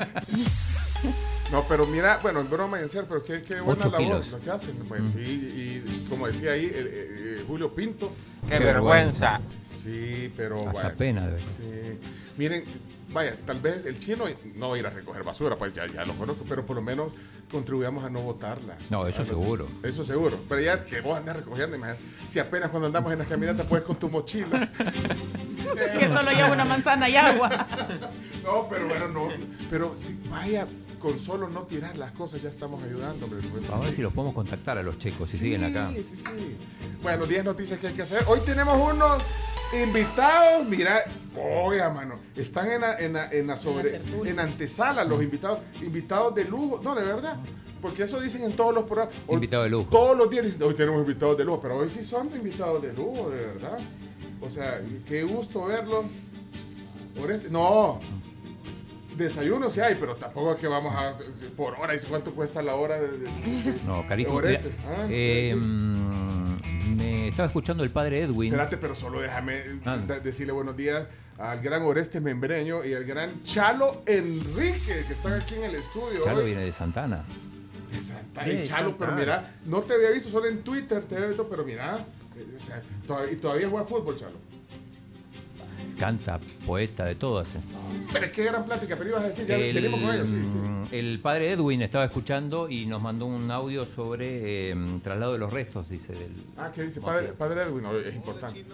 No, pero mira, bueno, en broma y en serio, pero qué, qué buena Ocho labor kilos. lo que hacen. Pues sí, y, y como decía ahí eh, eh, Julio Pinto. Qué vergüenza. Sí, pero Hasta bueno. pena debe Sí. Miren, vaya, tal vez el chino no va a ir a recoger basura, pues ya, ya lo conozco, pero por lo menos contribuyamos a no botarla. No, eso seguro. Eso seguro. Pero ya que vos andas recogiendo, imagínate, si apenas cuando andamos en las caminatas puedes con tu mochila. Que solo lleva una manzana y agua. No, pero bueno, no. Pero si vaya, con solo no tirar las cosas ya estamos ayudando. hombre. A ver si los podemos contactar a los checos si siguen acá. Sí, sí, sí. Bueno, 10 noticias que hay que hacer. Hoy tenemos unos invitados. Mira, oiga, mano. Están en la, en la- en la sobre, en antesala los invitados. Invitados de lujo. No, de verdad. Porque eso dicen en todos los programas. Hoy- Invitado de lujo. Todos los días dicen, hoy tenemos invitados de lujo. Pero hoy sí son invitados de lujo, de verdad. O sea, qué gusto verlos. Por este, no. Desayuno sí hay, pero tampoco es que vamos a por hora. ¿Y cuánto cuesta la hora? De, de- No, carísimo. Oreste. Mira, Ah, eh, mm, me estaba escuchando el padre Edwin. Espérate, pero solo déjame Ah. da- decirle buenos días al gran Oreste Membreño y al gran Chalo Enrique, que están aquí en el estudio. Chalo hoy. viene de Santana. De Santa- De y Chalo, pero Santana. mira, no te había visto solo en Twitter, te había visto, pero mira, eh, o sea, todavía, y todavía juega fútbol, Chalo. Canta, poeta, de todo hace. Pero es que gran plática, pero ibas a decir, ya El, venimos con ellos, sí, sí. el padre Edwin estaba escuchando y nos mandó un audio sobre eh, traslado de los restos, dice. Del, Ah, ¿qué dice? Padre, padre Edwin, no, es importante.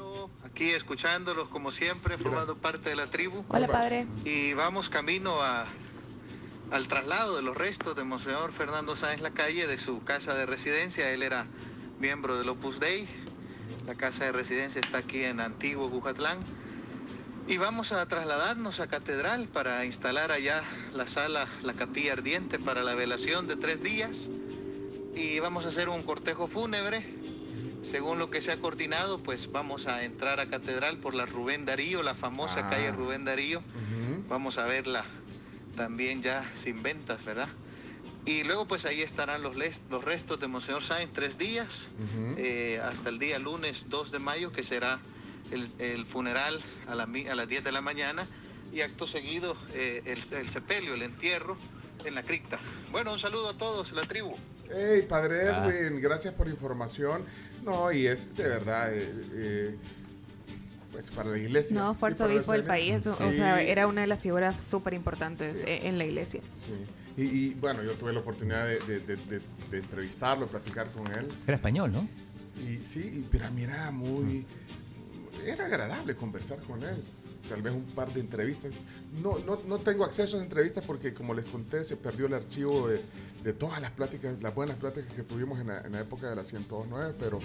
Aquí escuchándolos como siempre, formando parte de la tribu. Hola, padre. Y vamos camino a, al traslado de los restos de Monseñor Fernando Sáenz Lacalle de su casa de residencia. Él era miembro del Opus Dei. La casa de residencia está aquí en Antiguo Cujatlán. Y vamos a trasladarnos a Catedral para instalar allá la sala, la capilla ardiente para la velación de tres días. Y vamos a hacer un cortejo fúnebre según lo que se ha coordinado, pues vamos a entrar a Catedral por la Rubén Darío, la famosa Ah. calle Rubén Darío. Vamos a verla también ya sin ventas, ¿verdad? Y luego pues ahí estarán los, los restos de Monseñor Sáenz tres días, eh, hasta el día lunes 2 de mayo, que será el, el funeral a, la a las 10 de la mañana, y acto seguido eh, el, el sepelio, el entierro en la cripta. Bueno, un saludo a todos, la tribu. Hey, padre Ah. Edwin, gracias por la información. No, y es de verdad, eh, eh, pues para la iglesia. No, fuerza obispo del país. O sea, era una de las figuras súper importantes Sí. en la iglesia. sí. Y, y, bueno, yo tuve la oportunidad de, de- de- de- de entrevistarlo, platicar con él. Era español, ¿no? Y sí, y- pero mira, muy. Era agradable conversar con él. Tal vez un par de entrevistas. No, no, no tengo acceso a entrevistas porque, como les conté, se perdió el archivo de, de todas las pláticas, las buenas pláticas que tuvimos en la, en la época de la 109, pero,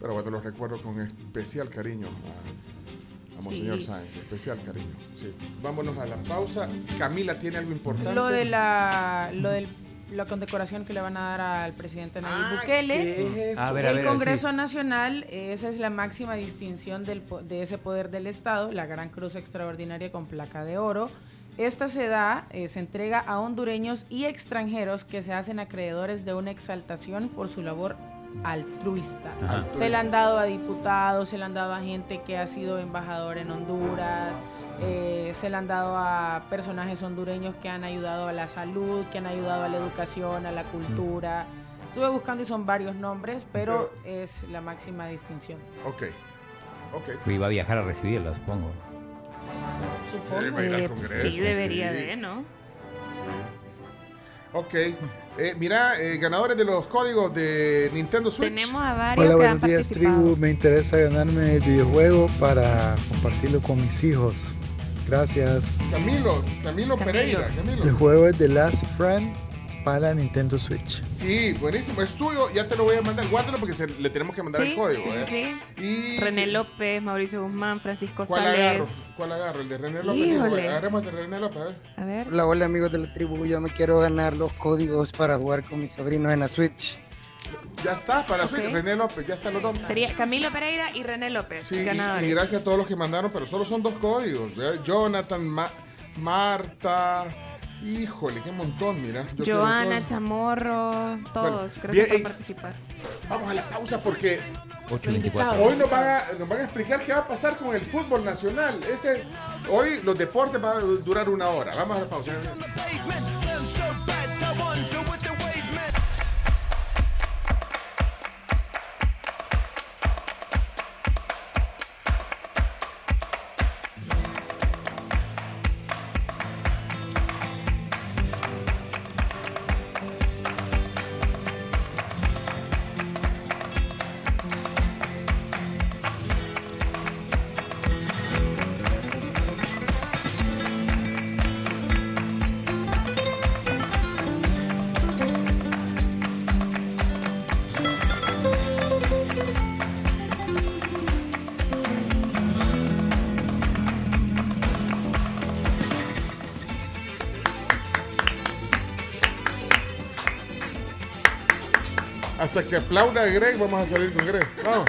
pero bueno, los recuerdo con especial cariño a, a Monseñor Sí. Sáenz. Especial cariño. Sí. Vámonos a la pausa. Camila tiene algo importante. Lo de la, lo del la condecoración que le van a dar al presidente Nayib Bukele. ¿qué es eso? A ver, a el ver, Congreso sí. Nacional, esa es la máxima distinción del po- de ese poder del Estado, la Gran Cruz Extraordinaria con placa de oro. Esta se da, eh, se entrega a hondureños y extranjeros que se hacen acreedores de una exaltación por su labor altruista. Ajá. Se le han dado a diputados, se le han dado a gente que ha sido embajador en Honduras, eh, se le han dado a personajes hondureños que han ayudado a la salud, que han ayudado a la educación, a la cultura. Estuve buscando y son varios nombres, pero es la máxima distinción. Ok. Ok. Iba a viajar a recibirla, supongo. Supongo. va Eh, sí, debería sí. de, ¿no? Ok. Eh, mira, eh, ganadores de los códigos de Nintendo Switch. Tenemos a varios Hola, que han buenos días participado. tribu. Me interesa ganarme el videojuego para compartirlo con mis hijos. Gracias. Camilo, Camilo, Pereira. Camilo. El juego es The Last Friend para Nintendo Switch. Sí, buenísimo. Es tuyo, ya te lo voy a mandar. Guárdalo porque se- le tenemos que mandar Sí, el código. sí, ¿eh? sí, sí. Y René López, Mauricio Guzmán, Francisco ¿Cuál agarro? Sales. ¿Cuál agarro? ¿El de René López? Híjole. Agarremos el de René López, a ver. A ver. Hola, hola amigos de la tribu, yo me quiero ganar los códigos para jugar con mis sobrinos en la Switch. Ya está, para Ok. Switch, René López, ya están los dos. Sería Camilo Pereira y René López, Sí, y, ganadores. y gracias a todos los que mandaron, pero solo son dos códigos. ¿eh? Jonathan, Ma- Marta. Híjole, qué montón, mira. Yo Joana, todo. Chamorro, todos. Bueno, Gracias bien, por ey. participar. Vamos a la pausa porque 8.24. hoy nos van, a, nos van a explicar qué va a pasar con el fútbol nacional. Ese, hoy los deportes van a durar una hora. Vamos a la pausa. Que aplauda a Greg, vamos a salir con Greg. Vamos.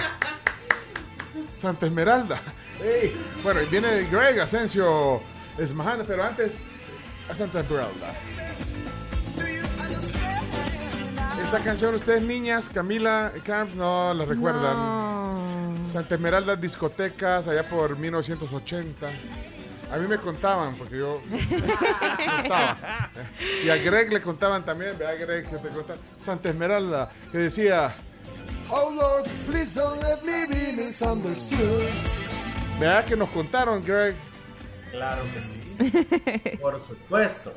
Santa Esmeralda. Bueno, y viene Greg Asensio Esmajana, pero antes a Santa Esmeralda. Esa canción, ustedes niñas, Camila Camps, no la recuerdan. Santa Esmeralda discotecas allá por 1980. A mí me contaban, porque yo contaba. Y a Greg le contaban también, vea Greg que te contaba. Santa Esmeralda, que decía, Oh Lord, please don't let me be misunderstood. Vea que nos contaron, Greg. Claro que sí. Por supuesto.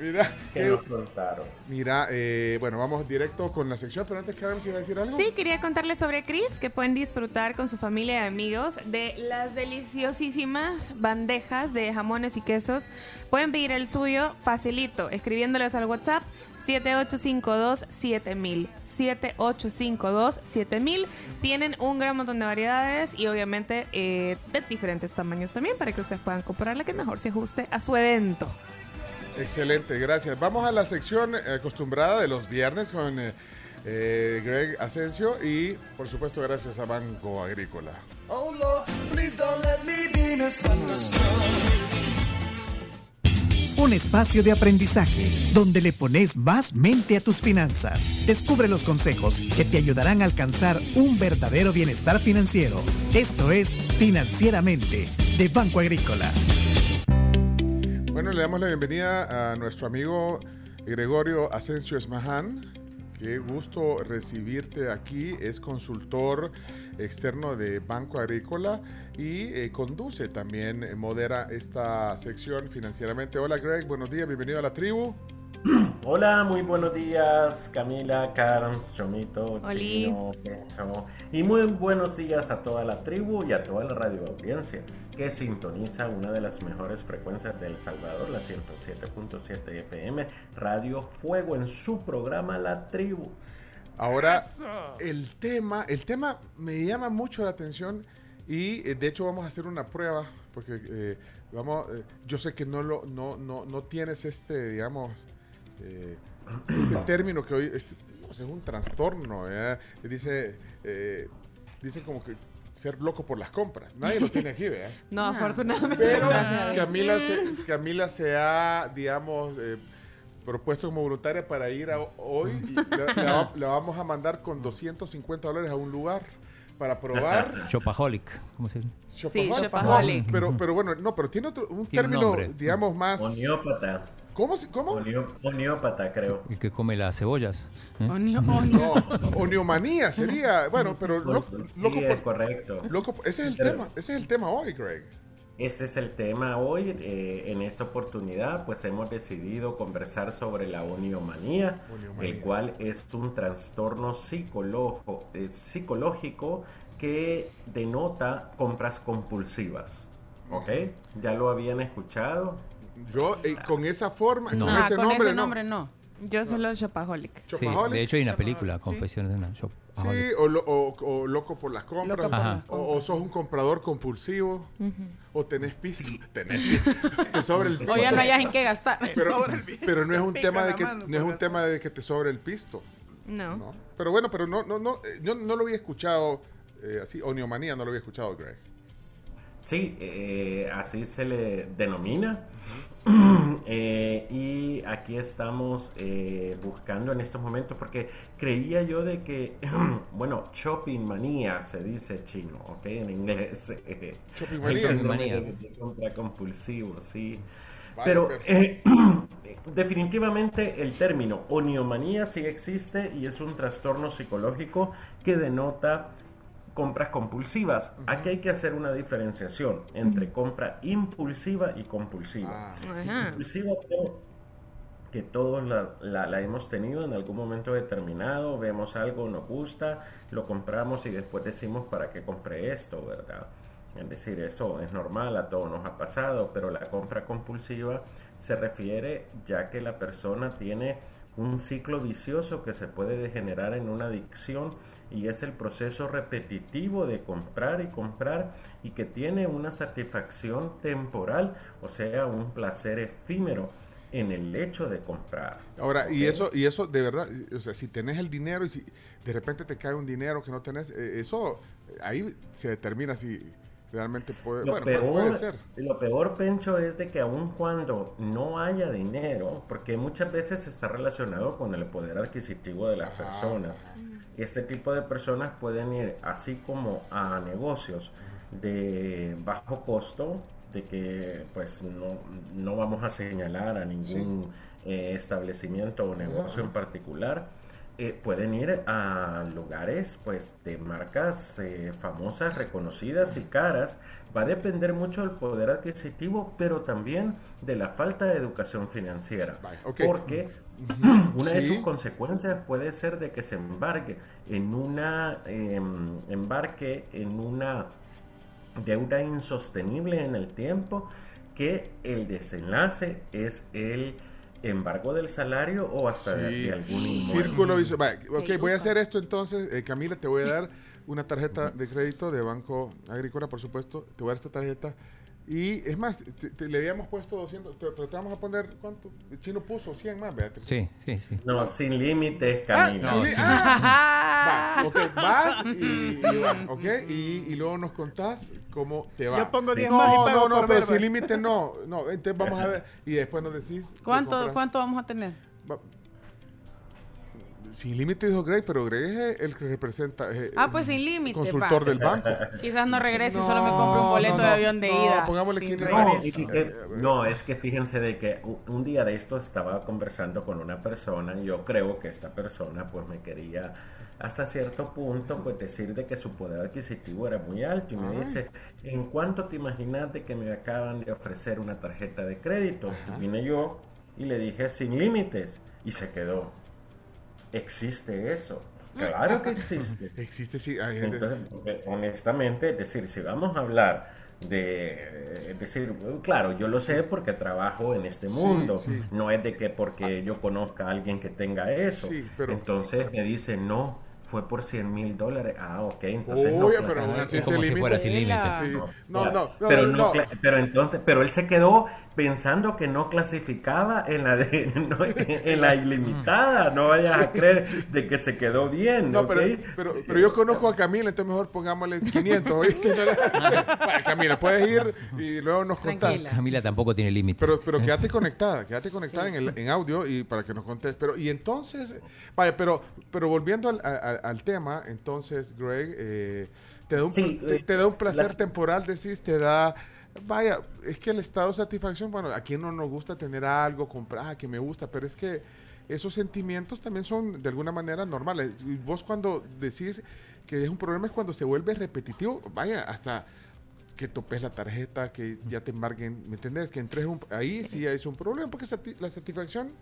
Mira, que qué- nos contaron. Mira, eh, bueno, vamos directo con la sección, pero antes Karen se iba a decir algo. Sí, quería contarles sobre CRIF, que pueden disfrutar con su familia y amigos de las deliciosísimas bandejas de jamones y quesos. Pueden pedir el suyo facilito, escribiéndoles al WhatsApp 7852-7000. 7852-7000. Tienen un gran montón de variedades y obviamente eh, de diferentes tamaños también para que ustedes puedan comprar la que mejor se ajuste a su evento. Excelente, gracias. Vamos a la sección eh, acostumbrada de los viernes con eh, eh, Greg Asensio y, por supuesto, gracias a Banco Agrícola. Oh Lord, please don't let me be misunderstood. Un espacio de aprendizaje donde le pones más mente a tus finanzas. Descubre los consejos que te ayudarán a alcanzar un verdadero bienestar financiero. Esto es Financieramente de Banco Agrícola. Bueno, le damos la bienvenida a nuestro amigo Gregorio Asensio Esmaján. Qué gusto recibirte aquí. Es consultor externo de Banco Agrícola y eh, conduce también, eh, modera esta sección financieramente. Hola Greg, buenos días, bienvenido a la tribu. Hola, muy buenos días, Camila, Carms, Chomito, Oli. Chino, Pencho. Y muy buenos días a toda la tribu y a toda la radio audiencia que sintoniza una de las mejores frecuencias de El Salvador, la 107.7 FM, Radio Fuego, en su programa La Tribu. Ahora, el tema, el tema me llama mucho la atención y eh, de hecho vamos a hacer una prueba porque eh, vamos, eh, yo sé que no lo, no, no, no tienes este, digamos, eh, este término que hoy este, es un trastorno, ¿verdad? dice, eh, dice como que ser loco por las compras. Nadie lo tiene aquí, ¿verdad? No, afortunadamente. Pero. Camila se, Camila se ha, digamos, eh, propuesto como voluntaria para ir a hoy. y la, la- la vamos a mandar con 250 dólares a un lugar para probar. Shopaholic, ¿cómo se dice? Shopaholic. Shopaholic. No, pero, pero bueno, no, pero tiene otro, un Tiene un término, nombre. digamos, más. Oniópata. ¿Cómo? se- ¿Cómo? Onio- Oniópata, creo. El que come las cebollas. ¿eh? No, oniomanía sería. Bueno, pero lo- Sí, loco es por. correcto. Loco, ese es el Pero- tema. Ese es el tema hoy, Greg. Este es el tema hoy. eh, en esta oportunidad, pues hemos decidido conversar sobre la oniomanía, Oniomanía. el cual es un trastorno eh, psicológico que denota compras compulsivas. ¿Ok? ¿Ya lo habían escuchado? Yo, eh, con esa forma, No. con Ah, ese con nombre, ese no. nombre no. Yo solo Shopaholic. Sí, Shopaholic. de hecho hay una película, Confesiones de una Shop. Sí, o, lo- o- o loco por las compras, Loco por las o, o sos un comprador compulsivo, o tenés pisto, tenés, te sobra el pisto. O ya no hayas en qué gastar. Pero, pero no es un Pica tema de la que mano, no es un tema de que te sobre el pisto. No. Pero bueno, pero no, no, no, eh, yo no lo había escuchado eh, así, oniomanía no lo había escuchado, Greg. Sí, eh, así se le denomina. Eh, y aquí estamos eh, buscando en estos momentos porque creía yo de que, bueno, shopping manía se dice chino, ¿ok? En inglés. eh, Shopping manía. compra compulsivo, sí. Pero- eh, definitivamente el término oniomanía sí existe y es un trastorno psicológico que denota compras compulsivas. Aquí hay que hacer una diferenciación entre compra impulsiva y compulsiva. Ajá. Impulsiva creo que todos la, la- la hemos tenido en algún momento determinado, vemos algo, nos gusta, lo compramos y después decimos para qué compré esto, ¿verdad? Es decir, eso es normal, a todos nos ha pasado, pero la compra compulsiva se refiere ya que la persona tiene un ciclo vicioso que se puede degenerar en una adicción y es el proceso repetitivo de comprar y comprar y que tiene una satisfacción temporal, o sea, un placer efímero en el hecho de comprar. Ahora, y eso, y eso de verdad, o sea, si tenés el dinero y si de repente te cae un dinero que no tenés, eh, eso eh, ahí se determina si realmente puede, Lo, bueno, peor, puede ser. lo peor, Pencho, es de que aun cuando no haya dinero, porque muchas veces está relacionado con el poder adquisitivo de las personas, este tipo de personas pueden ir así como a negocios de bajo costo, de que pues no, no vamos a señalar a ningún eh, establecimiento o negocio en particular, eh, pueden ir a lugares pues de marcas eh, famosas, reconocidas y caras. Va a depender mucho del poder adquisitivo, pero también de la falta de educación financiera. Porque una de sus consecuencias puede ser de que se embarque en una em, embarque en una deuda insostenible en el tiempo que el desenlace es el embargo del salario o hasta de, Sí. de algún inmueble. Círculo vicioso. Vaya, Ok, voy a hacer esto entonces. Eh, Camila, te voy a dar una tarjeta de crédito de Banco Agrícola, por supuesto. Te voy a dar esta tarjeta. Y es más, te- te- le habíamos puesto 200, te- pero te vamos a poner, ¿cuánto? El chino puso 100 más, Beatriz. Sí, sí, sí. No, sin límites, Ah, Camilo. sí, li- ah, va, ok, vas y, y va, ok, y, y luego nos contás cómo te va. Yo pongo Sí. 10 no, más y pago No, no, por pero sin va. límite no, no, entonces vamos a ver, y después nos decís. ¿Cuánto. ¿Cuánto vamos a tener? Sin límite dijo Greg, pero Greg es el que representa. eh, Ah, pues sin límite. Consultor del banco. Quizás no regrese y No, solo me compre un boleto no, de avión de No, ida. pongámosle sin 500 No, regreso. y que- no, es que fíjense de que un día de esto estaba conversando con una persona y yo creo que esta persona pues me quería hasta cierto punto pues decir de que su poder adquisitivo era muy alto y me Ay. dice, ¿en cuánto te imaginas de que me acaban de ofrecer una tarjeta de crédito? Y vine yo y le dije sin límites y se quedó. ¿Existe eso? Claro que existe. Existe, sí. hay gente- Entonces, honestamente, es decir, si vamos a hablar de, es decir, claro, yo lo sé porque trabajo en este mundo, sí. no es de que porque yo conozca a alguien que tenga eso. Sí, pero- Entonces me dice, no, fue por 100 mil dólares. Ah, ok, entonces no pero clasifica. aún así Es como se si limita. fuera sin límites. Sí. No, No, claro. no, no, pero no, pero entonces pero él se quedó pensando que no clasificaba en la de, no, en la ilimitada no vayas a creer de que se quedó bien No, pero, pero, pero yo conozco a Camila, entonces mejor pongámosle 500, ¿oíste? No le- Vaya, Camila, puedes ir y luego nos contás. Tranquila. Camila tampoco tiene límites. Pero, pero quédate conectada, quédate conectada en, el, en audio y para que nos contes. Pero, y entonces, vaya, pero, pero volviendo al, al- al tema, entonces, Greg, eh, te, da un, Sí, te, eh, te da un placer las- temporal, decís, te da, vaya, es que el estado de satisfacción, bueno, a quien no nos gusta tener algo, comprar, ah, que me gusta, pero es que esos sentimientos también son de alguna manera normales. Y vos cuando decís que es un problema es cuando se vuelve repetitivo, vaya, hasta que topes la tarjeta, que ya te embarguen, ¿me entendés? Que entres un, ahí sí es un problema, porque sati- la satisfacción,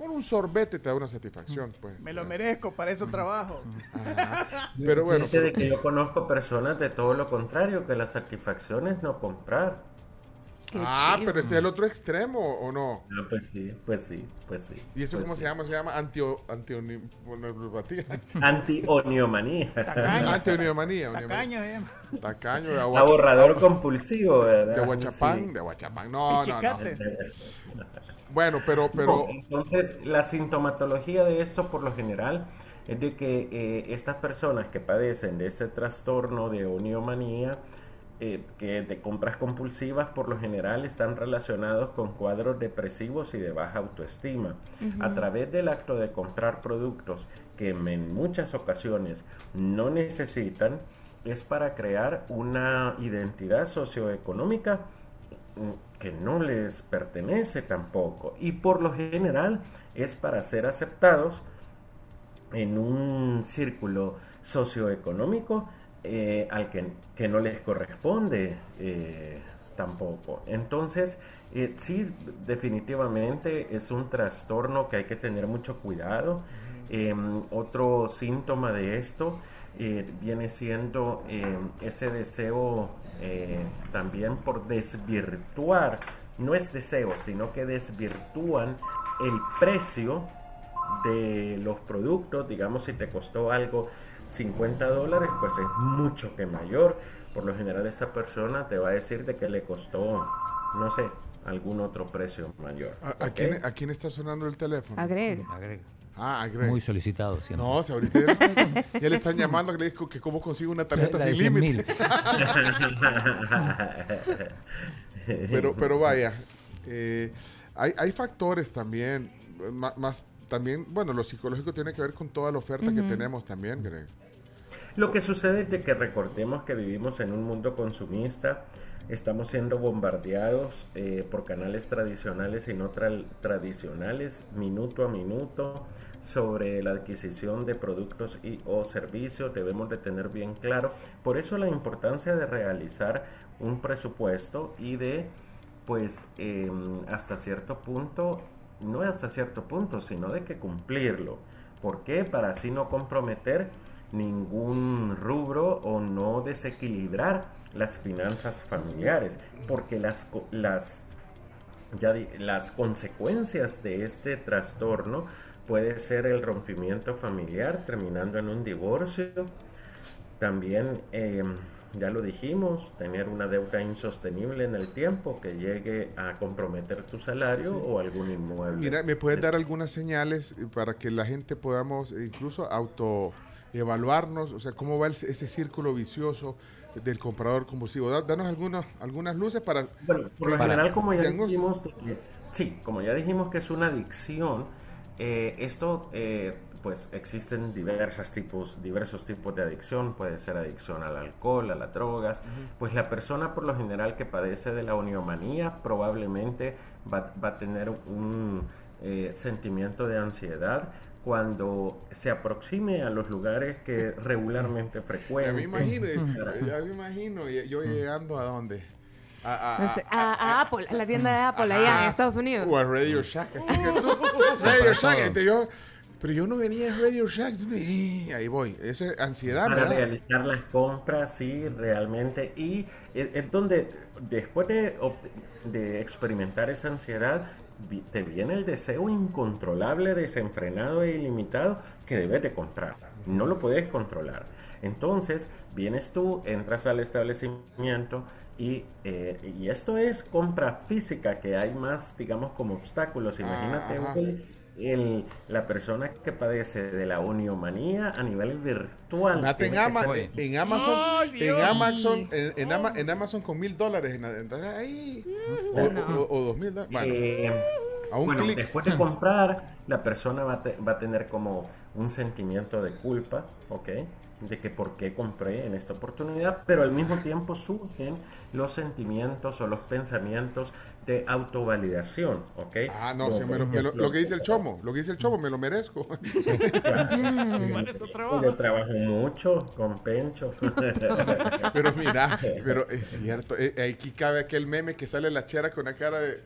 bueno, un sorbete te da una satisfacción, pues. Me lo merezco, para eso trabajo. Ajá. Pero bueno, Fíjate de pero- que yo conozco personas de todo lo contrario, que la satisfacción es no comprar. ah, pero ese es el otro extremo, ¿o no? No, pues sí, pues sí, pues sí. ¿Y eso pues cómo sí. se llama? Se llama antio, antioneopatía. Antioniomanía. Antioniomanía. Tacaño, eh. Tacaño, de Aborrador compulsivo, ¿verdad? De Aguachapán, Sí. de Aguachapán. No, no, no. Bueno, pero, pero. Entonces, la sintomatología de esto, por lo general, es de que eh, estas personas que padecen de ese trastorno de oniomanía, eh, que de compras compulsivas, por lo general están relacionados con cuadros depresivos y de baja autoestima. A través del acto de comprar productos que en muchas ocasiones no necesitan, es para crear una identidad socioeconómica mm, que no les pertenece tampoco y por lo general es para ser aceptados en un círculo socioeconómico eh, al que, que no les corresponde eh, tampoco. Entonces, eh, sí, definitivamente es un trastorno que hay que tener mucho cuidado. Eh, otro síntoma de esto eh, viene siendo eh, ese deseo eh, también por desvirtuar, no es deseo, sino que desvirtúan el precio de los productos, digamos si te costó algo 50 dólares, pues es mucho que mayor. Por lo general esta persona te va a decir de que le costó, no sé, algún otro precio mayor. ¿A, quién, ¿A quién está sonando el teléfono? A Greg. Ah, Greg. Muy solicitado siempre. No, si ahorita ya le están, ya le están llamando que le dijo que cómo consigo una tarjeta La sin 100.000. límite. pero, pero vaya, eh, hay, hay factores también, más, también, bueno, lo psicológico tiene que ver con toda la oferta que tenemos también, Greg. Lo que sucede es de que recordemos que vivimos en un mundo consumista, estamos siendo bombardeados eh, por canales tradicionales y no tra- tradicionales, minuto a minuto, sobre la adquisición de productos y o servicios, debemos de tener bien claro. Por eso la importancia de realizar un presupuesto y de, pues, em, hasta cierto punto, no hasta cierto punto, sino de que cumplirlo. ¿Por qué? Para así no comprometer ningún rubro o no desequilibrar las finanzas familiares, porque las, las, ya las consecuencias de este trastorno puede ser el rompimiento familiar terminando en un divorcio, también eh, ya lo dijimos, tener una deuda insostenible en el tiempo que llegue a comprometer tu salario Sí. o algún inmueble. Mira, ¿me puedes dar algunas señales eh, para que la gente podamos eh, incluso auto evaluarnos? O sea, ¿cómo va el- ese círculo vicioso del comprador compulsivo? Da- Danos algunos, algunas luces para... Bueno, por lo general, como ya dijimos, sí, como ya dijimos que es una adicción, eh, esto, eh, pues existen diversas tipos, diversos tipos de adicción, puede ser adicción al alcohol, a las drogas, pues la persona por lo general que padece de la oniomanía probablemente va, va a tener un eh, sentimiento de ansiedad cuando se aproxime a los lugares que regularmente frecuenta. Ya me imagino, ya me imagino, yo llegando a dónde? A, a- No sé, a, a Apple, a la tienda de Apple allá en Estados Unidos. O a Radio Shack. Radio Shack. Entonces yo, pero yo no venía a Radio Shack. Y ahí voy. Esa es ansiedad, para ¿verdad? realizar las compras, sí, realmente. Y es, donde después de, de experimentar esa ansiedad, te viene el deseo incontrolable, desenfrenado e ilimitado que debes de comprar. No lo puedes controlar. Entonces, vienes tú, entras al establecimiento y, eh, y esto es compra física, que hay más, digamos, como obstáculos. Imagínate ajá. hoy el- la persona que padece de la oniomanía a nivel virtual. En, Ama- en Amazon, ¡Ay, en! Amazon, en, en Ama- en Amazon con mil dólares. ahí, o, No. o- o dos mil dólares. Bueno, Eh, a un bueno, clic. después de comprar, la persona va te- va a tener como un sentimiento de culpa, ¿ok? De que por qué compré en esta oportunidad, pero al mismo tiempo surgen los sentimientos o los pensamientos de autovalidación, ¿ok? Ah, no, sí, me lo, me lo- lo que dice el chomo, lo que dice el chomo, me lo merezco. Trabajo. Yo trabajo mucho con Pencho. Pero mira, pero es cierto, eh, aquí cabe aquel meme que sale la chera con la cara de, eh,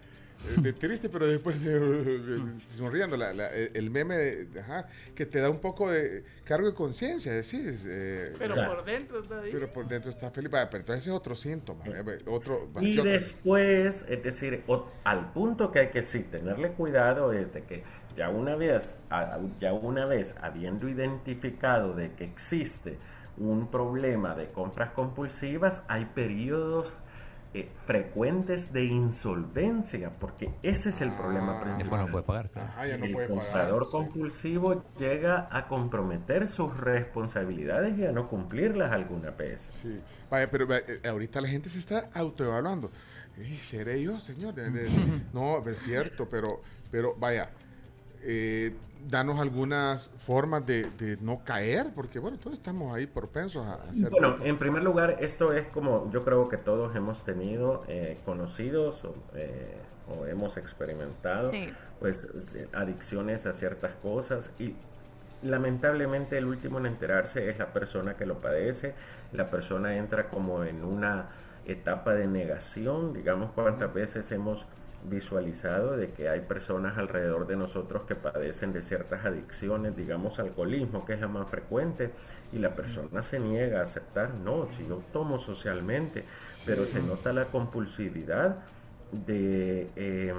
de triste, pero después eh, sonriendo. La- la- eh, el meme de- ajá, que te da un poco de cargo de conciencia, decís. eh, Pero por dentro está ahí. Pero por dentro está feliz. Vaya, pero entonces es otro síntoma. eh, eh, Otro, Y después, es decir, o- al punto que hay que sí tenerle cuidado es de que ya una vez, a- ya una vez habiendo identificado de que existe un problema de compras compulsivas, hay periodos eh, frecuentes de insolvencia, porque ese es el problema principal. Después no puede pagar. Ah, ya no el puede pagar, comprador sí. compulsivo llega a comprometer sus responsabilidades y a no cumplirlas alguna vez. Sí. Vaya, pero vaya, eh, ahorita la gente se está autoevaluando. "Ey, ¿Seré yo, señor? De- de- no, es cierto, pero, pero vaya, eh, danos algunas formas de, de no caer, porque bueno, todos estamos ahí propensos a, hacer. Bueno, en primer lugar, esto es como yo creo que todos hemos tenido eh, conocidos o, eh, o hemos experimentado, Sí. pues adicciones a ciertas cosas y lamentablemente el último en enterarse es la persona que lo padece, la persona entra como en una etapa de negación, digamos cuántas veces hemos visualizado de que hay personas alrededor de nosotros que padecen de ciertas adicciones, digamos alcoholismo, que es la más frecuente, y la persona se niega a aceptar, no, si yo tomo socialmente, pero se nota la compulsividad de, eh,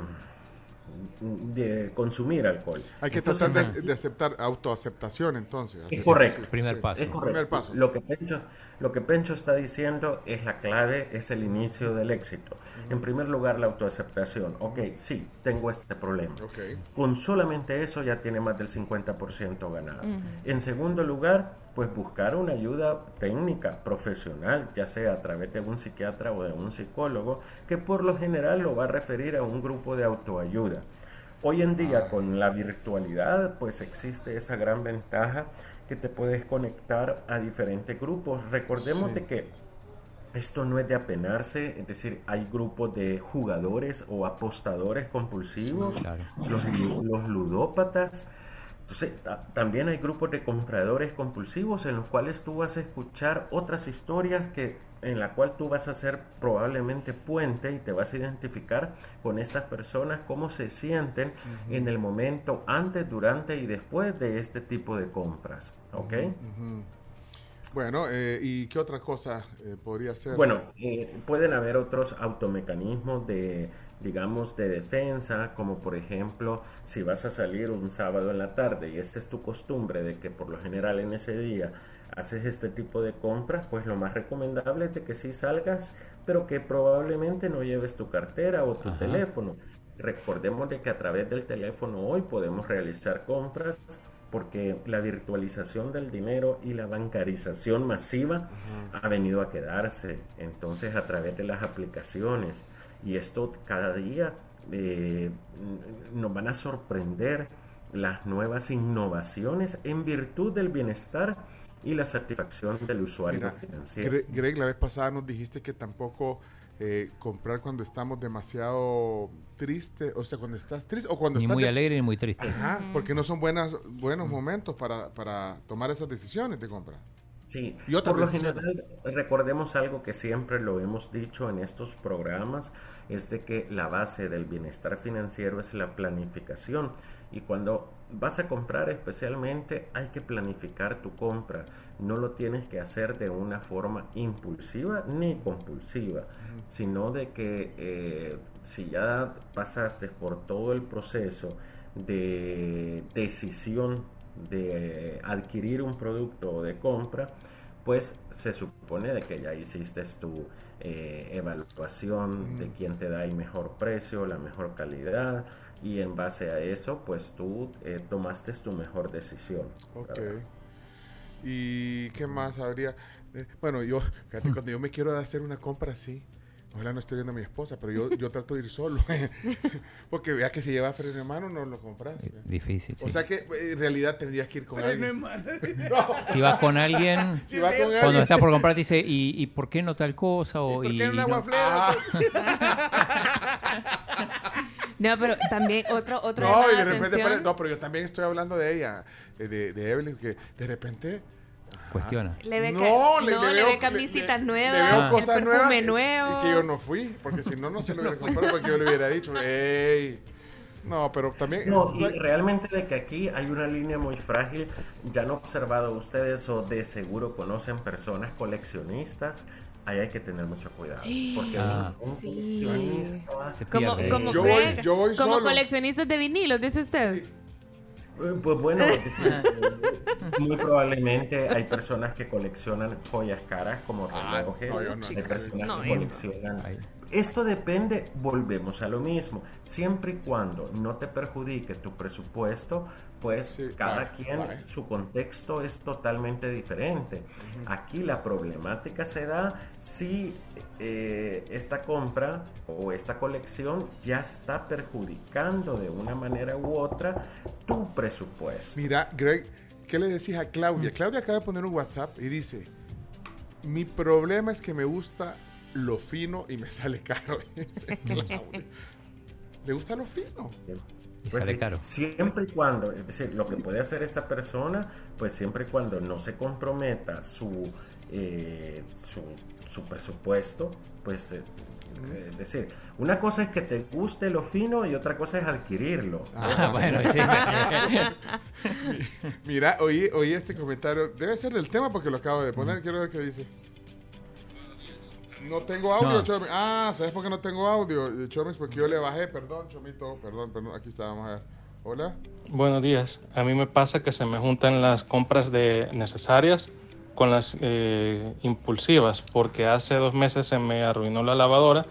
de consumir alcohol. Hay que Entonces, tratar de, de aceptar autoaceptación, entonces. es correcto. sí, Primer sí. paso. Es correcto. Primer paso. Lo que, Pencho, lo que Pencho está diciendo es la clave, es el inicio del éxito. En primer lugar, la autoaceptación. Ok, sí, tengo este problema. Ok. Con solamente eso ya tiene más del 50% ganado. Ujú. En segundo lugar, pues buscar una ayuda técnica, profesional, ya sea a través de un psiquiatra o de un psicólogo, que por lo general lo va a referir a un grupo de autoayuda. Hoy en día con la virtualidad pues existe esa gran ventaja que te puedes conectar a diferentes grupos. Recordemos Sí. de que esto no es de apenarse, es decir, hay grupos de jugadores o apostadores compulsivos, Claro. los, los ludópatas. Entonces, ta- también hay grupos de compradores compulsivos en los cuales tú vas a escuchar otras historias que en la cual tú vas a ser probablemente puente y te vas a identificar con estas personas, cómo se sienten en el momento antes, durante y después de este tipo de compras. ¿Ok? Bueno, eh, ¿y qué otra cosa eh, podría ser? Bueno, eh, pueden haber otros automecanismos de, digamos, de defensa, como por ejemplo, si vas a salir un sábado en la tarde y esta es tu costumbre de que por lo general en ese día haces este tipo de compras, pues lo más recomendable es de que sí salgas, pero que probablemente no lleves tu cartera o tu Ajá. teléfono. Recordemos de que a través del teléfono hoy podemos realizar compras porque la virtualización del dinero y la bancarización masiva ha venido a quedarse. Entonces, a través de las aplicaciones, y esto cada día eh, nos van a sorprender las nuevas innovaciones en virtud del bienestar y la satisfacción del usuario Mira, financiero. Gre- Greg, la vez pasada nos dijiste que tampoco eh, comprar cuando estamos demasiado tristes, o sea, cuando estás triste o cuando Ni estás... muy de- alegre ni muy triste. Ajá, porque no son buenas, buenos momentos para, para tomar esas decisiones de compra. Sí, Y por lo general, recordemos algo que siempre lo hemos dicho en estos programas, es de que la base del bienestar financiero es la planificación. Y cuando vas a comprar especialmente, hay que planificar tu compra. No lo tienes que hacer de una forma impulsiva ni compulsiva, sino de que eh, si ya pasaste por todo el proceso de decisión de adquirir un producto o de compra, pues se supone de que ya hiciste tu eh, evaluación de quién te da el mejor precio, la mejor calidad y en base a eso pues tú eh, tomaste tu mejor decisión. Ok. ¿verdad? ¿Y qué más habría? Eh, bueno, yo, fíjate, cuando yo me quiero hacer una compra así, ojalá no esté viendo a mi esposa, pero yo, yo trato de ir solo. Porque vea que si lleva freno en mano, no lo compras. ¿ve? Difícil. O sí. sea que eh, en realidad tendrías que ir con Freno alguien. en mano. si vas con alguien, Si vas con cuando alguien. estás por comprar, te dice, ¿y, y por qué no tal cosa? O, ¿Por y, qué y no- guaflera? No, pero también otro, otro No, y de repente, pare- no, pero yo también estoy hablando de ella, eh, de, de Evelyn, que de repente Cuestiona. Le ve, No, le- no, le le veo- ve camisas Le nuevas, veo cosas perfume nuevas y- nuevo. y que yo no fui, porque si no, no se lo hubiera comprado, porque yo le hubiera dicho, ¡ey! No, pero también... No, y realmente de que aquí hay una línea muy frágil, ya han observado ustedes o de seguro conocen personas coleccionistas, ahí hay que tener mucho cuidado. Porque Ah. un- un Sí. coleccionista- Como, como, Yo voy- yo voy como coleccionistas de vinilos, dice usted. Eh, Pues bueno, muy probablemente hay personas que coleccionan joyas caras como relojes, no. hay personas No, que coleccionan. Esto depende, volvemos a lo mismo, siempre y cuando no te perjudique tu presupuesto, pues cada quien, su contexto es totalmente diferente. Aquí la problemática se da si eh, esta compra o esta colección ya está perjudicando de una manera u otra tu presupuesto. Mira, Greg, ¿qué le decís a Claudia? Claudia acaba de poner un WhatsApp y dice, mi problema es que me gusta lo fino y me sale caro. ¿Le gusta lo fino? Y Pues sale sí, caro. Siempre y cuando, es decir, lo que puede hacer esta persona, pues siempre y cuando no se comprometa su, eh, su, su presupuesto, pues eh, eh, es decir, una cosa es que te guste lo fino y otra cosa es adquirirlo. Ah, bueno, sí. Mira, oí, oí este comentario. Debe ser del tema porque lo acabo de poner. Quiero ver qué dice. No tengo audio, No. Chomis. Ah, ¿sabes por qué no tengo audio, Chomis? Porque yo le bajé. Perdón, Chomito. Perdón, perdón. Aquí está, vamos a ver. Hola. Buenos días. A mí me pasa que se me juntan las compras de necesarias con las eh, impulsivas, porque hace dos meses se me arruinó la lavadora.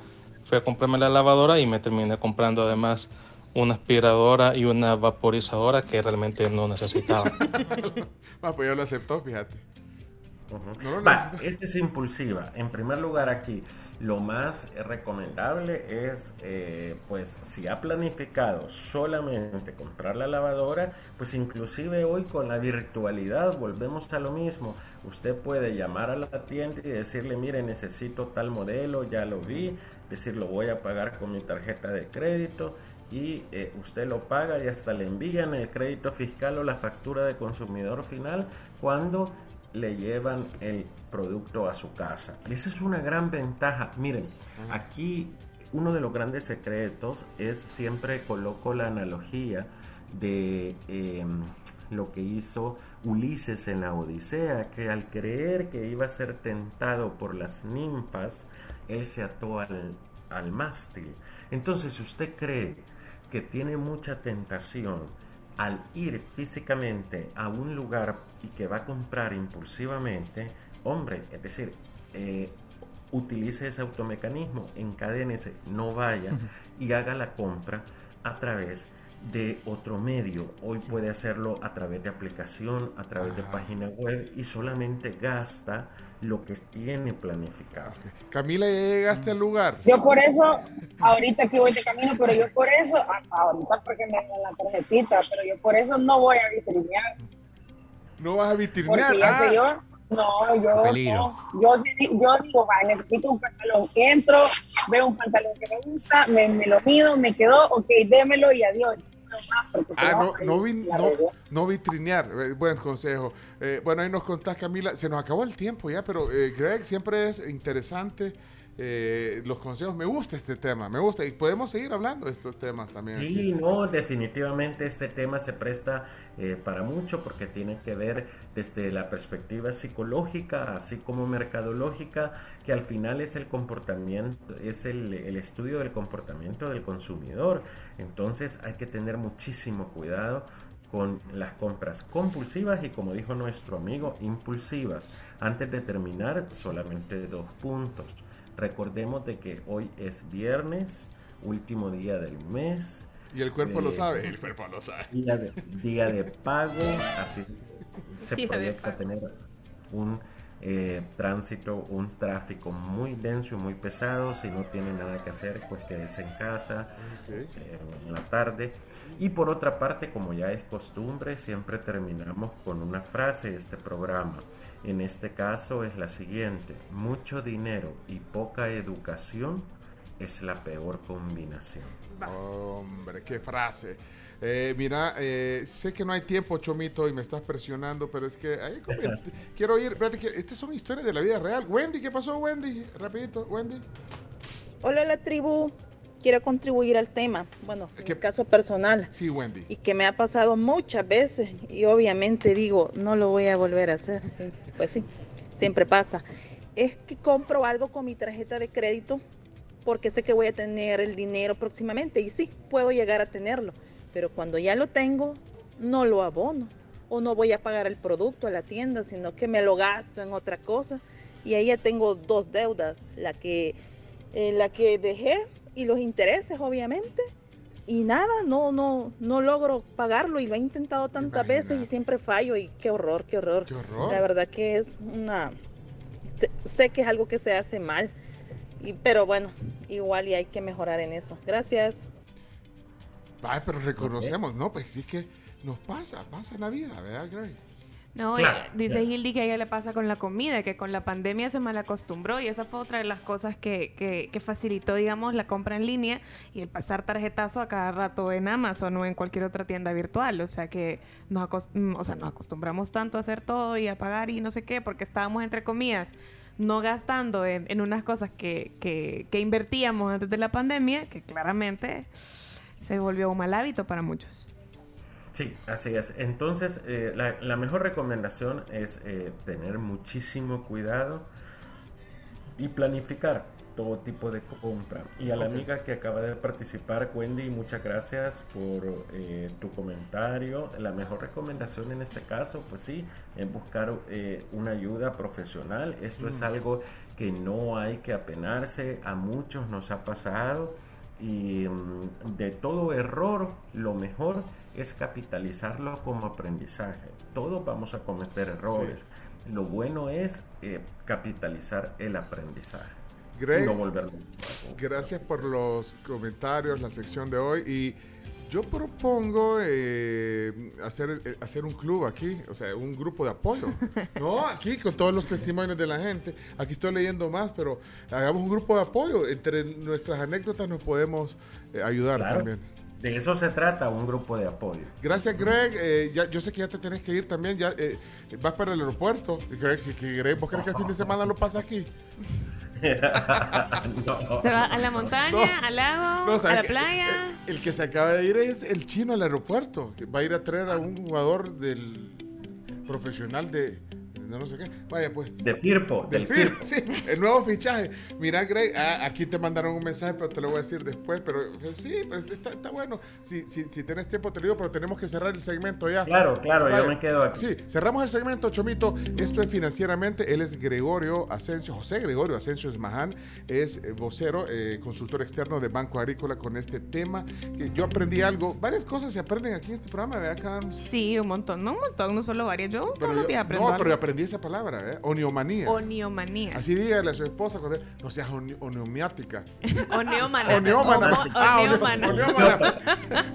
Fui a comprarme la lavadora y me terminé comprando además una aspiradora y una vaporizadora que realmente no necesitaba. Ah, pues yo lo aceptó, fíjate. No lo Va, esta es impulsiva. En primer lugar aquí, lo más recomendable es, eh, pues, si ha planificado solamente comprar la lavadora, pues inclusive hoy con la virtualidad volvemos a lo mismo. Usted puede llamar a la tienda y decirle, mire, necesito tal modelo, ya lo vi, decir, lo voy a pagar con mi tarjeta de crédito y eh, usted lo paga y hasta le envían el crédito fiscal o la factura de consumidor final cuando le llevan el producto a su casa. Y esa es una gran ventaja. Miren, aquí uno de los grandes secretos es siempre coloco la analogía de eh, lo que hizo Ulises en la Odisea, que al creer que iba a ser tentado por las ninfas, él se ató al, al mástil. Entonces, si usted cree que tiene mucha tentación al ir físicamente a un lugar y que va a comprar impulsivamente, hombre, es decir, eh, utilice ese automecanismo, encadénese, no vaya y haga la compra a través de otro medio. Hoy puede hacerlo a través de aplicación, a través de página web y solamente gasta lo que tiene planificado. Camila, ¿ya llegaste al lugar? Yo por eso, ahorita que voy de camino, pero yo por eso, ahorita porque me dan la tarjetita, pero yo por eso no voy a vitrinear. No vas a vitrinear. Porque ya Ah, sé yo, no, yo, no, yo, yo digo, va, necesito un pantalón, entro, veo un pantalón que me gusta, me, me lo mido, me quedó, ok, démelo y adiós. Ah, no, no, vi- no, no vitrinear. Eh, buen consejo. Eh, bueno, ahí nos contás, Camila. Se nos acabó el tiempo ya, pero eh, Greg siempre es interesante. eh, los consejos. Me gusta este tema, me gusta. Y podemos seguir hablando de estos temas también. Sí, aquí. no, definitivamente este tema se presta eh, para mucho porque tiene que ver desde la perspectiva psicológica, así como mercadológica, que al final es el comportamiento, es el, el estudio del comportamiento del consumidor. Entonces hay que tener muchísimo cuidado con las compras compulsivas y como dijo nuestro amigo, impulsivas. Antes de terminar, solamente dos puntos. Recordemos de que hoy es viernes, último día del mes. Y el cuerpo lo Eh, sabe. El cuerpo lo sabe. Día de, día de pago, así se proyecta tener un eh, tránsito, un tráfico muy denso y muy pesado. Si no tiene nada que hacer, pues quédese en casa eh, en la tarde. Y por otra parte, como ya es costumbre, siempre terminamos con una frase de este programa. En este caso es la siguiente, mucho dinero y poca educación es la peor combinación. Hombre, qué frase. Eh, mira, eh, sé que no hay tiempo, Chomito, y me estás presionando, pero es que comer- quiero oír, espérate, que estas son historias de la vida real. Wendy, ¿qué pasó, Wendy? Rapidito, Wendy. Hola la tribu, quiero contribuir al tema, bueno, en mi caso personal. Sí, Wendy. Y que me ha pasado muchas veces y obviamente digo, no lo voy a volver a hacer. Pues sí, siempre pasa. Es que compro algo con mi tarjeta de crédito porque sé que voy a tener el dinero próximamente y sí, puedo llegar a tenerlo. Pero cuando ya lo tengo, no lo abono o no voy a pagar el producto a la tienda, sino que me lo gasto en otra cosa. Y ahí ya tengo dos deudas, la que, eh, la que dejé y los intereses, obviamente. Y nada, no, no, no logro pagarlo y lo he intentado tantas veces y siempre fallo y qué horror, qué horror. horror. La verdad que es una, sé- sé que es algo que se hace mal, y, pero bueno, igual y hay que mejorar en eso. Gracias. Ay, pero reconocemos, ¿no? Pues sí que nos pasa, pasa en la vida, ¿verdad, Greg? No, Claro, eh, dice claro. Hildy que a ella le pasa con la comida, que con la pandemia se mal acostumbró y esa fue otra de las cosas que, que, que facilitó, digamos, la compra en línea y el pasar tarjetazo a cada rato en Amazon o en cualquier otra tienda virtual. O sea que nos, mm, o sea, nos acostumbramos tanto a hacer todo y a pagar y no sé qué, porque estábamos, entre comillas, no gastando en, en unas cosas que, que, que invertíamos antes de la pandemia, que claramente se volvió un mal hábito para muchos. Sí, así es. Entonces, eh, la, la mejor recomendación es eh, tener muchísimo cuidado y planificar todo tipo de compra. Y a la amiga que acaba de participar, Wendy, muchas gracias por eh, tu comentario. La mejor recomendación en este caso, pues sí, es buscar eh, una ayuda profesional. Esto es Mm. algo que no hay que apenarse, a muchos nos ha pasado. Y mm, de todo error, lo mejor es capitalizarlo como aprendizaje. Todos vamos a cometer errores. Lo bueno es eh, capitalizar el aprendizaje. Greg, y no volverlo. Gracias por los comentarios, la sección de hoy. Y yo propongo eh, hacer, eh, hacer un club aquí, o sea, un grupo de apoyo. No, aquí con todos los testimonios de la gente. Aquí estoy leyendo más, pero hagamos un grupo de apoyo. Entre nuestras anécdotas nos podemos eh, ayudar Claro. también. De eso se trata, un grupo de apoyo. Gracias, Greg. Eh, ya, yo sé que ya te tenés que ir también. Ya eh, vas para el aeropuerto. Greg, si que Greg, ¿vos crees que el fin de semana lo pasa aquí? No. Se va a la montaña, No. al lago, No, a ¿sabes la playa. El que se acaba de ir es el chino al aeropuerto. Que va a ir a traer a un jugador del profesional de, de no sé qué. Vaya pues. De Firpo, del Firpo. Sí, el nuevo fichaje. Mira, Greg, ah, aquí te mandaron un mensaje, pero te lo voy a decir después. Pero pues, sí, pues, está, está bueno. Si, si, si tienes tiempo, te lo digo, pero tenemos que cerrar el segmento ya. Claro, claro, yo Vaya. me quedo aquí. Sí, cerramos el segmento, Chomito. Esto es financieramente. Él es Gregorio Asensio, José Gregorio Asensio Esmaján. Es eh, vocero, eh, consultor externo de Banco Agrícola con este tema. Que yo aprendí algo. Varias cosas se aprenden aquí en este programa, ¿verdad, Carlos? Sí, un montón, no un montón, no solo varias. Yo Pero todos los yo- días aprendo no, algo. pero yo aprendí esa palabra, ¿eh? Oniomanía. Oniomanía. Así dígale a su esposa cuando no seas oni- oniomiática. Oneómana. Ah, oneómana. oniómana.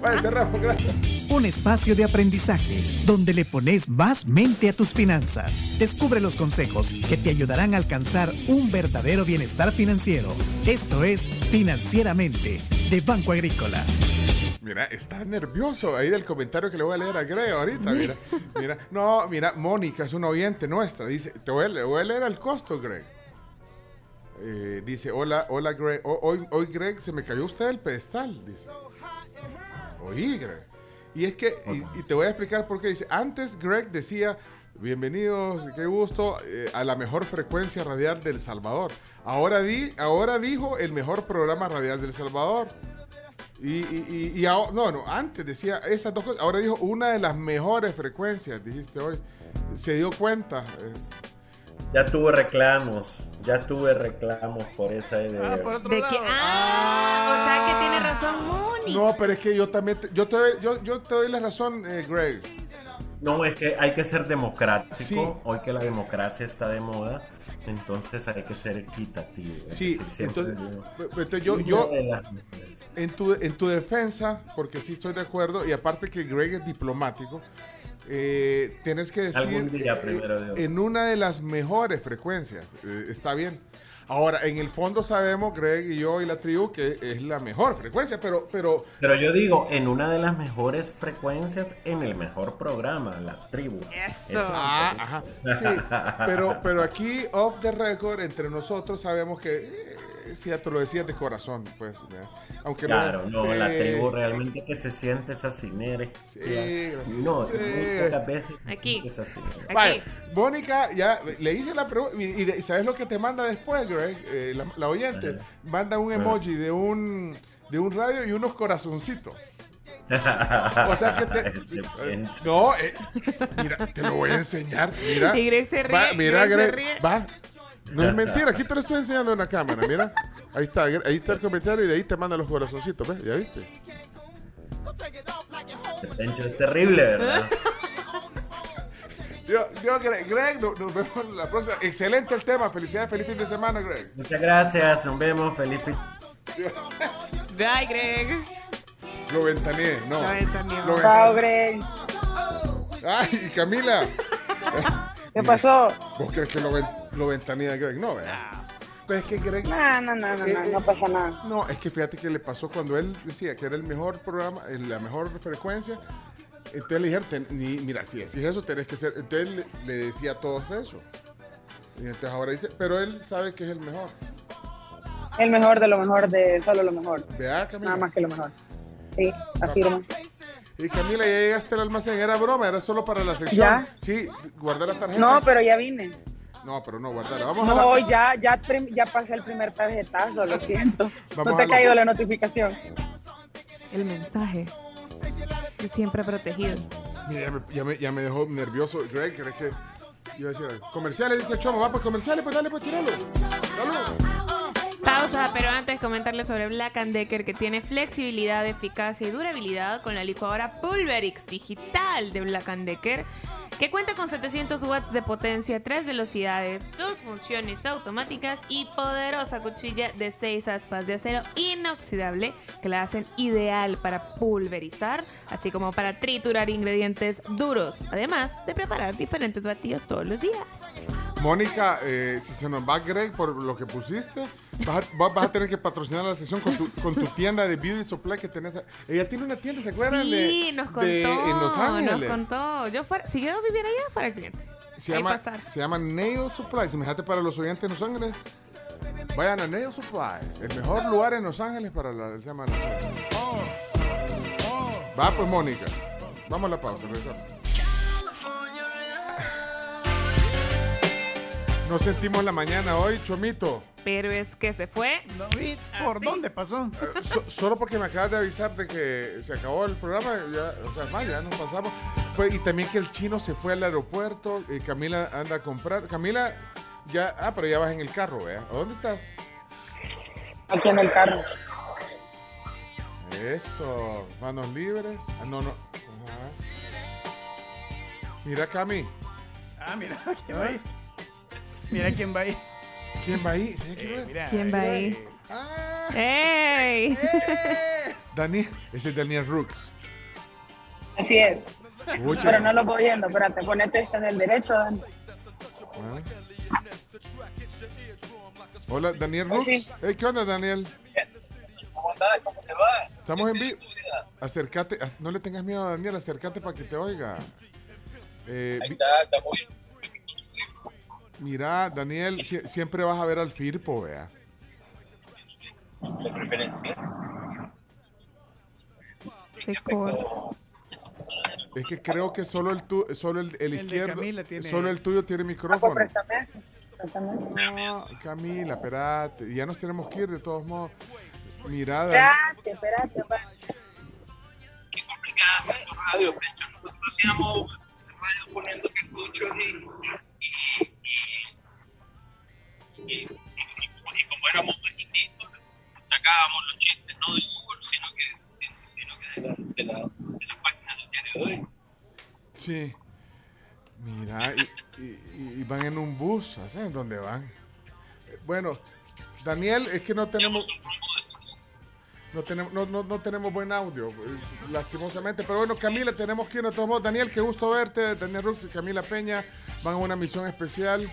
Vaya, cerramos, gracias. Un espacio de aprendizaje donde le pones más mente a tus finanzas. Descubre los consejos que te ayudarán a alcanzar un verdadero bienestar financiero. Esto es Financieramente de Banco Agrícola. Mira, está nervioso ahí del comentario que le voy a leer a Greg ahorita. Mira, mira. No, mira, Mónica es una oyente nuestra. Dice, te voy a, le voy a leer al costo, Greg. Eh, dice, hola, hola, Greg. Ho- Hoy, hoy, Greg, se me cayó usted el pedestal. Dice. Oí, Greg. Y es que, y, y te voy a explicar por qué. Dice, antes Greg decía, bienvenidos, qué gusto, eh, a la mejor frecuencia radial del Salvador. Ahora, di, ahora dijo el mejor programa radial del Salvador. Y, y, y, y ahora- no, no, antes decía esas dos cosas. Ahora dijo una de las mejores frecuencias, dijiste hoy. Se dio cuenta. eh. Ya tuve reclamos, ya tuve reclamos por esa idea. De que, ah, o sea que tiene razón Moni. No, pero es que yo también, te- yo, te, yo, yo te doy la razón, eh, Greg. No, es que hay que ser democrático. Sí. Hoy que la democracia está de moda, entonces hay que ser equitativo. Sí, entonces, entonces yo, una yo de las mejores. En, tu, en tu defensa, porque sí estoy de acuerdo, y aparte que Greg es diplomático, eh, tienes que decir Algún día, eh, primero en una de las mejores frecuencias, eh, está bien. Ahora, en el fondo sabemos, Greg y yo y la tribu, que es la mejor frecuencia, pero, pero Pero yo digo, en una de las mejores frecuencias, en el mejor programa, la tribu. Eso. Ah, ajá. Sí, pero, pero aquí, off the record, entre nosotros sabemos que cierto, lo decías de corazón, pues. ¿verdad? Aunque Claro, no, sí. la tribu realmente que se siente esa sinergia. no, sí. muy pocas veces. Aquí. Esa. Vaya, Mónica, ya le hice la pregunta. Y, ¿sabes lo que te manda después, Greg? Eh, la, la oyente. Manda un emoji de un, de un radio y unos corazoncitos. O sea que te. eh, no, eh, mira, te lo voy a enseñar. Mira. Y Greg se ríe, Va, mira, Greg se ríe. Va. No es mentira, aquí te lo estoy enseñando en la cámara, mira. Ahí está, ahí está el comentario y de ahí te manda los corazoncitos, ¿ves? ¿Ya viste? El Pencho es terrible, ¿verdad? Yo, yo, Greg, Greg, no- nos, vemos la próxima. Excelente el tema. Felicidades, feliz fin de semana, Greg. Muchas gracias, nos vemos, feliz fin- Bye, Greg. Lo ventaneé, no. Lo ventaneó. Lo Chao, ventaneé. Greg. Ay, y Camila. ¿Qué pasó? ¿Vos crees que lo, ven, lo ventanea Greg? No, vea. Pero es que Greg. No, no, no, no, Eh, no, eh, no pasa nada. No, es que fíjate que le pasó cuando él decía que era el mejor programa, eh, la mejor frecuencia. Entonces le dijeron, "Ten- ni- mira, si decís eso, tenés que ser. Entonces le, le decía a todos eso. Y entonces ahora dice, pero él sabe que es el mejor. El mejor de lo mejor de solo lo mejor. Vea, Camila. Nada más que lo mejor. Sí, afirmo. Y Camila, ya llegaste al almacén, era broma, era solo para la sección. ¿Ya? Sí, guardar la tarjeta. No, pero ya vine. No, pero no, guardar. Vamos a No, la... ya, ya, ya pasé el primer tarjetazo, lo siento. Vamos no te a ha caído la notificación. El mensaje. Que siempre protegido. Mira, ya me, ya me- ya me dejó nervioso. Greg, ¿crees que iba a decir algo? Comerciales, dice el chomo. Va, pues comerciales, pues dale, pues tíralo. Dale. Pausa, pero antes comentarles sobre Black Decker que tiene flexibilidad, eficacia y durabilidad con la licuadora Pulverix digital de Black Decker que cuenta con 700 watts de potencia, 3 velocidades, 2 funciones automáticas y poderosa cuchilla de 6 aspas de acero inoxidable que la hacen ideal para pulverizar, así como para triturar ingredientes duros, además de preparar diferentes batidos todos los días. Mónica, eh, si se nos va Greg por lo que pusiste, vas a, vas- a tener que patrocinar la sesión con tu, con tu tienda de Beauty Supply que tenés. Ella tiene una tienda, ¿se acuerdan? Sí, de, nos contó. de- en Los Ángeles. Nos contó. Yo fuera, si yo viviera allá, fuera cliente. Se Ahí llama, pasar. se llama Nail Supplies. Imagínate para los oyentes de Los Ángeles. Vayan a Nail Supplies. El mejor lugar en Los Ángeles para la- el tema de Los Ángeles. Va pues, Mónica. Vamos a la pausa, regresamos. Nos sentimos la mañana hoy, Chomito. Pero es que se fue. ¿Por dónde pasó? Eh, so- solo porque me acabas de avisar de que se acabó el programa, ya, o sea, más, ya nos pasamos. Pues, y también que el chino se fue al aeropuerto, y Camila anda a comprar. Camila, ya, ah, pero ya vas en el carro, ¿vea? ¿A dónde estás? Aquí en el carro. Eso, manos libres. Ah, no, no. Ajá. Mira, Cami. Ah, mira, ¿quién va ahí? Mira quién va ahí. ¿Quién va ahí? Sí, Eh, mira, ¿Quién va mira, ahí? eh, Ah. ¡Ey! Dani, ese es Daniel Rooks. Así es. Pero no lo voy viendo. Espérate, ponete este en el derecho, Dan. Ah. Hola, Daniel Rooks. sí. Hey, ¿Qué onda, Daniel? ¿Cómo estás? ¿Cómo te va? Estamos en vivo. Acércate, ac- no le tengas miedo a Daniel, acércate para que te oiga. Eh, Ahí está, está muy bien. Mira, Daniel, sie- siempre vas a ver al Firpo, vea. De preferencia. Se corta. Es que creo que solo el, tu, solo el, el de izquierdo, Camila tiene- solo el tuyo tiene Ah, pues micrófono. No, Camila, espérate, ya nos tenemos que ir de todos modos. Mira, Dan- Espérate, espérate, va. Qué complicada radio. Nosotros hacíamos radio poniendo cartuchos y, y, y, como éramos muy chiquitos, sacábamos los chistes no del Google, sino que, sino que de, la, de, la, de las páginas del diario de hoy. Sí. Mira, y, y- y van en un bus, ¿sabes dónde van? Bueno, Daniel, es que no tenemos... No tenemos, no, no, no tenemos buen audio, lastimosamente. Pero bueno, Camila, tenemos que irnos de todos. Daniel, qué gusto verte. Daniel Rux y Camila Peña van a una misión especial.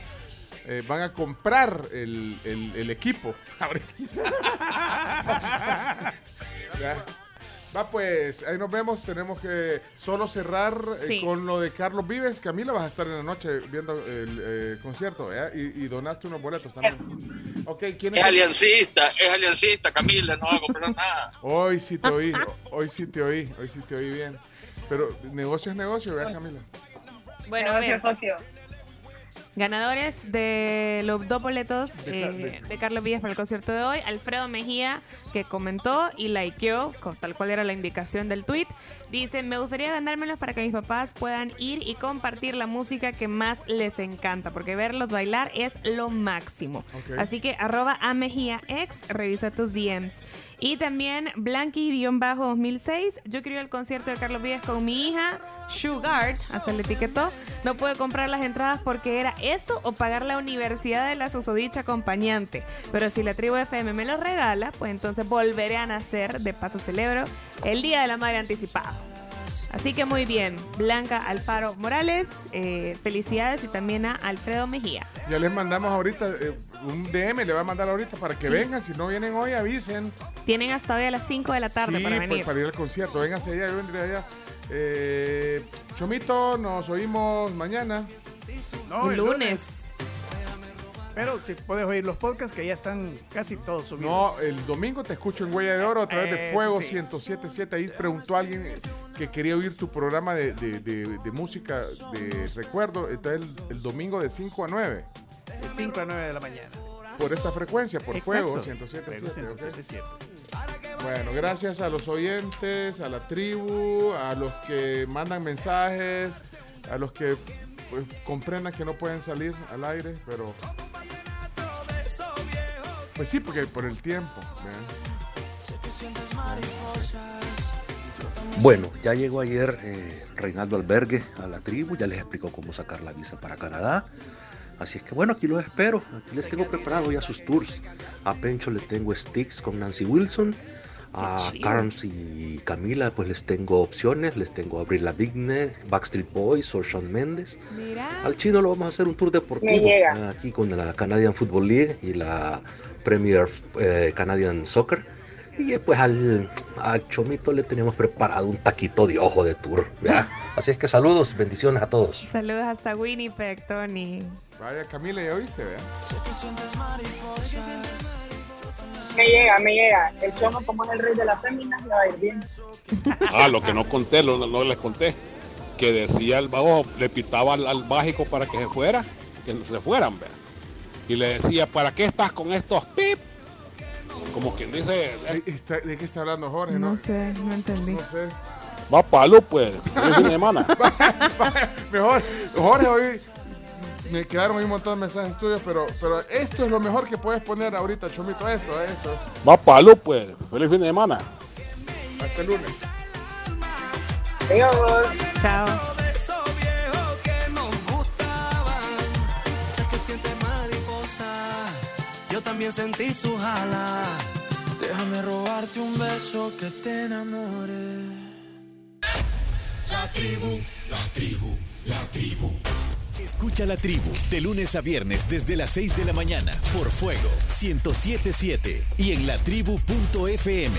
Eh, van a comprar el, el- el equipo. Ya. Va pues, ahí nos vemos. Tenemos que solo cerrar eh, Sí. con lo de Carlos Vives. Camila, vas a estar en la noche viendo el eh, concierto. Y, y donaste unos boletos también. ¿quién Es es? el- aliancista, es aliancista, Camila, no va a comprar nada. Hoy sí te oí, hoy sí te oí, hoy sí te oí bien. Pero negocio es negocio, ¿verdad, Camila? Bueno. Negocio, socio. Ganadores de los dos boletos De eh, de- Carlos Villas para el concierto de hoy. Alfredo Mejía, que comentó y likeó, con tal cual era la indicación del tweet. Dice, me gustaría ganármelos para que mis papás puedan ir y compartir la música que más les encanta, porque verlos bailar es lo máximo. Así que arroba a Mejía X, revisa tus DMs. Y también Blanqui-2006, yo quiero ir al concierto de Carlos Villas con mi hija, Sugar, hasta le etiquetó. No pude comprar las entradas porque era eso o pagar la universidad de la susodicha acompañante. Pero si la tribu FM me lo regala, pues entonces volveré a nacer. De paso celebro el Día de la Madre anticipado. Así que muy bien, Blanca Alfaro Morales, eh, felicidades y también a Alfredo Mejía. Ya les mandamos ahorita, eh, un DM le va a mandar ahorita para que Sí. vengan. Si no vienen hoy, avisen. Tienen hasta hoy a las 5 de la tarde sí, para pues, venir. para ir al concierto. Vénganse allá, yo vendré allá. Eh, Chomito, nos oímos mañana. No, el lunes. Pero si puedes oír los podcasts que ya están casi todos subidos. No, el domingo te escucho en Huella de Oro a través de Fuego sí. 1077. Ahí preguntó alguien que quería oír tu programa de, de- de- de música de recuerdo. Entonces el, el domingo de 5 a 9. De 5 a 9 de la mañana. Por esta frecuencia, por Fuego Exacto. 1077. Fuego ok. 1077. Bueno, gracias a los oyentes, a la tribu, a los que mandan mensajes, a los que pues, que no pueden salir al aire, pero... Pues sí, porque por el tiempo. Bueno, ya llegó ayer eh, Reinaldo Albergue a la tribu, ya les explicó cómo sacar la visa para Canadá. Así es que bueno, aquí los espero. Aquí les tengo preparado ya sus tours. A Pencho le tengo sticks con Nancy Wilson. A. Carms y Camila pues les tengo opciones. Les tengo a Avril Lavigne, Backstreet Boys o Shawn Mendes. Al chino lo vamos a hacer un tour deportivo. Eh, Aquí con la Canadian Football League y la Premier eh, Canadian Soccer. Y eh, pues al, al Chomito le tenemos preparado un taquito de ojo de tour. ¿vea? Así es que saludos, bendiciones a todos. Saludos hasta Winnipeg, Tony. Vaya, Camila, ya oíste, ¿verdad? Me llega, me llega. El chomo, como es el rey de la fémina, le va a ir bien. Ah, lo que no conté, lo- no, les conté. Que decía el vago, le pitaba al, al mágico para que se fuera, que se fueran, vea. Y le decía, ¿para qué estás con estos pip? Como quien dice, eh, ¿De, está- de qué está hablando Jorge? No, No sé, no entendí. No sé. va palo, pues. Fin de semana. Mejor, Jorge, hoy me quedaron ahí un montón de mensajes tuyos, pero, pero esto es lo mejor que puedes poner ahorita, Chomito, esto, esto. Va palo, pues. Feliz fin de semana. Hasta el lunes. Adiós. Chao. Sé que siente mariposa, yo también sentí su jala. Déjame robarte un beso que te enamore. La tribu, la tribu, la tribu. Escucha la tribu de lunes a viernes desde las 6 de la mañana por Fuego 1077 y en latribu.fm.